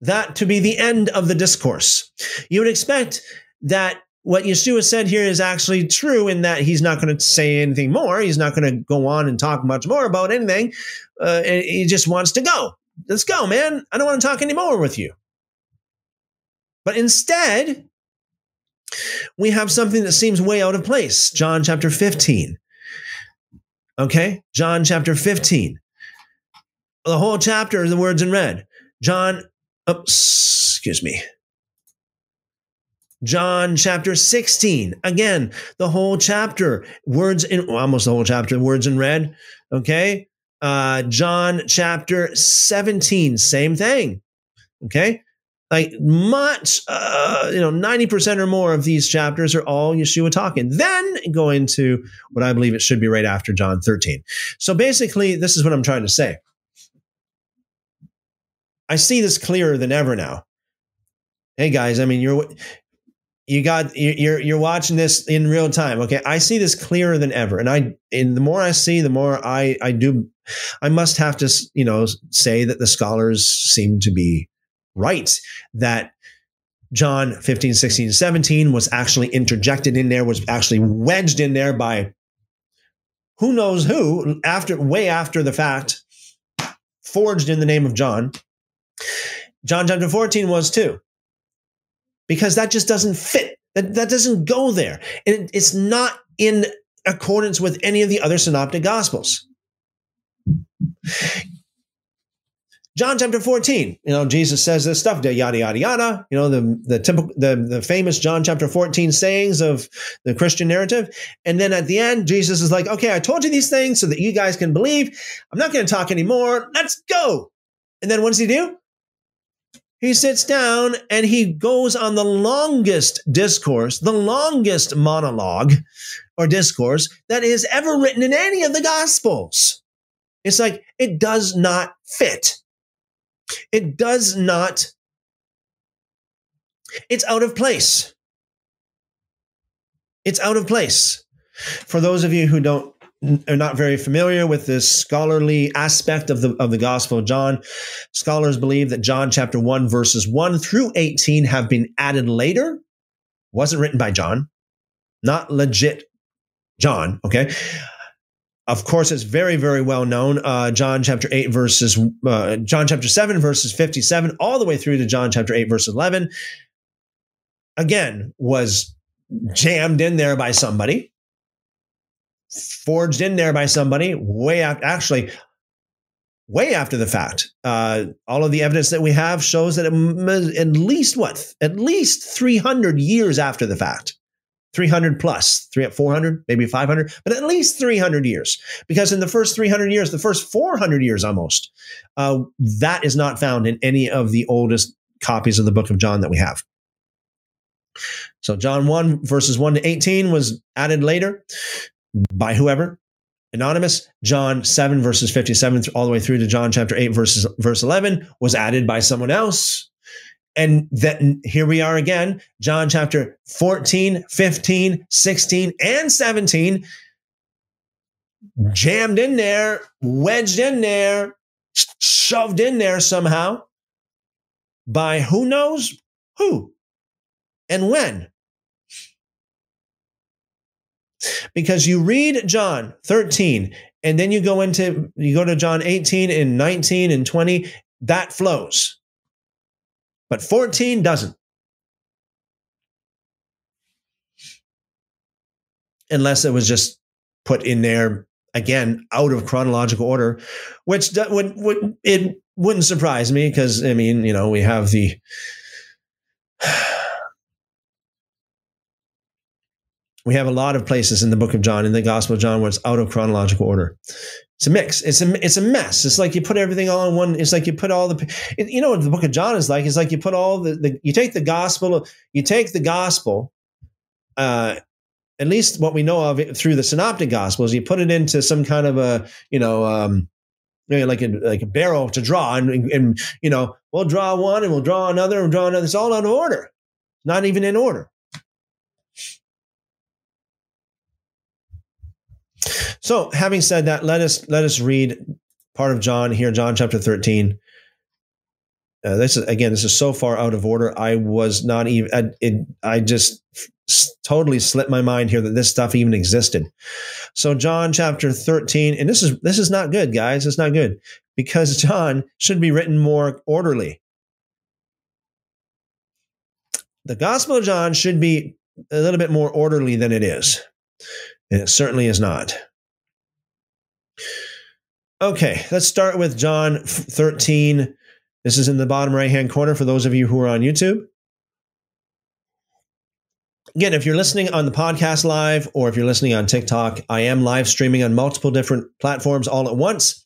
that to be the end of the discourse. You would expect that what Yeshua said here is actually true in that he's not going to say anything more. He's not going to go on and talk much more about anything. Uh, he just wants to go. Let's go, man. I don't want to talk anymore with you. But instead, we have something that seems way out of place. John chapter 15. Okay? John chapter 15. The whole chapter the words in red. John, oops, excuse me. John chapter 16. Again, the whole chapter, words in almost the whole chapter, words in red. Okay. Uh, John chapter 17, same thing. Okay. Like much, uh, you know, 90% or more of these chapters are all Yeshua talking. Then go into what I believe it should be right after John 13. So basically, this is what I'm trying to say. I see this clearer than ever now. Hey guys, I mean, you're you got you're you're watching this in real time okay? I see this clearer than ever and i and the more i see the more i i do i must have to you know say that the scholars seem to be right that john 15 16 17 was actually interjected in there was actually wedged in there by who knows who after way after the fact forged in the name of john. John chapter 14 was too because that just doesn't fit. That, that doesn't go there. And it's not in accordance with any of the other synoptic gospels. John chapter 14, you know, Jesus says this stuff, yada, yada, yada. You know, the, the, typical, the, the famous John chapter 14 sayings of the Christian narrative. And then at the end, Jesus is like, okay, I told you these things so that you guys can believe. I'm not going to talk anymore. Let's go. And then what does he do? He sits down and he goes on the longest discourse, the longest monologue or discourse that is ever written in any of the gospels. It's like it does not fit. It does not, it's out of place. It's out of place. For those of you who don't are not very familiar with this scholarly aspect of the of the Gospel of John, scholars believe that John chapter 1 verses 1 through 18 have been added later. Wasn't written by John. Not legit John, okay? Of course, it's very, very well known. Uh, John chapter 8, verses, uh, John chapter 7, verses 57, all the way through to John chapter 8, verse 11, again, was jammed in there by somebody forged in there by somebody way after, actually, way after the fact. Uh, all of the evidence that we have shows that at least what, at least 300 years after the fact. 300 plus, three, 400, maybe 500, but at least 300 years. Because in the first 300 years, the first 400 years almost, uh, that is not found in any of the oldest copies of the book of John that we have. So John 1 verses 1 to 18 was added later by whoever? Anonymous. John 7 verses 57 all the way through to john chapter 8 verses verse 11 was added by someone else. And then here we are again john chapter 14 15 16 and 17 jammed in there wedged in there shoved in there somehow by who knows who and when because you read John 13 and then you go into you go to John 18 and 19 and 20 that flows. But 14 doesn't. Unless it was just put in there again out of chronological order which would, would it wouldn't surprise me because i mean you know we have the we have a lot of places in the book of John, in the Gospel of John, where it's out of chronological order. It's a mix. It's a it's a mess. It's like you put everything all in one. It's like you put all the. You know what the book of John is like? It's like you put all the, the you take the gospel. You take the gospel. Uh, at least what we know of it through the synoptic gospels, you put it into some kind of a you know. Um, you know, like a like a barrel to draw, and, and, and you know we'll draw one, and we'll draw another, and we'll draw another. It's all out of order, not even in order. So, having said that, let us let us read part of John here, John chapter 13. Uh, this is again, this is so far out of order. I was not even. I, it, I just totally slipped my mind here that this stuff even existed. So John chapter 13, and this is this is not good, guys. It's not good because John should be written more orderly. The Gospel of John should be a little bit more orderly than it is. And it certainly is not. Okay, let's start with John 13. This is in the bottom right hand corner for those of you who are on YouTube. Again, if you're listening on the podcast live or if you're listening on TikTok, I am live streaming on multiple different platforms all at once.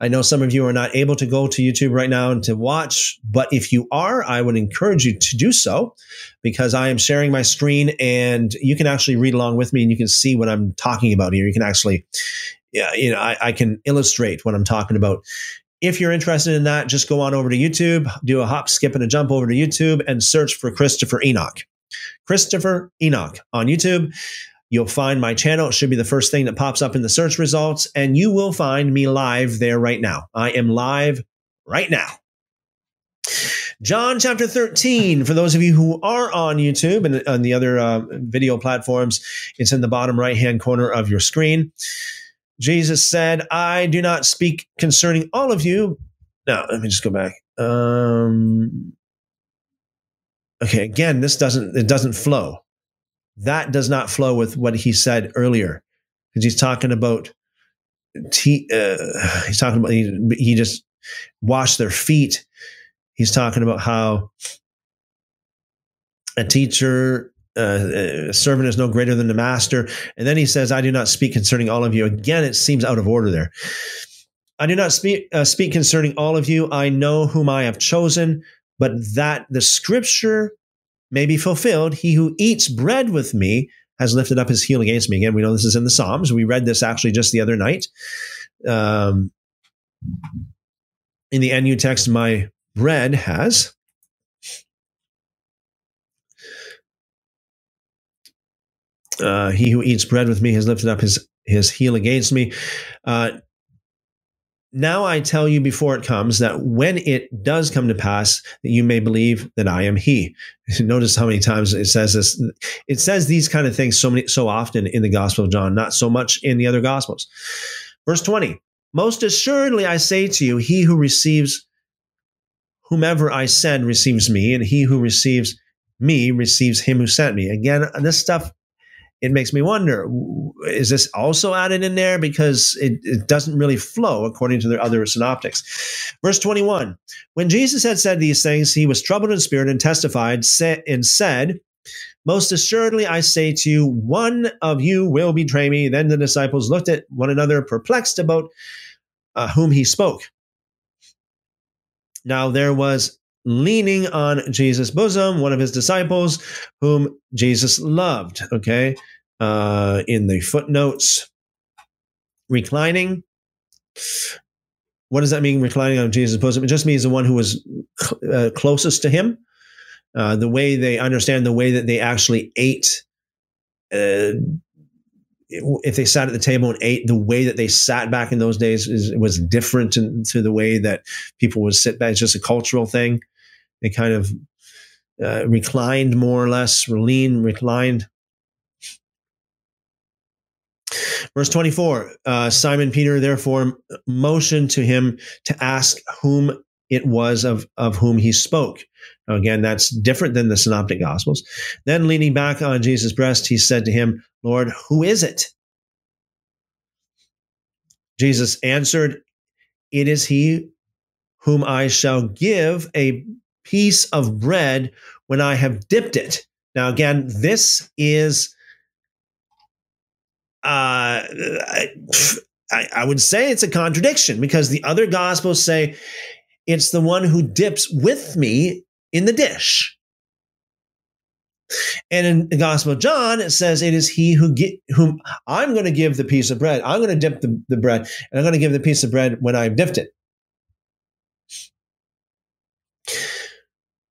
I know some of you are not able to go to YouTube right now and to watch, but if you are, I would encourage you to do so because I am sharing my screen and you can actually read along with me and you can see what I'm talking about here. You can actually, yeah, you know, I, I can illustrate what I'm talking about. If you're interested in that, just go on over to YouTube, do a hop, skip, and a jump over to YouTube and search for Christopher Enoch. Christopher Enoch on YouTube. You'll find my channel. It should be the first thing that pops up in the search results, and you will find me live there right now. I am live right now. John chapter 13, for those of you who are on YouTube and on the other uh, video platforms, it's in the bottom right hand corner of your screen. Jesus said, I do not speak concerning all of you. Now, let me just go back. Um, okay, again, this doesn't it doesn't flow. That does not flow with what he said earlier, because he's talking about uh, he's talking about he, he just washed their feet. He's talking about how a teacher uh, a servant is no greater than the master. And then he says, I do not speak concerning all of you. Again, it seems out of order there. I do not speak, uh, speak concerning all of you. I know whom I have chosen but that the scripture may be fulfilled. He who eats bread with me has lifted up his heel against me. Again, we know this is in the Psalms. We read this actually just the other night. Um, in the NU text, my bread has. Uh, he who eats bread with me has lifted up his his heel against me. Uh, now I tell you before it comes that when it does come to pass, that you may believe that I am He. Notice how many times it says this. It says these kind of things so many so often in the Gospel of John, not so much in the other Gospels. Verse twenty: Most assuredly I say to you, he who receives whomever I send receives me, and he who receives me receives him who sent me. Again, this stuff it makes me wonder is this also added in there? Because it, it, doesn't really flow according to the other synoptics. Verse 21 when jesus had said these things he was troubled in spirit and testified and said most assuredly i say to you one of you will betray me then the disciples looked at one another perplexed about uh, whom he spoke. Now there was leaning on Jesus' bosom, one of his disciples whom Jesus loved. Okay uh, in the footnotes. Reclining. What does that mean, reclining on Jesus' bosom? It just means the one who was cl- uh, closest to him. Uh, the way they understand the way that they actually ate. Uh, if they sat at the table and ate, the way that they sat back in those days is, was different to, to, the way that people would sit back. It's just a cultural thing. They kind of uh, reclined more or less, lean, reclined. Verse 24 uh, Simon Peter therefore motioned to him to ask whom it was of, of whom he spoke. Again, that's different than the synoptic gospels. Then, leaning back on Jesus' breast, he said to him, Lord, who is it? Jesus answered, It is he whom I shall give a piece of bread when I have dipped it. Now, again, this is uh, I, I would say it's a contradiction because the other gospels say it's the one who dips with me in the dish. And in the Gospel of John, it says it is he who get whom I'm going to give the piece of bread. I'm going to dip the, the bread, and I'm going to give the piece of bread when I've dipped it.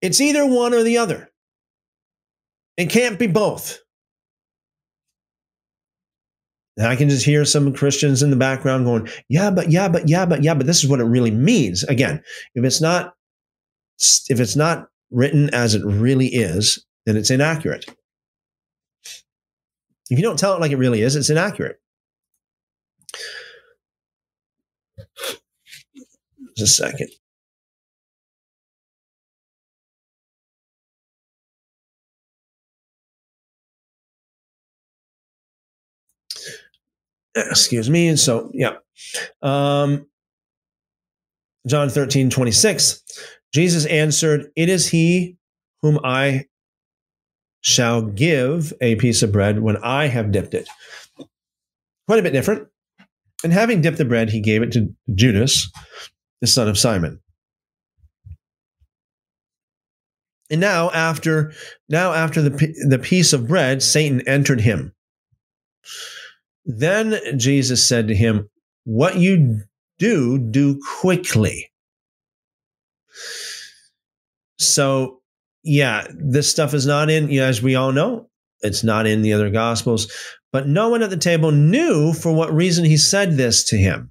It's either one or the other. It can't be both. And I can just hear some Christians in the background going, yeah, but yeah, but yeah, but yeah, but this is what it really means. Again, if it's not if it's not written as it really is, then it's inaccurate. If you don't tell it like it really is, it's inaccurate. Just a second. Excuse me. And so, yeah. Um, John 13, 26. Jesus answered, It is he whom I shall give a piece of bread when I have dipped it. Quite a bit different. And having dipped the bread, he gave it to Judas, the son of Simon. And now after now after the the piece of bread Satan entered him. Then Jesus said to him, "What you do, do quickly." So, yeah, this stuff is not in, you as we all know, it's not in the other gospels. But no one at the table knew for what reason he said this to him.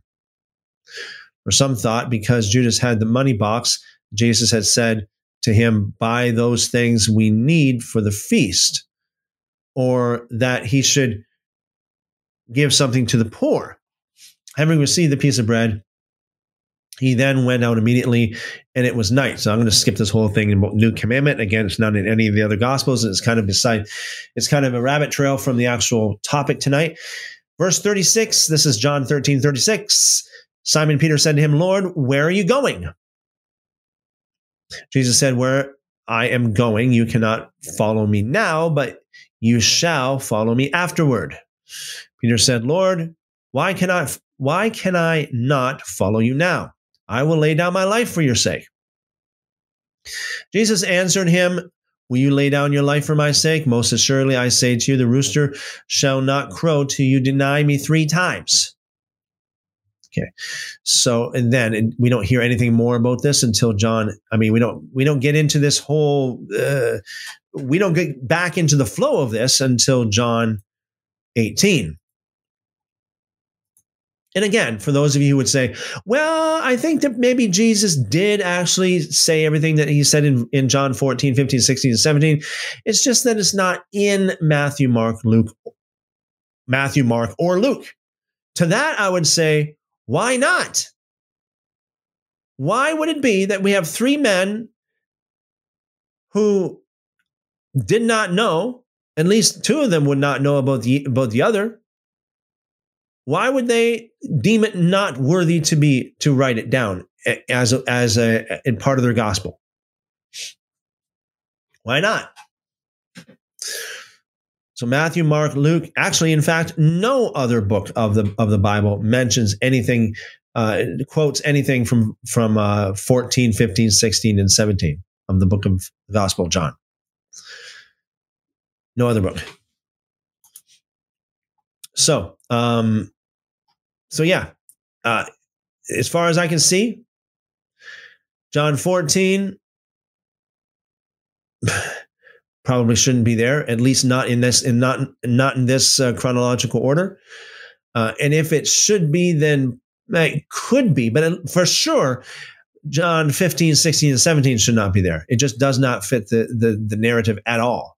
Or some thought because Judas had the money box, Jesus had said to him, Buy those things we need for the feast, or that he should give something to the poor. Having received the piece of bread, he then went out immediately and it was night. So I'm going to skip this whole thing about new commandment. Again, it's not in any of the other gospels. It's kind of beside, it's kind of a rabbit trail from the actual topic tonight. Verse 36, this is John 13, 36. Simon Peter said to him, Lord, where are you going? Jesus said, Where I am going, you cannot follow me now, but you shall follow me afterward. Peter said, Lord, why cannot why can I not follow you now? I will lay down my life for your sake. Jesus answered him, Will you lay down your life for my sake? Most assuredly, I say to you, the rooster shall not crow till you deny me three times. Okay. So, and then we don't hear anything more about this until John. I mean, we don't we don't get into this whole. Uh, we don't get back into the flow of this until John 18. And again, for those of you who would say, well, I think that maybe Jesus did actually say everything that he said in, in John 14, 15, 16, and 17. It's just that it's not in Matthew, Mark, Luke, Matthew, Mark, or Luke. To that, I would say, why not? Why would it be that we have three men who did not know, at least two of them would not know about the, about the other, why would they deem it not worthy to be to write it down as a, as a in part of their gospel? Why not? So Matthew, Mark, Luke, actually, in fact, no other book of the of the Bible mentions anything, uh, quotes anything from from uh, 14, 15, 16, and 17 of the book of the Gospel John. No other book. So, um, so yeah, uh, as far as I can see, John 14 probably shouldn't be there, at least not in this, in not not in this uh, chronological order. Uh, and if it should be, then it could be, but for sure, John 15, 16, and 17 should not be there. It just does not fit the the, the narrative at all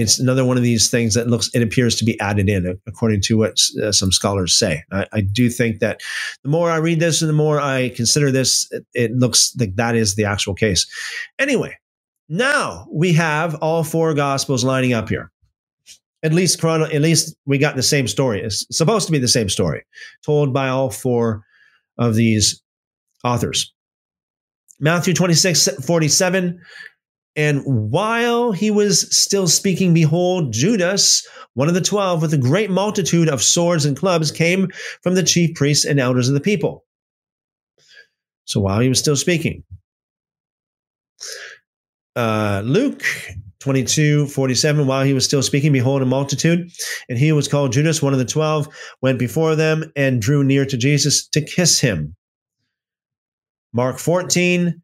it's another one of these things that looks it appears to be added in according to what uh, some scholars say. I, I, do think that the more i read this and the more i consider this it, it, looks like that is the actual case. Anyway now we have all four gospels lining up here. At least chrono at least we got the same story. It's supposed to be the same story told by all four of these authors. Matthew 26 47 and while he was still speaking, behold, Judas, one of the twelve, with a great multitude of swords and clubs, came from the chief priests and elders of the people. So while he was still speaking, uh, Luke 22, 47, while he was still speaking, behold, a multitude, and he was called Judas, one of the twelve, went before them and drew near to Jesus to kiss him. Mark 14,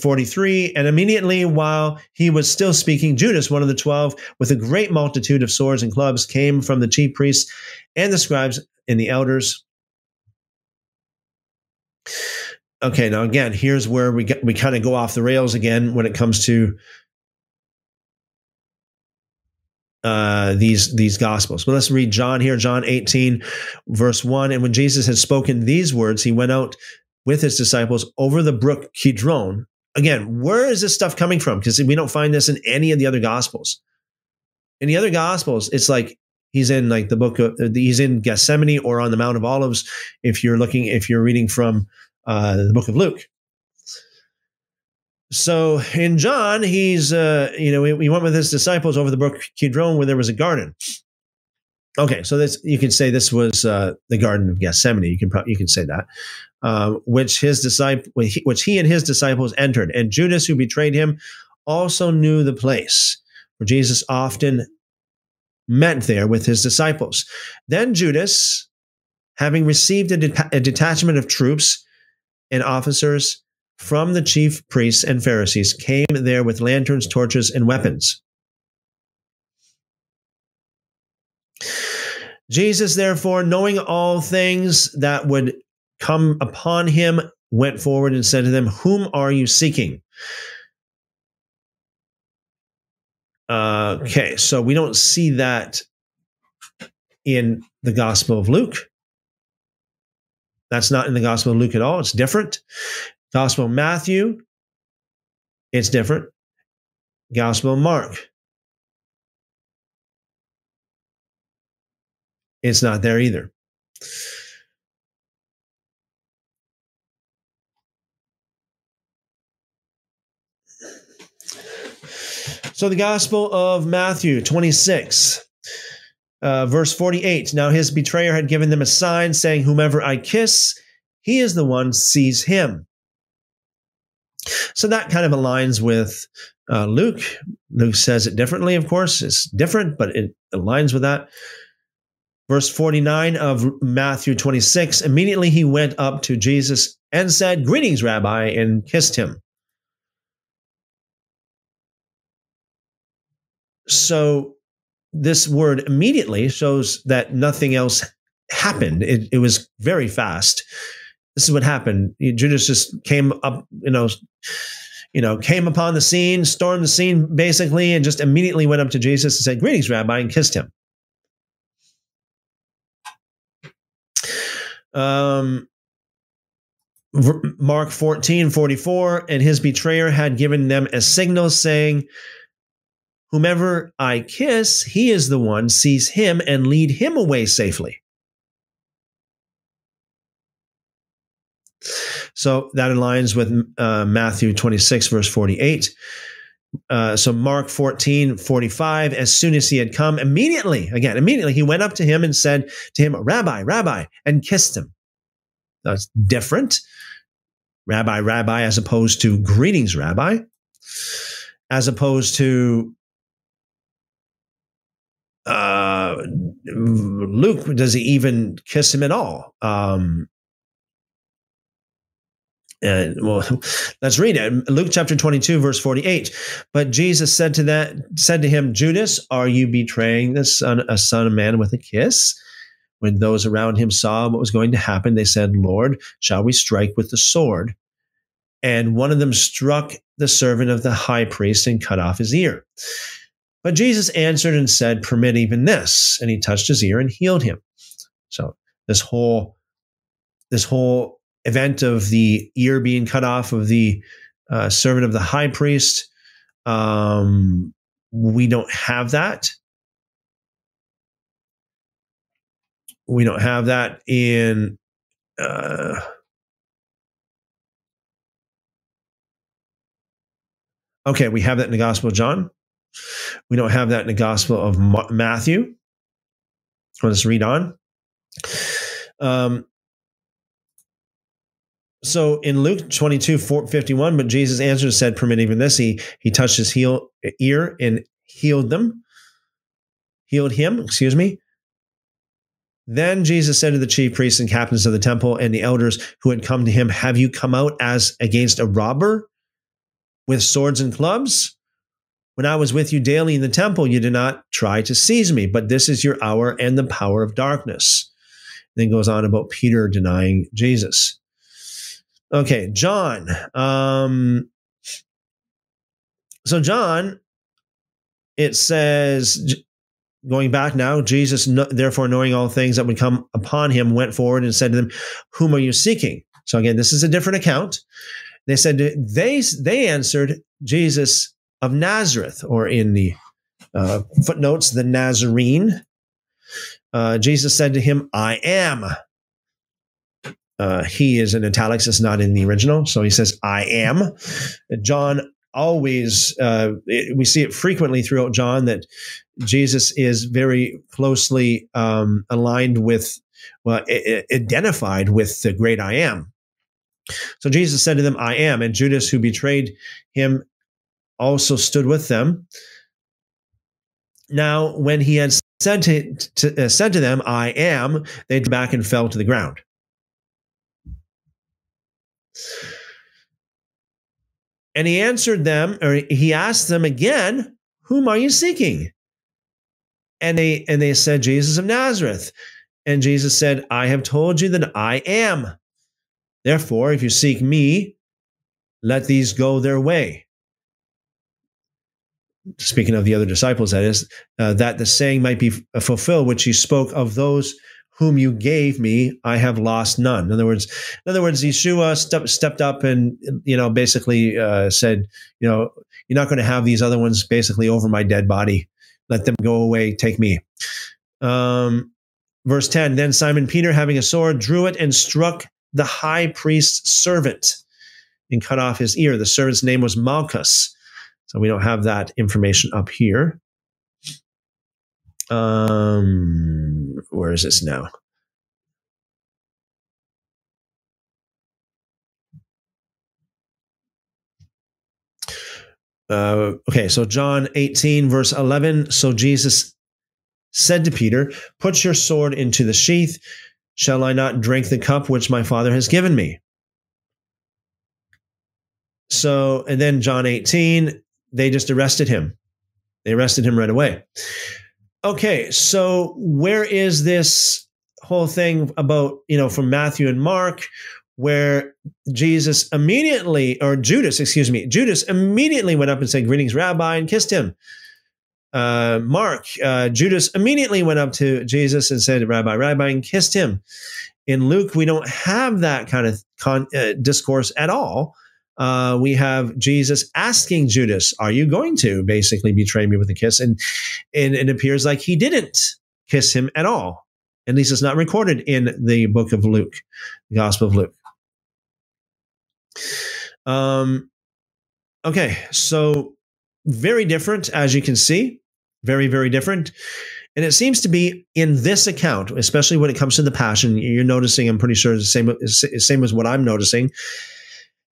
43 and immediately while he was still speaking judas one of the 12 with a great multitude of swords and clubs came from the chief priests and the scribes and the elders okay, now again, here's where we get, we kind of go off the rails again when it comes to uh, these these gospels. But let's read John here, John 18, verse 1. And when Jesus had spoken these words, he went out with his disciples over the brook Kidron. Again, where is this stuff coming from? Because we don't find this in any of the other gospels. In the other gospels, it's like he's in like the book of he's in Gethsemane or on the Mount of Olives. If you're looking, if you're reading from uh, the book of Luke. So in John, he's uh, you know he, he, went with his disciples over the brook Kidron where there was a garden. Okay, so this you can say this was uh, the Garden of Gethsemane. You can pro- you can say that, uh, which his disciple which he and his disciples entered, and Judas who betrayed him also knew the place where Jesus often met there with his disciples. Then Judas, having received a, de- a detachment of troops and officers from the chief priests and Pharisees came there with lanterns, torches, and weapons. Jesus, therefore, knowing all things that would come upon him, went forward and said to them, Whom are you seeking? Uh, okay, so we don't see that in the Gospel of Luke. That's not in the Gospel of Luke at all. It's different. Gospel of Matthew, it's different. Gospel of Mark, it's not there either. So the Gospel of Matthew 26, uh, verse 48. Now his betrayer had given them a sign saying, Whomever I kiss, he is the one, seize him. So that kind of aligns with uh, Luke. Luke says it differently, of course. It's different, but it aligns with that. Verse 49 of Matthew 26 immediately he went up to Jesus and said, Greetings, Rabbi, and kissed him. So this word immediately shows that nothing else happened. It, it was very fast. This is what happened. Judas just came up, you know, you know, came upon the scene, stormed the scene basically, and just immediately went up to Jesus and said, Greetings, Rabbi, and kissed him. Um, Mark 14, 44, and his betrayer had given them a signal saying, Whomever I kiss, he is the one, seize him and lead him away safely. So that aligns with uh, Matthew 26, verse 48. Uh, so Mark 14, 45, as soon as he had come, immediately, again, immediately, he went up to him and said to him, Rabbi, Rabbi, and kissed him. That's different. Rabbi, Rabbi, as opposed to greetings, Rabbi, as opposed to uh, Luke, does he even kiss him at all? Um, and well, let's read it. Luke chapter 22, verse 48. But Jesus said to that, said to him, Judas, are you betraying the son, a son of man with a kiss? When those around him saw what was going to happen, they said, Lord, shall we strike with the sword? And one of them struck the servant of the high priest and cut off his ear. But Jesus answered and said, Permit even this. And he touched his ear and healed him. So this whole this whole event of the ear being cut off of the uh, servant of the high priest, um, we don't have that. We don't have that in. Uh, okay, we have that in the Gospel of John. We don't have that in the Gospel of Matthew. Let's read on. Um, so in Luke 22, 51, but Jesus answered and said, permit even this. He, he touched his heel, ear and healed them, healed him, excuse me. Then Jesus said to the chief priests and captains of the temple and the elders who had come to him, Have you come out as against a robber with swords and clubs? When I was with you daily in the temple, you did not try to seize me, but this is your hour and the power of darkness. Then goes on about Peter denying Jesus. Okay, John. Um, so John, it says going back now, Jesus, therefore knowing all things that would come upon him, went forward and said to them, "Whom are you seeking?" So again, this is a different account. They said they they answered Jesus of Nazareth, or in the uh, footnotes, the Nazarene. Uh, Jesus said to him, "I am." Uh, he is in italics; it's not in the original. So he says, "I am." John always uh, it, we see it frequently throughout John that Jesus is very closely um, aligned with, well, identified with the great I am. So Jesus said to them, I am. And Judas, who betrayed him, also stood with them. Now, when he had said to, to uh, said to them, I am, they back and fell to the ground. And he answered them, or he asked them again, Whom are you seeking? And they and they said, Jesus of Nazareth. And Jesus said, I have told you that I am. Therefore, if you seek me, let these go their way. Speaking of the other disciples, that is, uh, that the saying might be fulfilled, which he spoke of those whom you gave me, I have lost none. In other words, in other words, Yeshua step, stepped up and you know basically uh, said, you know, you're not going to have these other ones basically over my dead body. Let them go away. Take me. Um, verse ten. Then Simon Peter, having a sword, drew it and struck the high priest's servant and cut off his ear. The servant's name was Malchus. So we don't have that information up here. Um, where is this now? Uh, okay, so John 18, verse 11. So Jesus said to Peter, Put your sword into the sheath. Shall I not drink the cup which my Father has given me? So, and then John 18, they just arrested him. They arrested him right away. Okay, so where is this whole thing about, you know, from Matthew and Mark, where Jesus immediately, or Judas, excuse me, Judas immediately went up and said, Greetings, Rabbi, and kissed him. Uh, Mark, uh, Judas immediately went up to Jesus and said, Rabbi, Rabbi, and kissed him. In Luke, we don't have that kind of con- uh, discourse at all uh, we have Jesus asking Judas, "Are you going to basically betray me with a kiss?" And and it appears like he didn't kiss him at all. At least it's not recorded in the book of Luke, the Gospel of Luke. Um, okay, so very different, as you can see, very very different. And it seems to be in this account, especially when it comes to the passion, you're noticing, I'm pretty sure the same, same as what I'm noticing,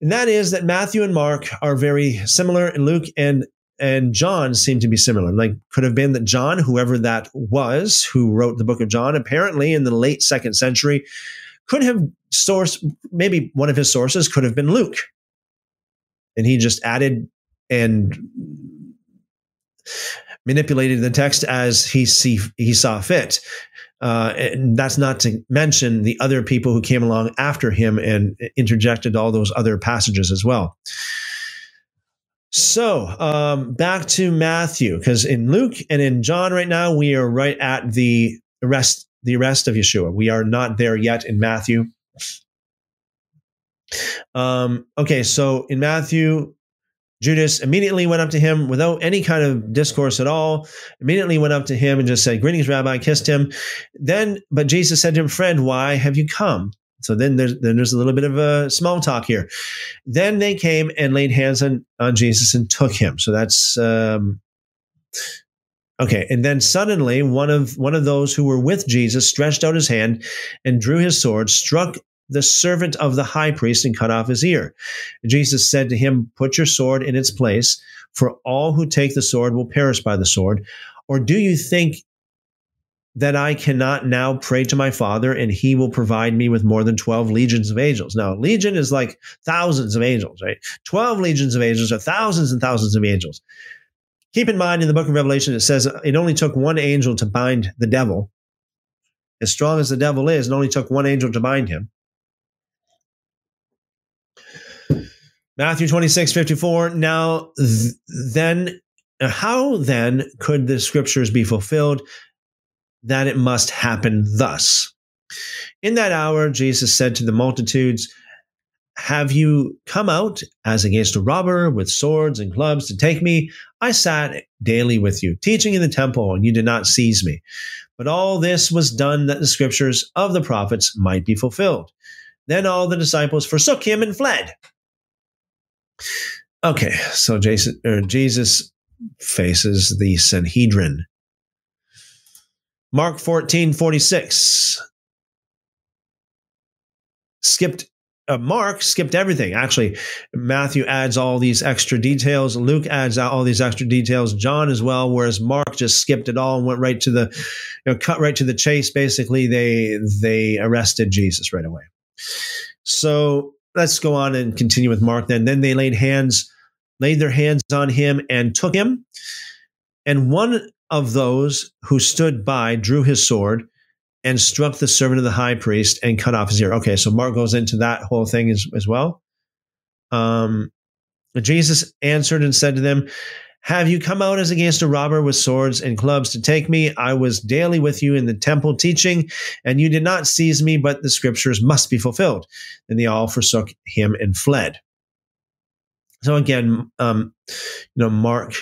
and that is that Matthew and Mark are very similar, and Luke and and John seem to be similar. Like, could have been that John, whoever that was, who wrote the book of John, apparently in the late second century, could have sourced maybe one of his sources could have been Luke, and he just added and manipulated the text as he see he saw fit. Uh, and that's not to mention the other people who came along after him and interjected all those other passages as well. So um, back to Matthew, because in Luke and in John right now we are right at the arrest the arrest of Yeshua. We are not there yet in Matthew. Um, okay, so in Matthew, Judas immediately went up to him without any kind of discourse at all. Immediately went up to him and just said, Greetings, Rabbi, kissed him. Then, but Jesus said to him, Friend, why have you come? So then there's, then there's a little bit of a small talk here. Then they came and laid hands on, on Jesus and took him. So that's, um, okay. And then suddenly one of, one of those who were with Jesus stretched out his hand and drew his sword, struck the servant of the high priest and cut off his ear. Jesus said to him, Put your sword in its place, for all who take the sword will perish by the sword. Or do you think that I cannot now pray to my Father and he will provide me with more than 12 legions of angels? Now, a legion is like thousands of angels, right? 12 legions of angels are thousands and thousands of angels. Keep in mind in the book of Revelation, it says it only took one angel to bind the devil. As strong as the devil is, it only took one angel to bind him. Matthew 26, 54. Now, th- then, uh, how then could the scriptures be fulfilled that it must happen thus? In that hour, Jesus said to the multitudes, Have you come out as against a robber with swords and clubs to take me? I sat daily with you, teaching in the temple, and you did not seize me. But all this was done that the scriptures of the prophets might be fulfilled. Then all the disciples forsook him and fled. Okay, so Jason, Jesus faces the Sanhedrin. Mark 14, 46. Skipped uh, Mark skipped everything. Actually, Matthew adds all these extra details. Luke adds out all these extra details. John as well. Whereas Mark just skipped it all and went right to the, you know, cut right to the chase. Basically, they they arrested Jesus right away. So let's go on and continue with Mark. Then, then they laid hands, laid their hands on him and took him. And one of those who stood by drew his sword and struck the servant of the high priest and cut off his ear. Okay, so Mark goes into that whole thing as, as well. Um, Jesus answered and said to them, Have you come out as against a robber with swords and clubs to take me? I was daily with you in the temple teaching, and you did not seize me, but the scriptures must be fulfilled. And they all forsook him and fled. So again, um, you know, Mark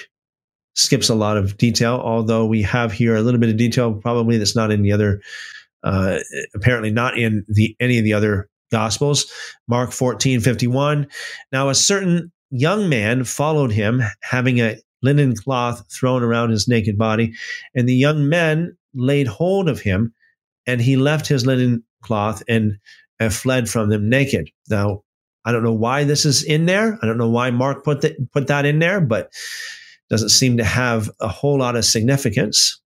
skips a lot of detail, although we have here a little bit of detail probably that's not in the other, uh, apparently not in the any of the other gospels. Mark 14, 51. Now a certain young man followed him, having a linen cloth thrown around his naked body, and the young men laid hold of him, and he left his linen cloth and uh, fled from them naked. Now, I don't know why this is in there. I don't know why Mark put that put that in there, but it doesn't seem to have a whole lot of significance.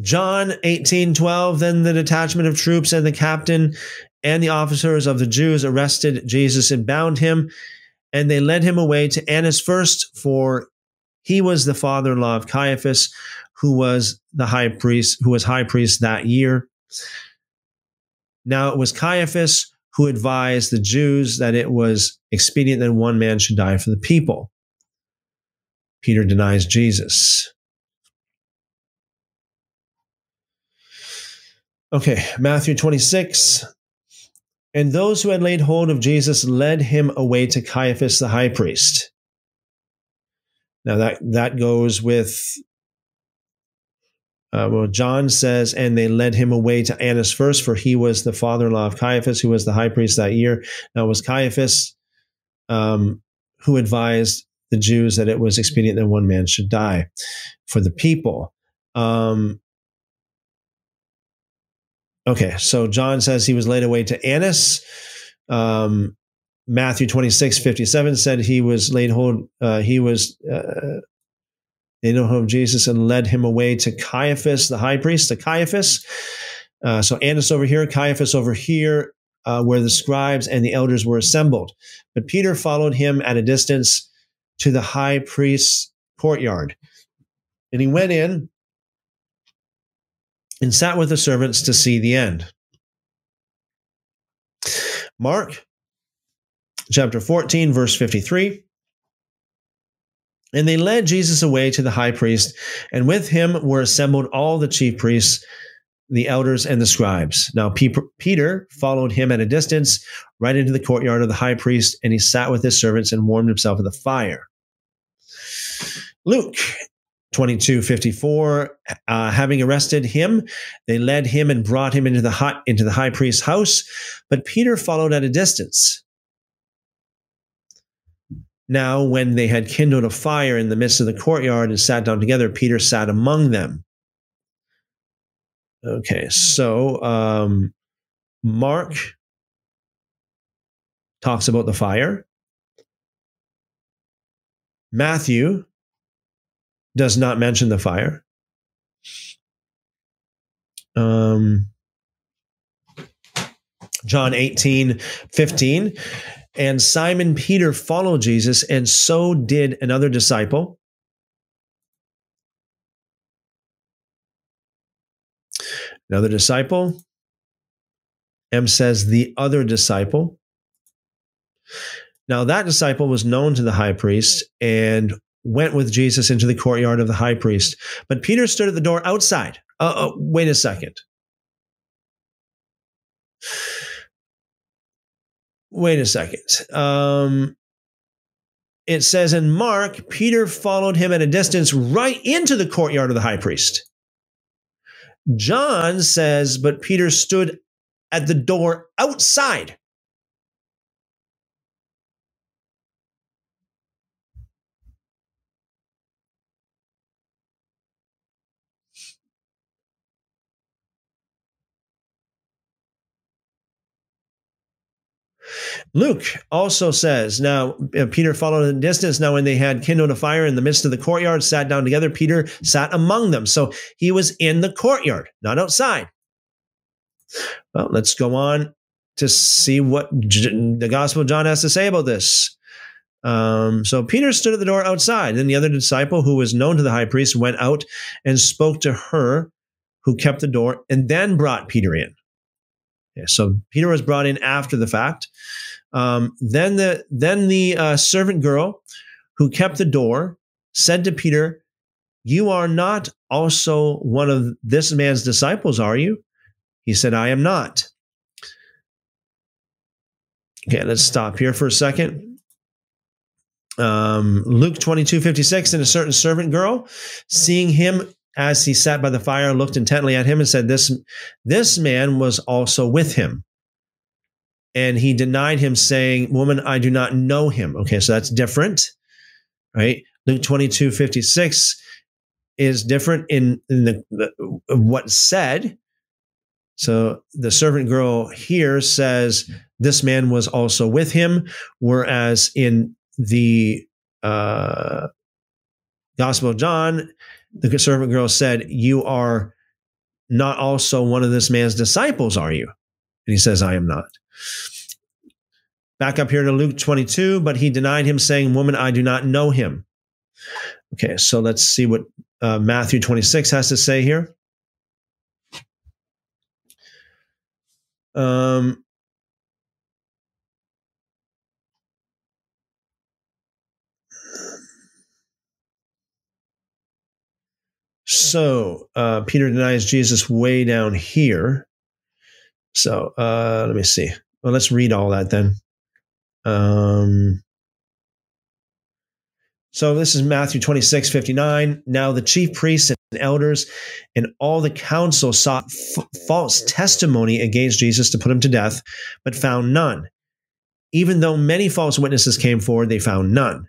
John 18 12, then the detachment of troops and the captain and the officers of the Jews arrested Jesus and bound him, and they led him away to Annas first, for he was the father in law of Caiaphas, who was the high priest, who was high priest that year. Now it was Caiaphas who advised the Jews that it was expedient that one man should die for the people. Peter denies Jesus. Okay, Matthew 26. And those who had laid hold of Jesus led him away to Caiaphas the high priest. Now that, that goes with uh, well, John says, and they led him away to Annas first, for he was the father in law of Caiaphas, who was the high priest that year. Now, was Caiaphas um, who advised the Jews that it was expedient that one man should die for the people. Um, okay, so John says he was led away to Annas. Um, Matthew 26, 57 said he was laid hold, uh, he was uh, they know of Jesus and led him away to Caiaphas, the high priest, to Caiaphas. Uh, so Annas over here, Caiaphas over here, uh, where the scribes and the elders were assembled. But Peter followed him at a distance to the high priest's courtyard. And he went in and sat with the servants to see the end. Mark chapter 14, verse 53. And they led Jesus away to the high priest, and with him were assembled all the chief priests, the elders, and the scribes. Now Peter followed him at a distance, right into the courtyard of the high priest, and he sat with his servants and warmed himself at the fire. Luke 22 54 uh, having arrested him they led him and brought him into the high, into the high priest's house but peter followed at a distance now, when they had kindled a fire in the midst of the courtyard and sat down together, Peter sat among them. Okay, so um, Mark talks about the fire. Matthew does not mention the fire. Um, John 18, 15 and Simon Peter followed Jesus, and so did another disciple. Another disciple. M says the other disciple. Now, that disciple was known to the high priest and went with Jesus into the courtyard of the high priest. But Peter stood at the door outside. Uh, uh, wait a second. Wait a second. Um, it says in Mark, Peter followed him at a distance right into the courtyard of the high priest. John says, but Peter stood at the door outside. Luke also says, Now Peter followed in distance. Now, when they had kindled a fire in the midst of the courtyard, sat down together, Peter sat among them. So he was in the courtyard, not outside. Well, let's go on to see what the Gospel of John has to say about this. Um, so Peter stood at the door outside. Then the other disciple, who was known to the high priest, went out and spoke to her who kept the door and then brought Peter in. So Peter was brought in after the fact. Um, then the then the uh, servant girl who kept the door said to Peter, "You are not also one of this man's disciples, are you?" He said, "I am not." Okay, let's stop here for a second. Um, Luke 22, 56, and a certain servant girl, seeing him as he sat by the fire, looked intently at him and said, This, this man was also with him. And he denied him, saying, Woman, I do not know him. Okay, so that's different, right? Luke 22, 56 is different in, in the, the what's said. So the servant girl here says, This man was also with him, whereas in the uh, Gospel of John, the servant girl said, You are not also one of this man's disciples, are you? And he says, I am not. Back up here to Luke 22, but he denied him, saying, Woman, I do not know him. Okay, so let's see what uh, Matthew 26 has to say here. Um, So uh, Peter denies Jesus way down here. So uh, let me see. Well, let's read all that then. Um, so this is Matthew 26, 59. Now the chief priests and elders and all the council sought f- false testimony against Jesus to put him to death, but found none. Even though many false witnesses came forward, they found none.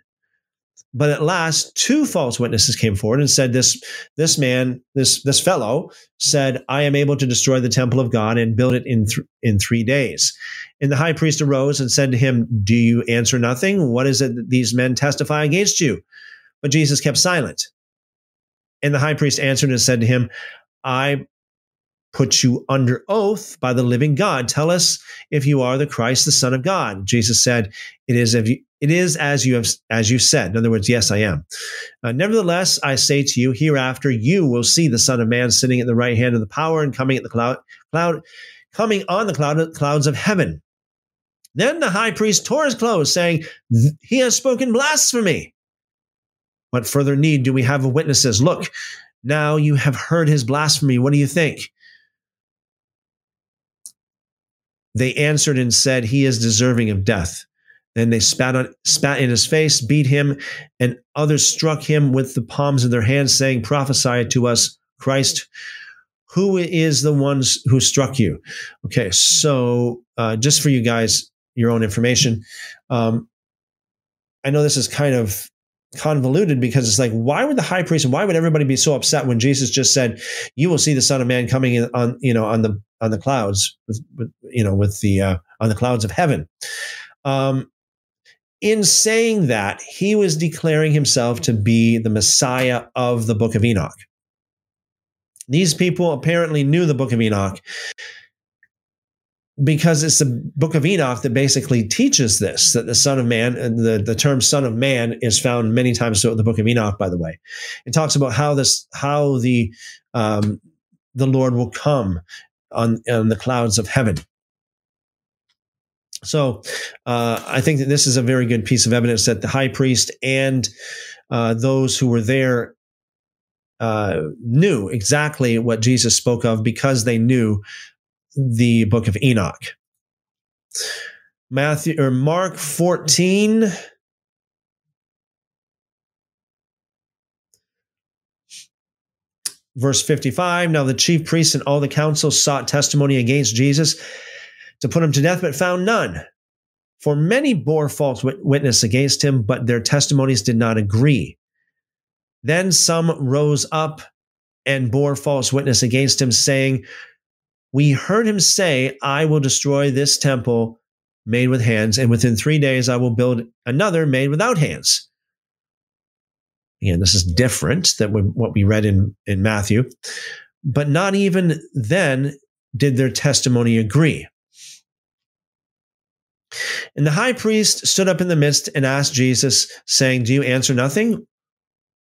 But at last, two false witnesses came forward and said, "This this man, this this fellow, said, I am able to destroy the temple of God and build it in th- in three days." And the high priest arose and said to him, "Do you answer nothing? What is it that these men testify against you?" But Jesus kept silent. And the high priest answered and said to him, "I put you under oath by the living God. Tell us if you are the Christ, the Son of God." Jesus said, "It is if you." It is as you have as you said. In other words, yes, I am. Uh, Nevertheless, I say to you, hereafter you will see the Son of Man sitting at the right hand of the power and coming at the cloud, cloud, coming on the cloud, clouds of heaven. Then the high priest tore his clothes, saying, "He has spoken blasphemy." What further need do we have of witnesses? Look, now you have heard his blasphemy. What do you think? They answered and said, He is deserving of death. Then they spat on spat in his face, beat him, and others struck him with the palms of their hands, saying, Prophesy to us, Christ, who is the ones who struck you? Okay, so uh, just for you guys, your own information. Um, I know this is kind of convoluted because it's like, why would the high priest and why would everybody be so upset when Jesus just said, "You will see the Son of Man coming in on you know on the on the clouds with, with you know with the uh, on the clouds of heaven." Um, in saying that, he was declaring himself to be the Messiah of the book of Enoch. These people apparently knew the book of Enoch because it's the book of Enoch that basically teaches this that the Son of Man, and the, the term Son of Man is found many times throughout the book of Enoch, by the way. It talks about how this, how the, um, the Lord will come on, on the clouds of heaven. So uh, I think that this is a very good piece of evidence that the high priest and uh, those who were there uh, knew exactly what Jesus spoke of because they knew the book of Enoch. Matthew or Mark 14. Verse 55 Now the chief priests and all the council sought testimony against Jesus to put him to death, but found none. For many bore false witness against him, but their testimonies did not agree. Then some rose up and bore false witness against him, saying, We heard him say, I will destroy this temple made with hands, and within three days I will build another made without hands. Again, this is different than what we read in, in Matthew. But not even then did their testimony agree. And the high priest stood up in the midst and asked Jesus, saying, Do you answer nothing?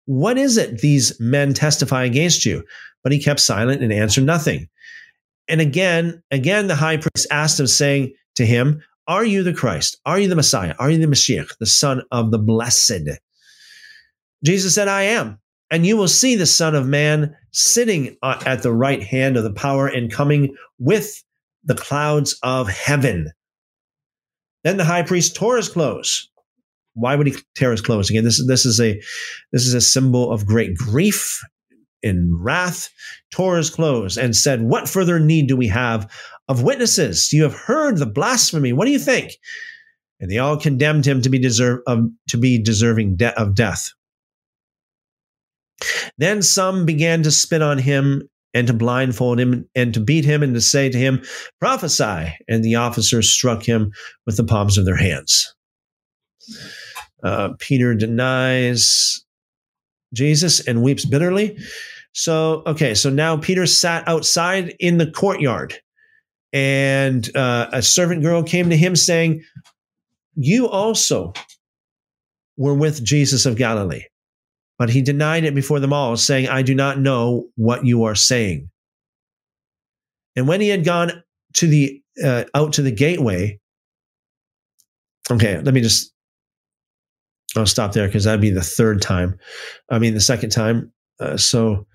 What is it these men testify against you? But he kept silent and answered nothing. And again, again, the high priest asked him, saying to him, Are you the Christ? Are you the Messiah? Are you the Mashiach, the Son of the Blessed? Jesus said, I am. And you will see the Son of Man sitting uh, at the right hand of the power and coming with the clouds of heaven. Then the high priest tore his clothes. Why would he tear his clothes? Again, this, this is a this is a symbol of great grief and wrath, tore his clothes and said, What further need do we have of witnesses? You have heard the blasphemy. What do you think? And they all condemned him to be deserve to be deserving de- of death. Then some began to spit on him and to blindfold him and to beat him and to say to him, Prophesy. And the officers struck him with the palms of their hands. Uh, Peter denies Jesus and weeps bitterly. So, okay, so now Peter sat outside in the courtyard, and uh, a servant girl came to him saying, You also were with Jesus of Galilee. But he denied it before them all, saying, I do not know what you are saying. And when he had gone to the uh, out to the gateway, okay, let me just I'll stop there because that'd be the third time. I mean, the second time. Uh, so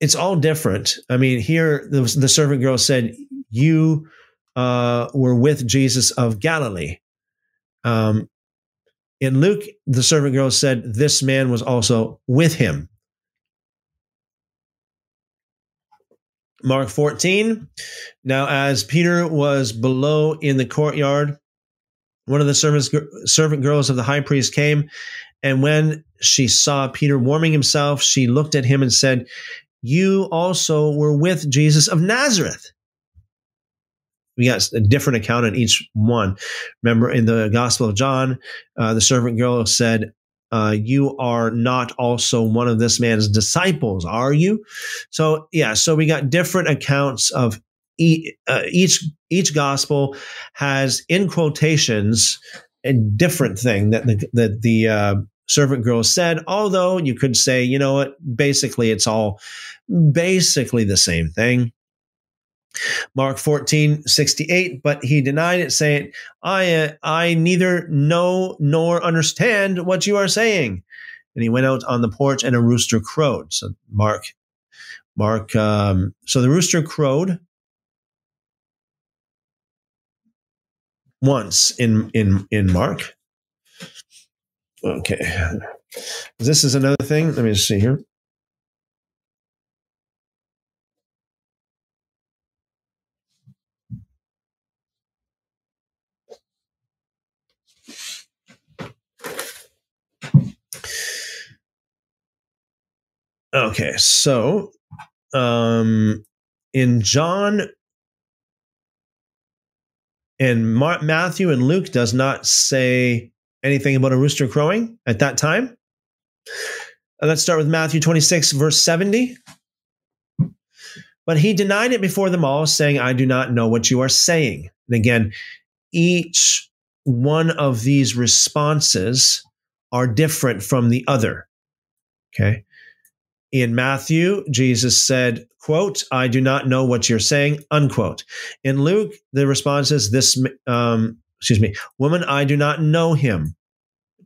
it's all different. I mean, here the, the servant girl said, "You uh, were with Jesus of Galilee." Um, in Luke, the servant girl said, This man was also with him. Mark 14. Now, as Peter was below in the courtyard, one of the servant girls of the high priest came, and when she saw Peter warming himself, she looked at him and said, You also were with Jesus of Nazareth we got a different account in each one. Remember, in the Gospel of John, uh, the servant girl said, uh, "You are not also one of this man's disciples, are you?" So, yeah, so we got different accounts of each each gospel has in quotations a different thing that the that the uh, servant girl said. Although you could say, you know what, basically it's all basically the same thing. Mark 14, 68, but he denied it, saying, I, uh, I neither know nor understand what you are saying. And he went out on the porch and a rooster crowed. So Mark, Mark, um, so the rooster crowed once in, in, in Mark. Okay. This is another thing. Let me just see here. Okay, so um, in John and Matthew and Luke does not say anything about a rooster crowing at that time. Uh, let's start with Matthew 26, verse 70. But he denied it before them all, saying, I do not know what you are saying. And again, each one of these responses are different from the other. Okay. In Matthew, Jesus said, quote, I do not know what you're saying, unquote. In Luke, the response is this, um, excuse me, woman, I do not know him.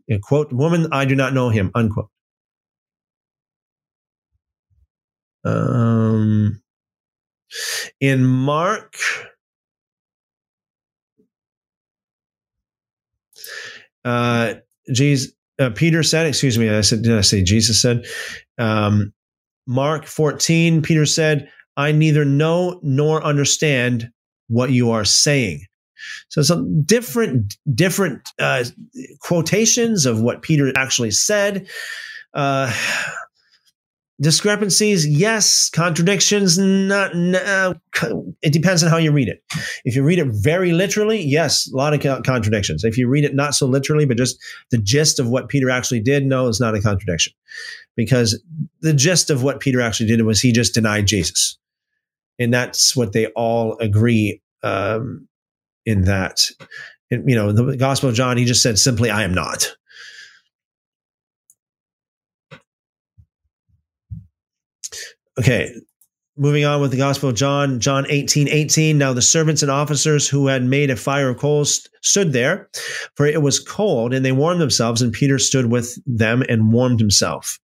In quote, woman, I do not know him, unquote. Um, in Mark, uh, Jesus, uh, Peter said, excuse me, I said, did I say Jesus said? Um, Mark 14, Peter said, I neither know nor understand what you are saying. So some different different uh, quotations of what Peter actually said. Uh, discrepancies yes contradictions not uh, it depends on how you read it. If you read it very literally yes a lot of contradictions. If you read it not so literally but just the gist of what peter actually did no it's not a contradiction. Because the gist of what peter actually did was he just denied jesus. And that's what they all agree um, in that. And, you know the gospel of john he just said simply i am not Okay, moving on with the Gospel of John, John 18, 18. Now the servants and officers who had made a fire of coals stood there, for it was cold, and they warmed themselves, and Peter stood with them and warmed himself.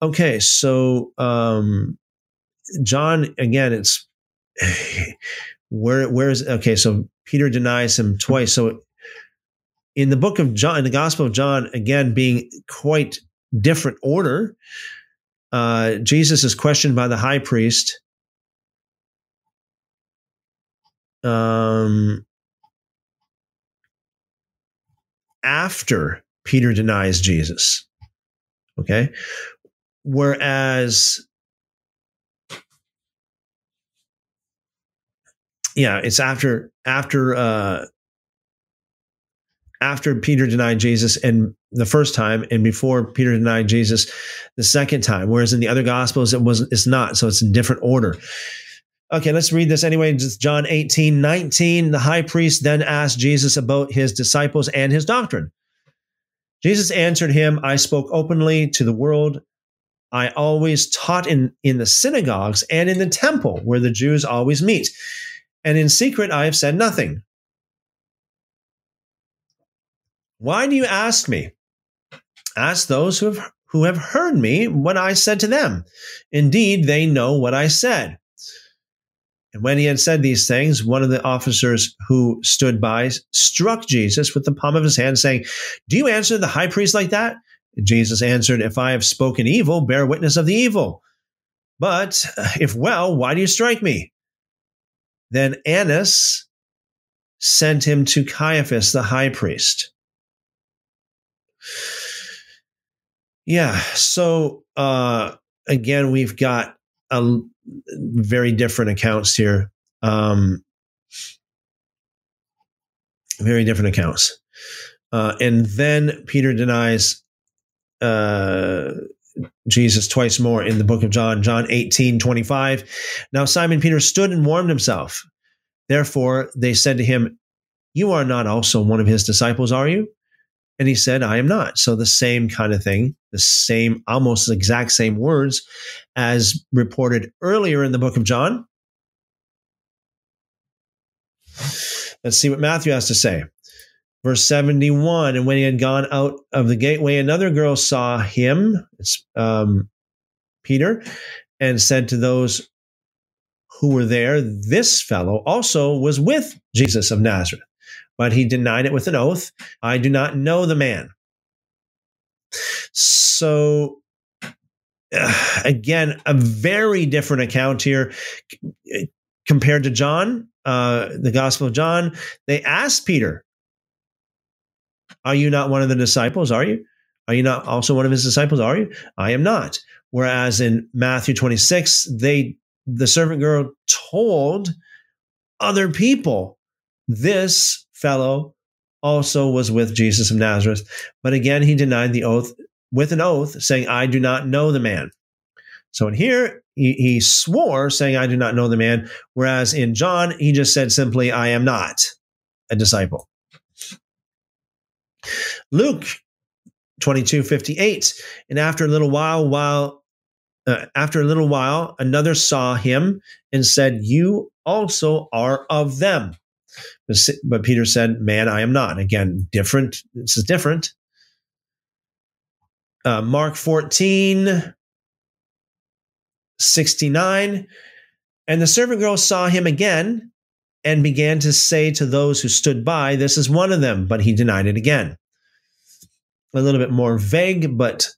Okay, so um, John, again, it's where where is okay, so Peter denies him twice. So in the book of John, in the Gospel of John, again, being quite different order uh, Jesus is questioned by the high priest. Um, after Peter denies Jesus. Okay. Whereas, yeah, it's after, after, uh, after Peter denied Jesus and the first time and before Peter denied Jesus the second time. Whereas in the other gospels, it was it's not. So it's in different order. Okay, let's read this anyway. Just John 18, 19. The high priest then asked Jesus about his disciples and his doctrine. Jesus answered him, I spoke openly to the world. I always taught in, in the synagogues and in the temple where the Jews always meet. And in secret, I have said nothing. Why do you ask me? Ask those who have, who have heard me what I said to them. Indeed, they know what I said. And when he had said these things, one of the officers who stood by struck Jesus with the palm of his hand, saying, Do you answer the high priest like that? Jesus answered, If I have spoken evil, bear witness of the evil. But uh, if well, why do you strike me? Then Annas sent him to Caiaphas, the high priest. Yeah. So uh, again, we've got a very different accounts here. Um, very different accounts. Uh, and then Peter denies uh, Jesus twice more in the book of John, John 18, 25. Now Simon Peter stood and warmed himself. Therefore, they said to him, You are not also one of his disciples, are you? And he said, I am not. So the same kind of thing, the same, almost exact same words as reported earlier in the book of John. Let's see what Matthew has to say. Verse 71 And when he had gone out of the gateway, another girl saw him, it's um, Peter, and said to those who were there, This fellow also was with Jesus of Nazareth but he denied it with an oath. I do not know the man. So, uh, again, a very different account here compared to John, uh, the Gospel of John. They asked Peter, Are you not one of the disciples? Are you? Are you not also one of his disciples? Are you? I am not. Whereas in Matthew 26, they the servant girl told other people this fellow also was with Jesus of Nazareth. But again, he denied the oath with an oath, saying, I do not know the man. So in here, he, he swore, saying, I do not know the man. Whereas in John, he just said simply, I am not a disciple. Luke 22 58. And after a little while, while uh, after a little while, another saw him and said, You also are of them. But, but Peter said, Man, I am not. Again, different. This is different. Uh, Mark 14, 69. And the servant girl saw him again and began to say to those who stood by, This is one of them. But he denied it again. A little bit more vague, but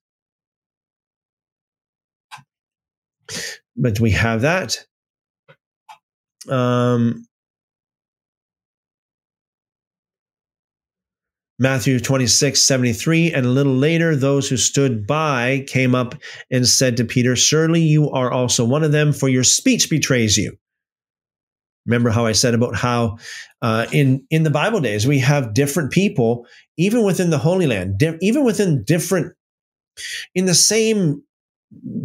but we have that. Um, Matthew 26, 73. And a little later, those who stood by came up and said to Peter, Surely you are also one of them, for your speech betrays you. Remember how I said about how uh, in, in the Bible days, we have different people, even within the Holy Land, di- even within different, in the same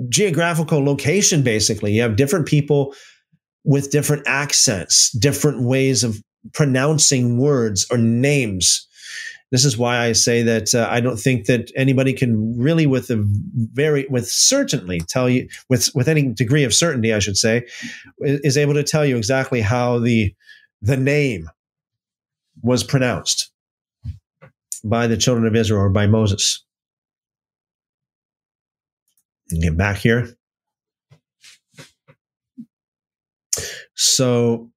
geographical location, basically. You have different people with different accents, different ways of pronouncing words or names. This is why I say that uh, I don't think that anybody can really, with a very, with certainly tell you, with with any degree of certainty, I should say, is able to tell you exactly how the the name was pronounced by the children of Israel or by Moses. Get back here. So,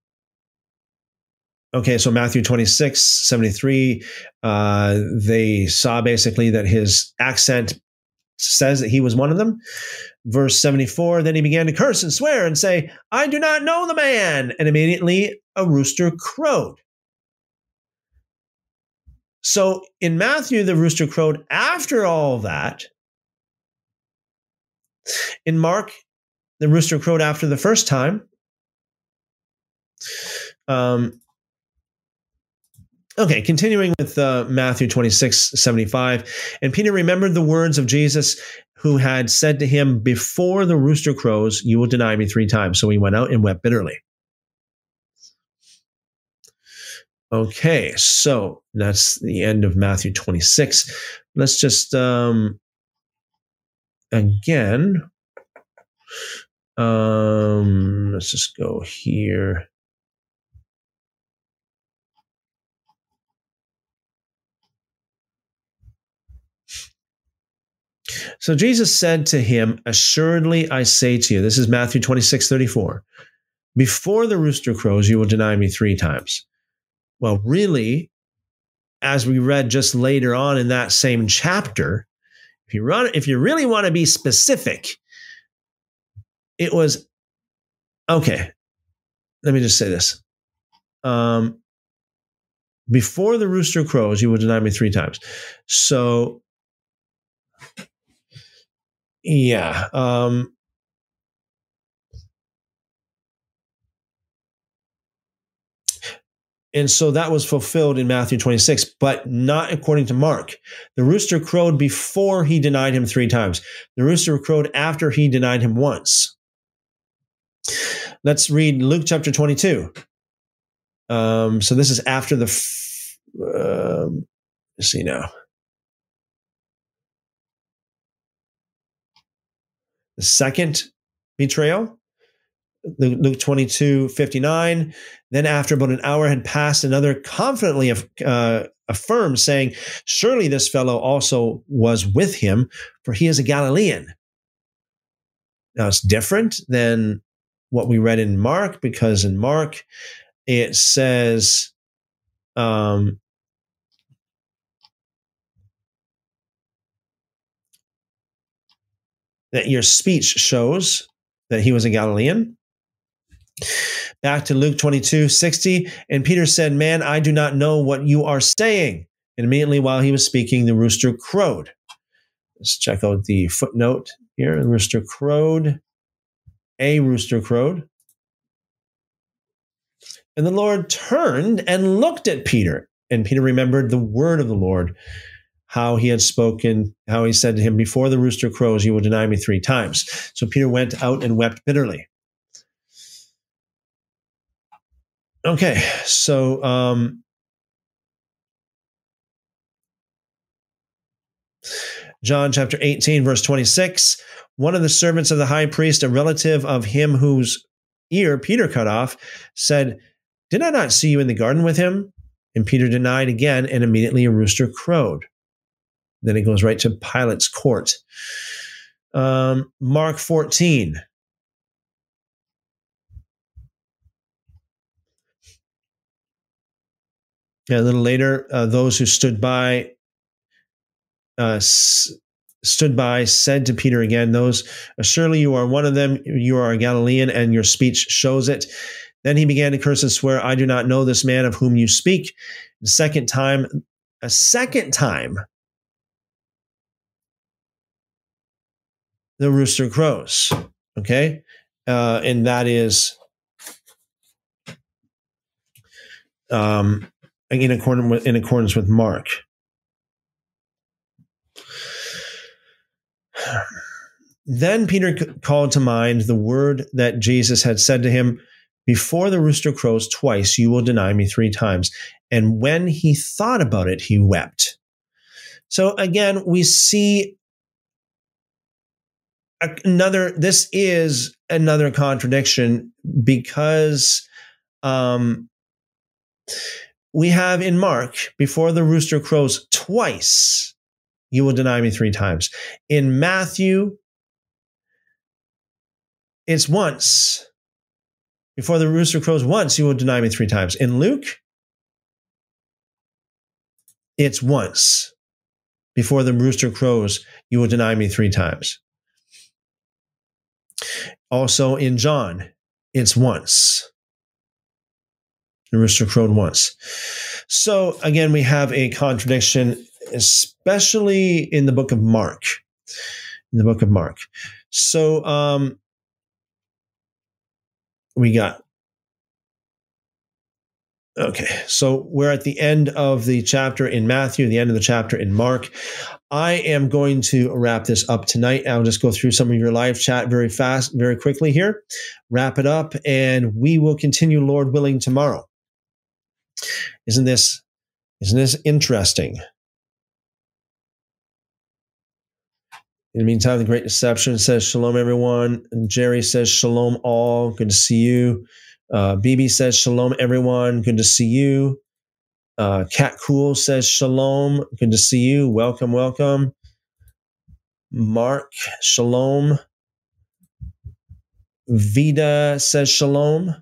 okay, so Matthew 26, 73, uh, they saw basically that his accent says that he was one of them. Verse 74, then he began to curse and swear and say, I do not know the man. And immediately a rooster crowed. So in Matthew, the rooster crowed after all that. In Mark, the rooster crowed after the first time. Um, okay, continuing with uh, Matthew 26, 75. And Peter remembered the words of Jesus who had said to him, Before the rooster crows, you will deny me three times. So he went out and wept bitterly. Okay, so that's the end of Matthew 26. Let's just um, again. Um, let's just go here. So Jesus said to him, Assuredly I say to you, this is Matthew 26, 34, before the rooster crows, you will deny me three times. Well, really, as we read just later on in that same chapter, if you run, if you really want to be specific, it was okay. Let me just say this. Um, before the rooster crows, you will deny me three times. So, yeah. Um, And so that was fulfilled in Matthew 26, but not according to Mark. The rooster crowed before he denied him three times. The rooster crowed after he denied him once. Let's read Luke chapter 22. Um, so this is after the. F- um, let's see now. The second betrayal. Luke 22, 59. Then, after about an hour had passed, another confidently uh, affirmed, saying, Surely this fellow also was with him, for he is a Galilean. Now, it's different than what we read in Mark, because in Mark, it says, um, that your speech shows that he was a Galilean. Back to Luke 22, 60. And Peter said, Man, I do not know what you are saying. And immediately while he was speaking, the rooster crowed. Let's check out the footnote here. The rooster crowed. A rooster crowed. And the Lord turned and looked at Peter. And Peter remembered the word of the Lord, how he had spoken, how he said to him, Before the rooster crows, you will deny me three times. So Peter went out and wept bitterly. Okay, so um, John chapter 18, verse 26. One of the servants of the high priest, a relative of him whose ear Peter cut off, said, Did I not see you in the garden with him? And Peter denied again, and immediately a rooster crowed. Then it goes right to Pilate's court. Um, Mark 14. Yeah, a little later, uh, those who stood by uh, s- stood by said to Peter again, "Those surely you are one of them. You are a Galilean, and your speech shows it." Then he began to curse and swear, "I do not know this man of whom you speak." The second time, a second time, the rooster crows. Okay, uh, and that is um, in accordance with, in accordance with Mark. Then Peter called to mind the word that Jesus had said to him, Before the rooster crows twice, you will deny me three times. And when he thought about it, he wept. So again, we see another, this is another contradiction because um, we have in Mark, before the rooster crows twice, you will deny me three times. In Matthew, it's once. Before the rooster crows once, you will deny me three times. In Luke, it's once. Before the rooster crows, you will deny me three times. Also in John, it's once. The rooster crowed once. So again, we have a contradiction, especially in the book of Mark. In the book of Mark. So um, we got Okay, so we're at the end of the chapter in Matthew, the end of the chapter in Mark. I am going to wrap this up tonight. I'll just go through some of your live chat very fast, very quickly here, wrap it up, and we will continue, Lord willing, tomorrow. Isn't this isn't this interesting? In the meantime, the Great Deception says shalom, everyone. And Jerry says shalom, all. Good to see you. Uh, BB says shalom, everyone. Good to see you. Uh, Cat Cool says shalom. Good to see you. Welcome, welcome. Mark, shalom. Vida says shalom.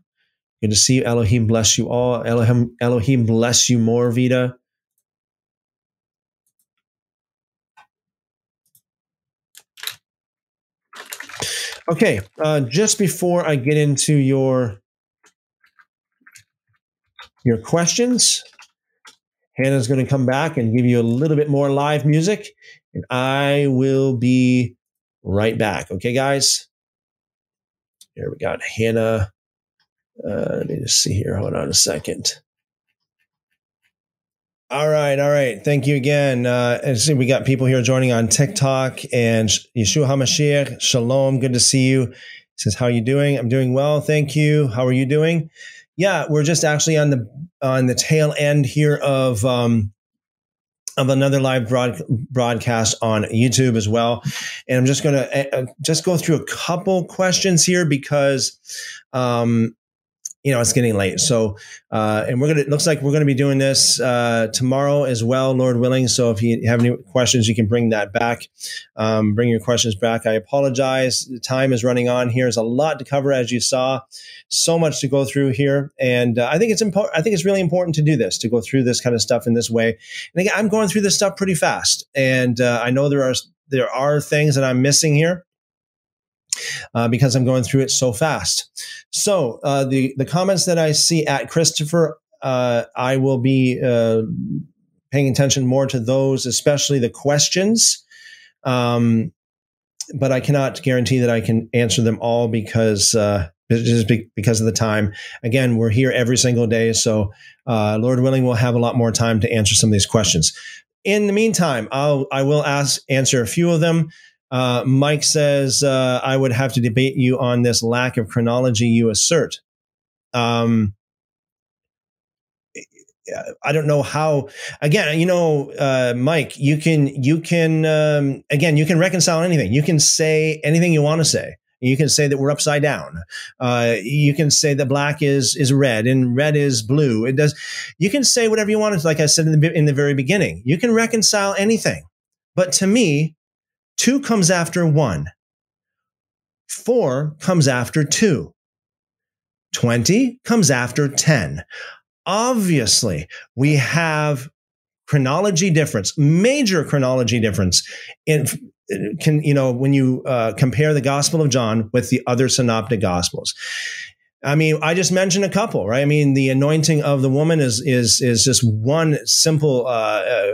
Good to see you. Elohim bless you all. Elohim, Elohim bless you more, Vida. Okay, uh, just before I get into your your questions, Hannah's going to come back and give you a little bit more live music, and I will be right back. Okay, guys. Here we got Hannah. Uh, let me just see here. Hold on a second. All right, all right. Thank you again. Uh, and see, we got people here joining on TikTok and Yeshua Hamashiach. Shalom. Good to see you. He says, "How are you doing?" I'm doing well, thank you. How are you doing? Yeah, we're just actually on the on the tail end here of um, of another live broad, broadcast on YouTube as well. And I'm just going to uh, just go through a couple questions here because um, you know, it's getting late. So, uh, and we're going to, it looks like we're going to be doing this uh, tomorrow as well, Lord willing. So if you have any questions, you can bring that back. Um, bring your questions back. I apologize. The time is running on here. There's a lot to cover, as you saw. So much to go through here. And uh, I think it's important. I think it's really important to do this, to go through this kind of stuff in this way. And again, I'm going through this stuff pretty fast. And uh, I know there are, there are things that I'm missing here uh, because I'm going through it so fast. So uh, the the comments that I see at Christopher, uh, I will be uh, paying attention more to those, especially the questions. Um, but I cannot guarantee that I can answer them all because uh, just because of the time. Again, we're here every single day, so uh, Lord willing, we'll have a lot more time to answer some of these questions. In the meantime, I'll I will ask answer a few of them. Uh, Mike says, uh, I would have to debate you on this lack of chronology you assert. Um, I don't know how. Again, you know, uh, Mike, you can you can um, again you can reconcile anything. You can say anything you want to say. You can say that we're upside down. Uh, you can say that black is is red and red is blue. It does. You can say whatever you want. Like I said in the in the very beginning, you can reconcile anything. But to me, two comes after one. Four comes after two. 20 comes after 10. Obviously, we have chronology difference, major chronology difference in can you know when you uh, compare the Gospel of John with the other synoptic gospels. I mean, I just mentioned a couple, right? I mean, the anointing of the woman is is is just one simple. Uh, uh,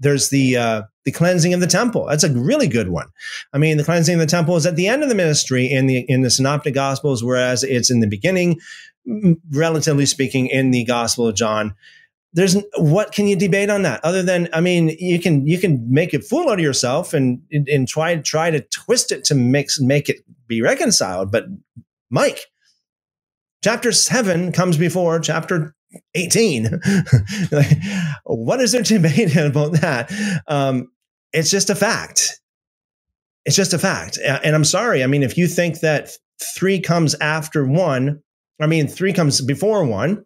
there's the uh, the cleansing of the temple. That's a really good one. I mean, the cleansing of the temple is at the end of the ministry in the in the synoptic gospels, whereas it's in the beginning, relatively speaking, in the Gospel of John there's what can you debate on that other than i mean you can you can make a fool out of yourself and and try try to twist it to mix make it be reconciled but mike chapter 7 comes before chapter 18 what is there to debate about that? Um, it's just a fact. It's just a fact. And i'm sorry i mean if you think that 3 comes after 1 i mean 3 comes before 1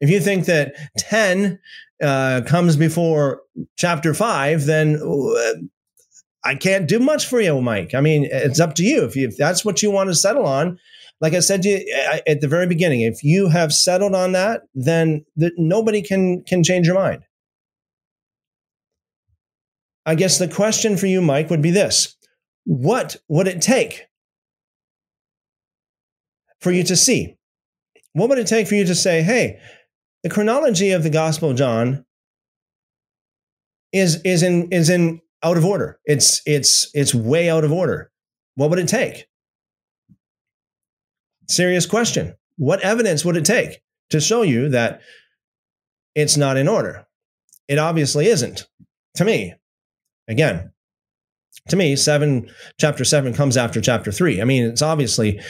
if you think that 10 uh, comes before chapter 5, then uh, I can't do much for you, Mike. I mean, it's up to you. If, you, if that's what you want to settle on, like I said to you at the very beginning, if you have settled on that, then the, nobody can can change your mind. I guess the question for you, Mike, would be this: What would it take for you to see what would it take for you to say, hey, the chronology of the Gospel of John is is in is in out of order. It's it's it's way out of order. What would it take? Serious question. What evidence would it take to show you that it's not in order? It obviously isn't. To me, again, to me, seven chapter seven comes after chapter three. I mean, it's obviously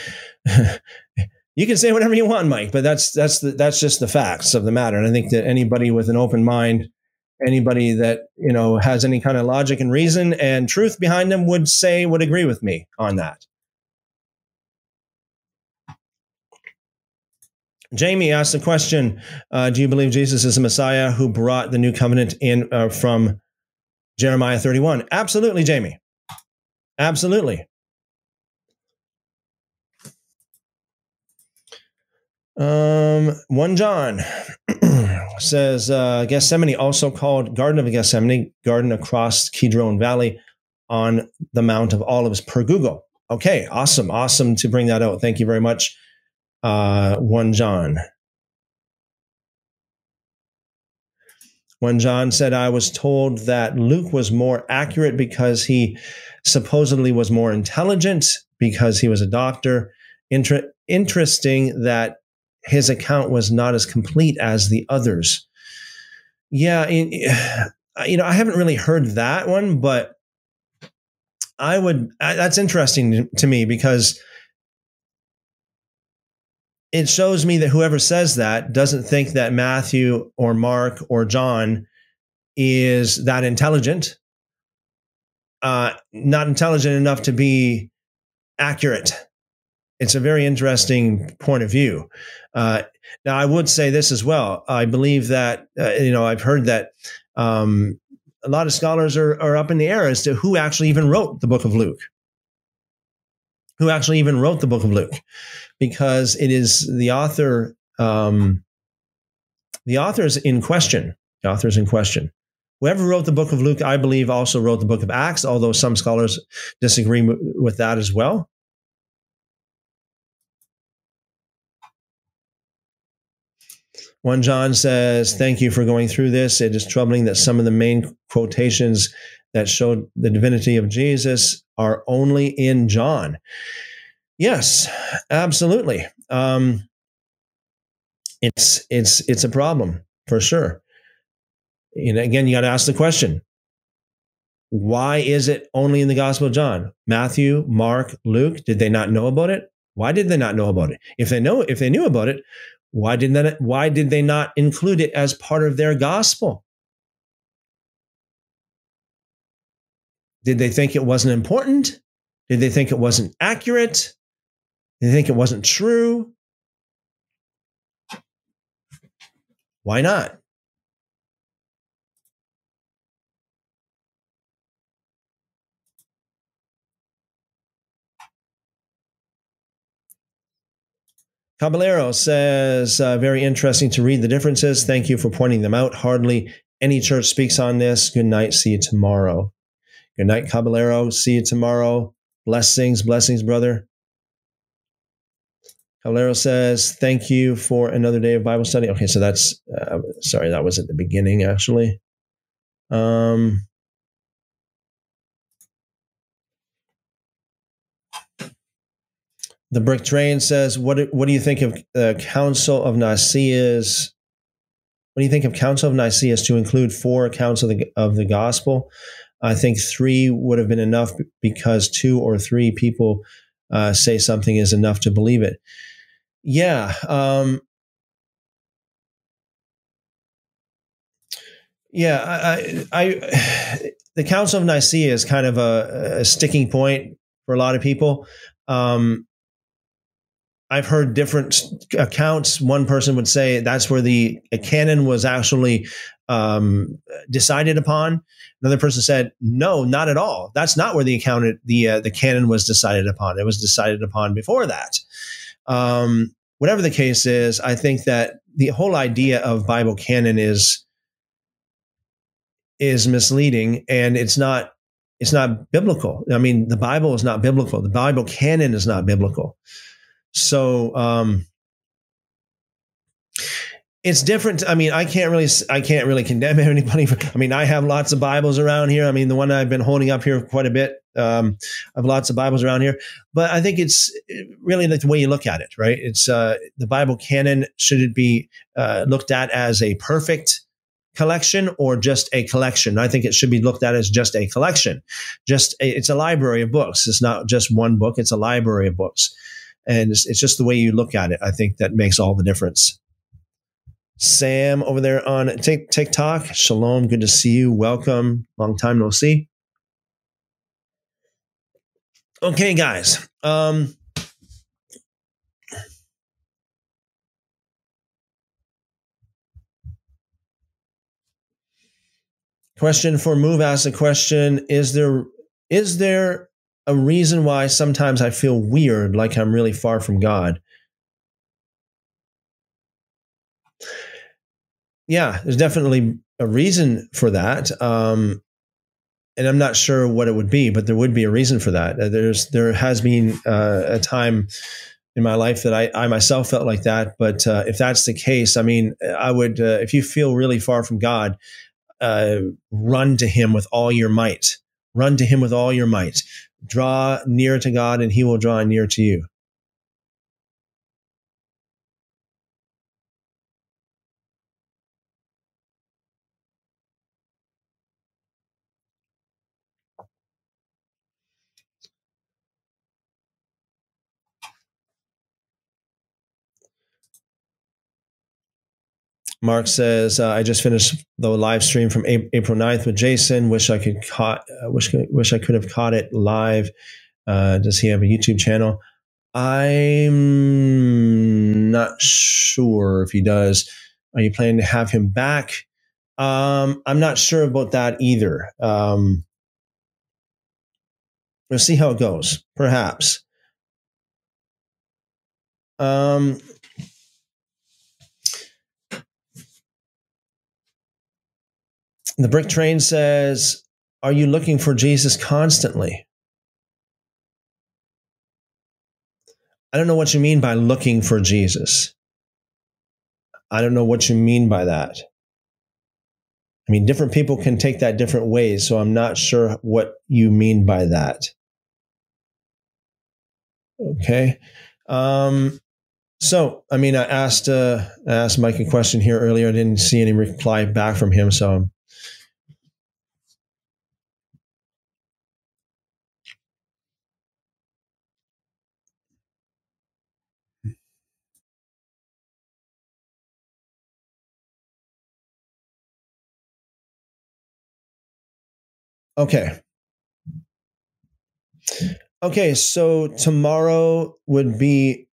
you can say whatever you want, Mike, but that's that's the, that's just the facts of the matter. And I think that anybody with an open mind, anybody that you know has any kind of logic and reason and truth behind them would say would agree with me on that. Jamie asked the question: uh, Do you believe Jesus is the Messiah who brought the new covenant in uh, from Jeremiah thirty-one? Absolutely, Jamie. Absolutely. Um, one John says uh, Gethsemane, also called Garden of Gethsemane, garden across Kidron Valley on the Mount of Olives per Google. Okay, awesome, awesome to bring that out. Thank you very much, uh, one John. One John said, I was told that Luke was more accurate because he supposedly was more intelligent because he was a doctor. Inter- interesting that his account was not as complete as the others. Yeah, you know, I haven't really heard that one, but I would. That's interesting to me because it shows me that whoever says that doesn't think that Matthew or Mark or John is that intelligent, uh, not intelligent enough to be accurate it's a very interesting point of view. Uh, now, I would say this as well. I believe that uh, you know I've heard that um, a lot of scholars are, are up in the air as to who actually even wrote the Book of Luke. Who actually even wrote the Book of Luke? Because it is the author. Um, the author is in question. The author is in question. Whoever wrote the Book of Luke, I believe, also wrote the Book of Acts. Although some scholars disagree with that as well. One John says, Thank you for going through this. It is troubling that some of the main quotations that show the divinity of Jesus are only in John. Yes, absolutely. Um, it's it's it's a problem for sure. And again, you got to ask the question: Why is it only in the Gospel of John? Matthew, Mark, Luke, did they not know about it? Why did they not know about it? If they know, if they knew about it, Why did that? Why did they not include it as part of their gospel? Did they think it wasn't important? Did they think it wasn't accurate? They think it wasn't true? Why not? Caballero says, uh, very interesting to read the differences. Thank you for pointing them out. Hardly any church speaks on this. Good night. See you tomorrow. Good night, Caballero. See you tomorrow. Blessings, blessings, brother. Caballero says, thank you for another day of Bible study. Okay, so that's, uh, sorry, that was at the beginning, actually. Um, The Brick Train says, "What what do you think of the Council of Nicaea's? What do you think of Council of Nicaea's to include four accounts of the of the Gospel? I think three would have been enough because two or three people uh, say something is enough to believe it. Yeah, um, yeah. I, I, the Council of Nicaea is kind of a, a sticking point for a lot of people. Um, I've heard different accounts. One person would say that's where the canon was actually um, decided upon. Another person said, "No, not at all. That's not where the account the uh, the canon was decided upon. It was decided upon before that." Um, whatever the case is, I think that the whole idea of Bible canon is is misleading, and it's not it's not biblical. I mean, the Bible is not biblical. The Bible canon is not biblical. So um, it's different. I mean, I can't really, I can't really condemn anybody. For, I mean, I have lots of Bibles around here. I mean, the one I've been holding up here quite a bit. Um, I have lots of Bibles around here, but I think it's really like the way you look at it, right? It's uh, the Bible canon. Should it be uh, looked at as a perfect collection or just a collection? I think it should be looked at as just a collection. Just a, it's a library of books. It's not just one book. It's a library of books. And it's, it's just the way you look at it. I think that makes all the difference. Sam over there on TikTok. Shalom. Good to see you. Welcome. Long time no see. Okay, guys. Um, question for move asks a question is there is there a reason why sometimes I feel weird, like I'm really far from God. Yeah, there's definitely a reason for that. Um, and I'm not sure what it would be, but there would be a reason for that. Uh, there's there has been uh, a time in my life that I, I myself felt like that. But uh, if that's the case, I mean, I would uh, if you feel really far from God, uh, run to Him with all your might. Run to Him with all your might draw near to God and he will draw near to you. Mark says, uh, "I just finished the live stream from April 9th with Jason. Wish I could caught. Uh, wish wish I could have caught it live. Uh, does he have a YouTube channel? I'm not sure if he does. Are you planning to have him back? Um, I'm not sure about that either. Um, we'll see how it goes. Perhaps. Um, The brick train says, Are you looking for Jesus constantly? I don't know what you mean by looking for Jesus. I don't know what you mean by that. I mean, different people can take that different ways, so I'm not sure what you mean by that. Okay. Um, so, I mean, I asked uh, I asked Mike a question here earlier. I didn't see any reply back from him, so I'm Okay. Okay, so tomorrow would be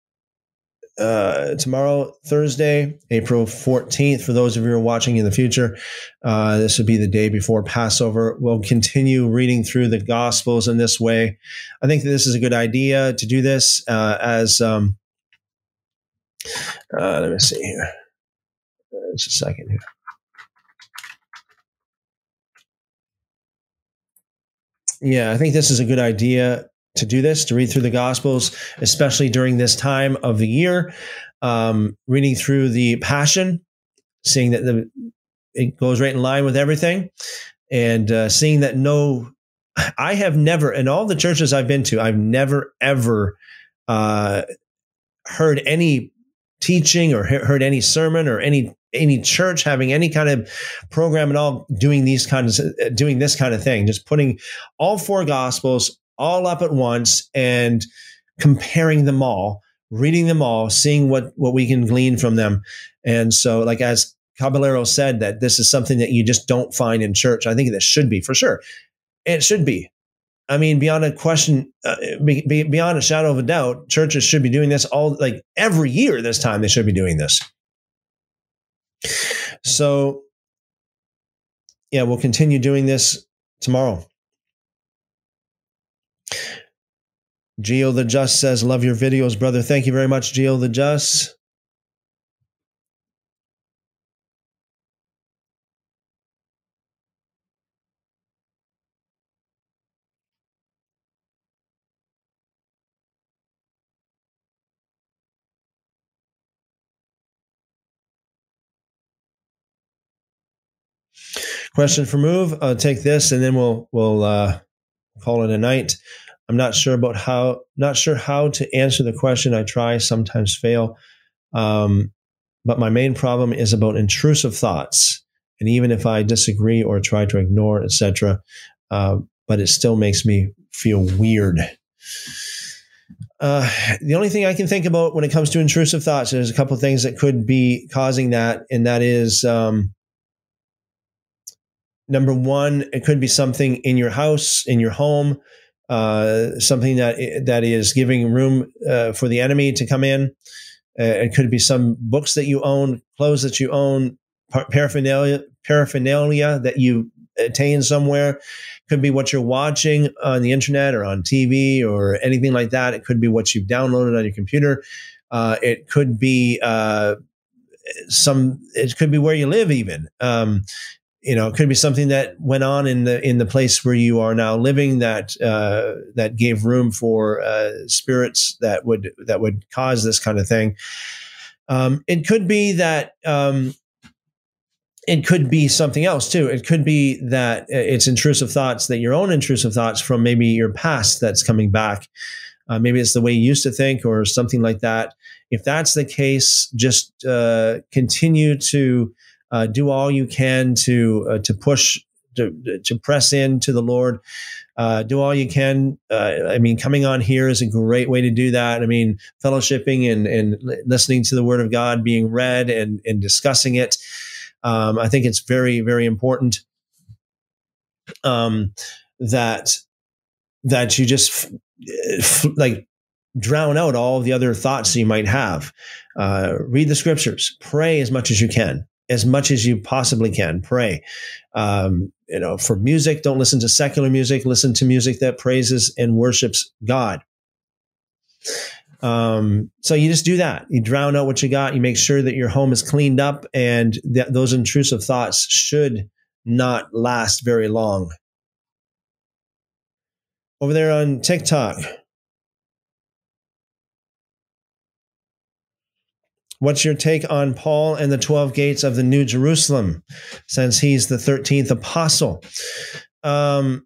uh, tomorrow, Thursday, April 14th. For those of you who are watching in the future, uh, this would be the day before Passover. We'll continue reading through the Gospels in this way. I think this is a good idea to do this uh, as. Um, uh, let me see here. Just a second here. Yeah, I think this is a good idea to do this, to read through the Gospels, especially during this time of the year. Um, reading through the Passion, seeing that the it goes right in line with everything, and uh, seeing that no, I have never in all the churches I've been to, I've never ever uh, heard any teaching or heard any sermon or any any church having any kind of program at all doing these kinds of, doing this kind of thing just putting all four gospels all up at once and comparing them all, reading them all, seeing what what we can glean from them. And so, like as Caballero said, that this is something that you just don't find in church. I think this should be for sure. It should be. I mean, beyond a question, uh, be, be, beyond a shadow of a doubt, churches should be doing this all like every year. This time they should be doing this. So, yeah, we'll continue doing this tomorrow. Geo the Just says, Love your videos, brother. Thank you very much, Geo the Just. Question for move. I'll take this and then we'll we'll uh, call it a night. I'm not sure about how not sure how to answer the question. I try, sometimes fail. Um, but my main problem is about intrusive thoughts. And even if I disagree or try to ignore, etc., uh, but it still makes me feel weird. Uh, the only thing I can think about when it comes to intrusive thoughts, there's a couple of things that could be causing that, and that is um, number one, it could be something in your house, in your home, uh, something that that is giving room uh, for the enemy to come in. Uh, it could be some books that you own, clothes that you own, paraphernalia paraphernalia that you attain somewhere. Could be what you're watching on the internet or on TV or anything like that. It could be what you've downloaded on your computer. Uh, it could be uh, some. It could be where you live, even. Um, you know, it could be something that went on in the in the place where you are now living that uh, that gave room for uh, spirits that would that would cause this kind of thing. Um, it could be that um, it could be something else too. It could be that uh, it's intrusive thoughts that your own intrusive thoughts from maybe your past that's coming back. Uh, maybe it's the way you used to think or something like that. If that's the case, just uh, continue to uh, do all you can to uh, to push to, to press into the Lord. Uh, do all you can. Uh, I mean, coming on here is a great way to do that. I mean, fellowshipping and, and listening to the Word of God being read and, and discussing it. Um, I think it's very, very important um, that that you just f- like drown out all the other thoughts you might have. Uh, read the scriptures, pray as much as you can as much as you possibly can. Pray. Um, you know, for music, don't listen to secular music. Listen to music that praises and worships God. Um, so you just do that. You drown out what you got. You make sure that your home is cleaned up, and th- those intrusive thoughts should not last very long. Over there on TikTok, What's your take on Paul and the 12 gates of the New Jerusalem, since he's the 13th apostle? Um,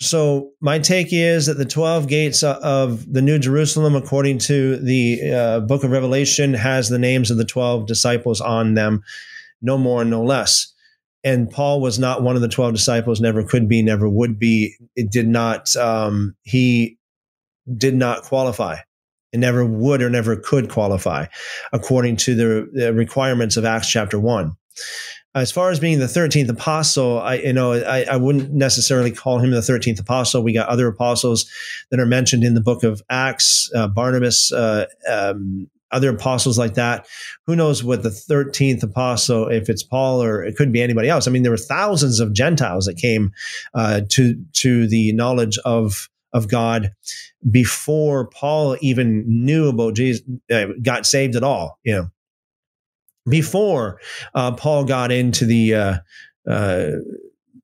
so, my take is that the 12 gates of the New Jerusalem, according to the uh, book of Revelation, has the names of the 12 disciples on them, no more, no less. And Paul was not one of the 12 disciples, never could be, never would be. It did not, um, he did not qualify never would or never could qualify according to the, the requirements of Acts chapter 1. as far as being the 13th apostle, I, you know, I, I wouldn't necessarily call him the 13th apostle. We got other apostles that are mentioned in the book of Acts, uh, Barnabas, uh, um, other apostles like that. Who knows what the 13th apostle, if it's Paul or it could be anybody else. I mean, there were thousands of Gentiles that came uh, to, to the knowledge of, of God before Paul even knew about Jesus, uh, got saved at all, you know before uh, Paul got into the, uh, uh,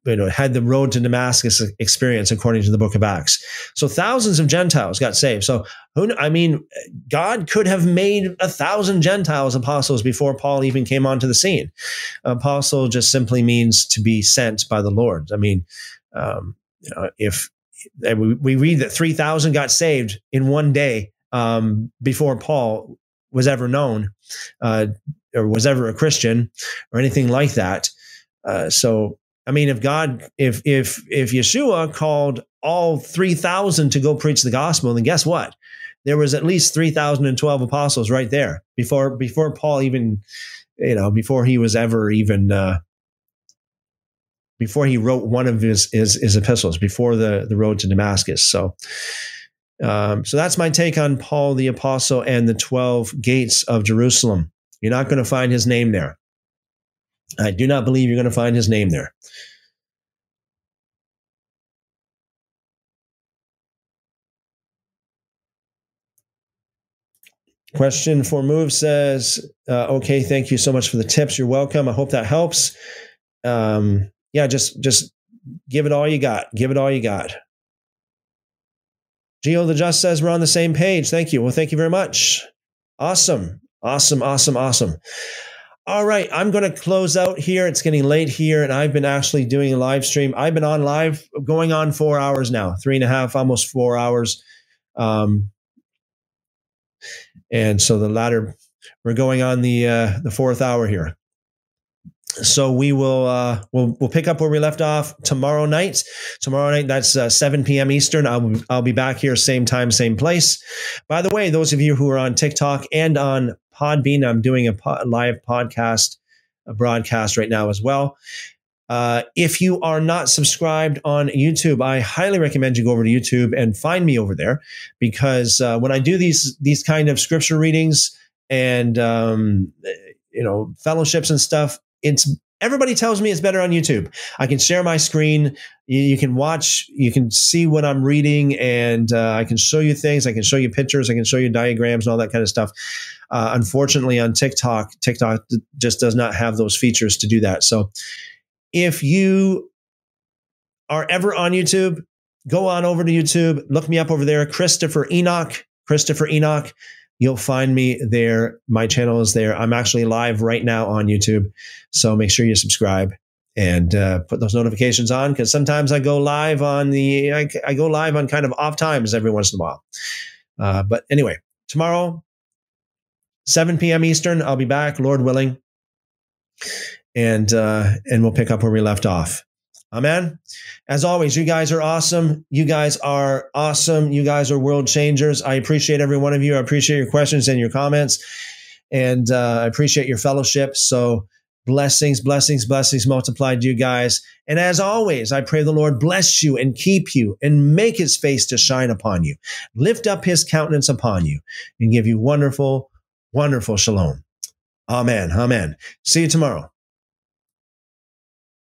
you know, had the road to Damascus experience according to the book of Acts. So thousands of Gentiles got saved. So who, I mean, God could have made a thousand Gentiles apostles before Paul even came onto the scene. Apostle just simply means to be sent by the Lord. I mean, um, know, if we read that 3,000 got saved in one day um, before Paul was ever known. Uh, or was ever a Christian or anything like that. Uh, so, I mean, if God, if if if Yeshua called all three thousand to go preach the gospel, then guess what? There was at least three thousand and twelve apostles right there before before Paul even, you know, before he was ever even. Uh, before he wrote one of his, his, his epistles, before the the road to Damascus. So, um, so that's my take on Paul the apostle and the twelve gates of Jerusalem. You're not going to find his name there. I do not believe you're going to find his name there. Question for Move says, uh, okay, thank you so much for the tips. You're welcome. I hope that helps. Um, yeah, just just give it all you got. Give it all you got. Geo the Just says we're on the same page. Thank you. Well, thank you very much. Awesome. Awesome, awesome, awesome. All right, I'm going to close out here. It's getting late here, and I've been actually doing a live stream. I've been on live going on four hours now, three and a half, almost four hours. Um, and so the latter, we're going on the uh, the fourth hour here so we will uh, we'll we'll pick up where we left off tomorrow night. Tomorrow night, that's uh, 7 p.m. Eastern. I'll I'll be back here, same time, same place. By the way, those of you who are on TikTok and on Podbean, I'm doing a live podcast, a broadcast right now as well. Uh, if you are not subscribed on YouTube, I highly recommend you go over to YouTube and find me over there because uh, when I do these these kind of scripture readings and um, you know fellowships and stuff, it's everybody tells me it's better on YouTube. I can share my screen. You, you can watch, you can see what I'm reading, and uh, I can show you things. I can show you pictures. I can show you diagrams and all that kind of stuff. Uh, unfortunately, on TikTok, TikTok just does not have those features to do that. So if you are ever on YouTube, go on over to YouTube, look me up over there, Christopher Enoch, Christopher Enoch. You'll find me there. My channel is there. I'm actually live right now on YouTube. So make sure you subscribe and uh, put those notifications on because sometimes I go live on the, I, I, go live on kind of off times every once in a while. Uh, but anyway, tomorrow, 7 p.m. Eastern, I'll be back, Lord willing. And, uh, and we'll pick up where we left off. Amen. As always, you guys are awesome. You guys are awesome. You guys are world changers. I appreciate every one of you. I appreciate your questions and your comments. And uh, I appreciate your fellowship. So, blessings, blessings, blessings multiplied to you guys. And as always, I pray the Lord bless you and keep you and make his face to shine upon you, lift up his countenance upon you, and give you wonderful, wonderful shalom. Amen. Amen. See you tomorrow.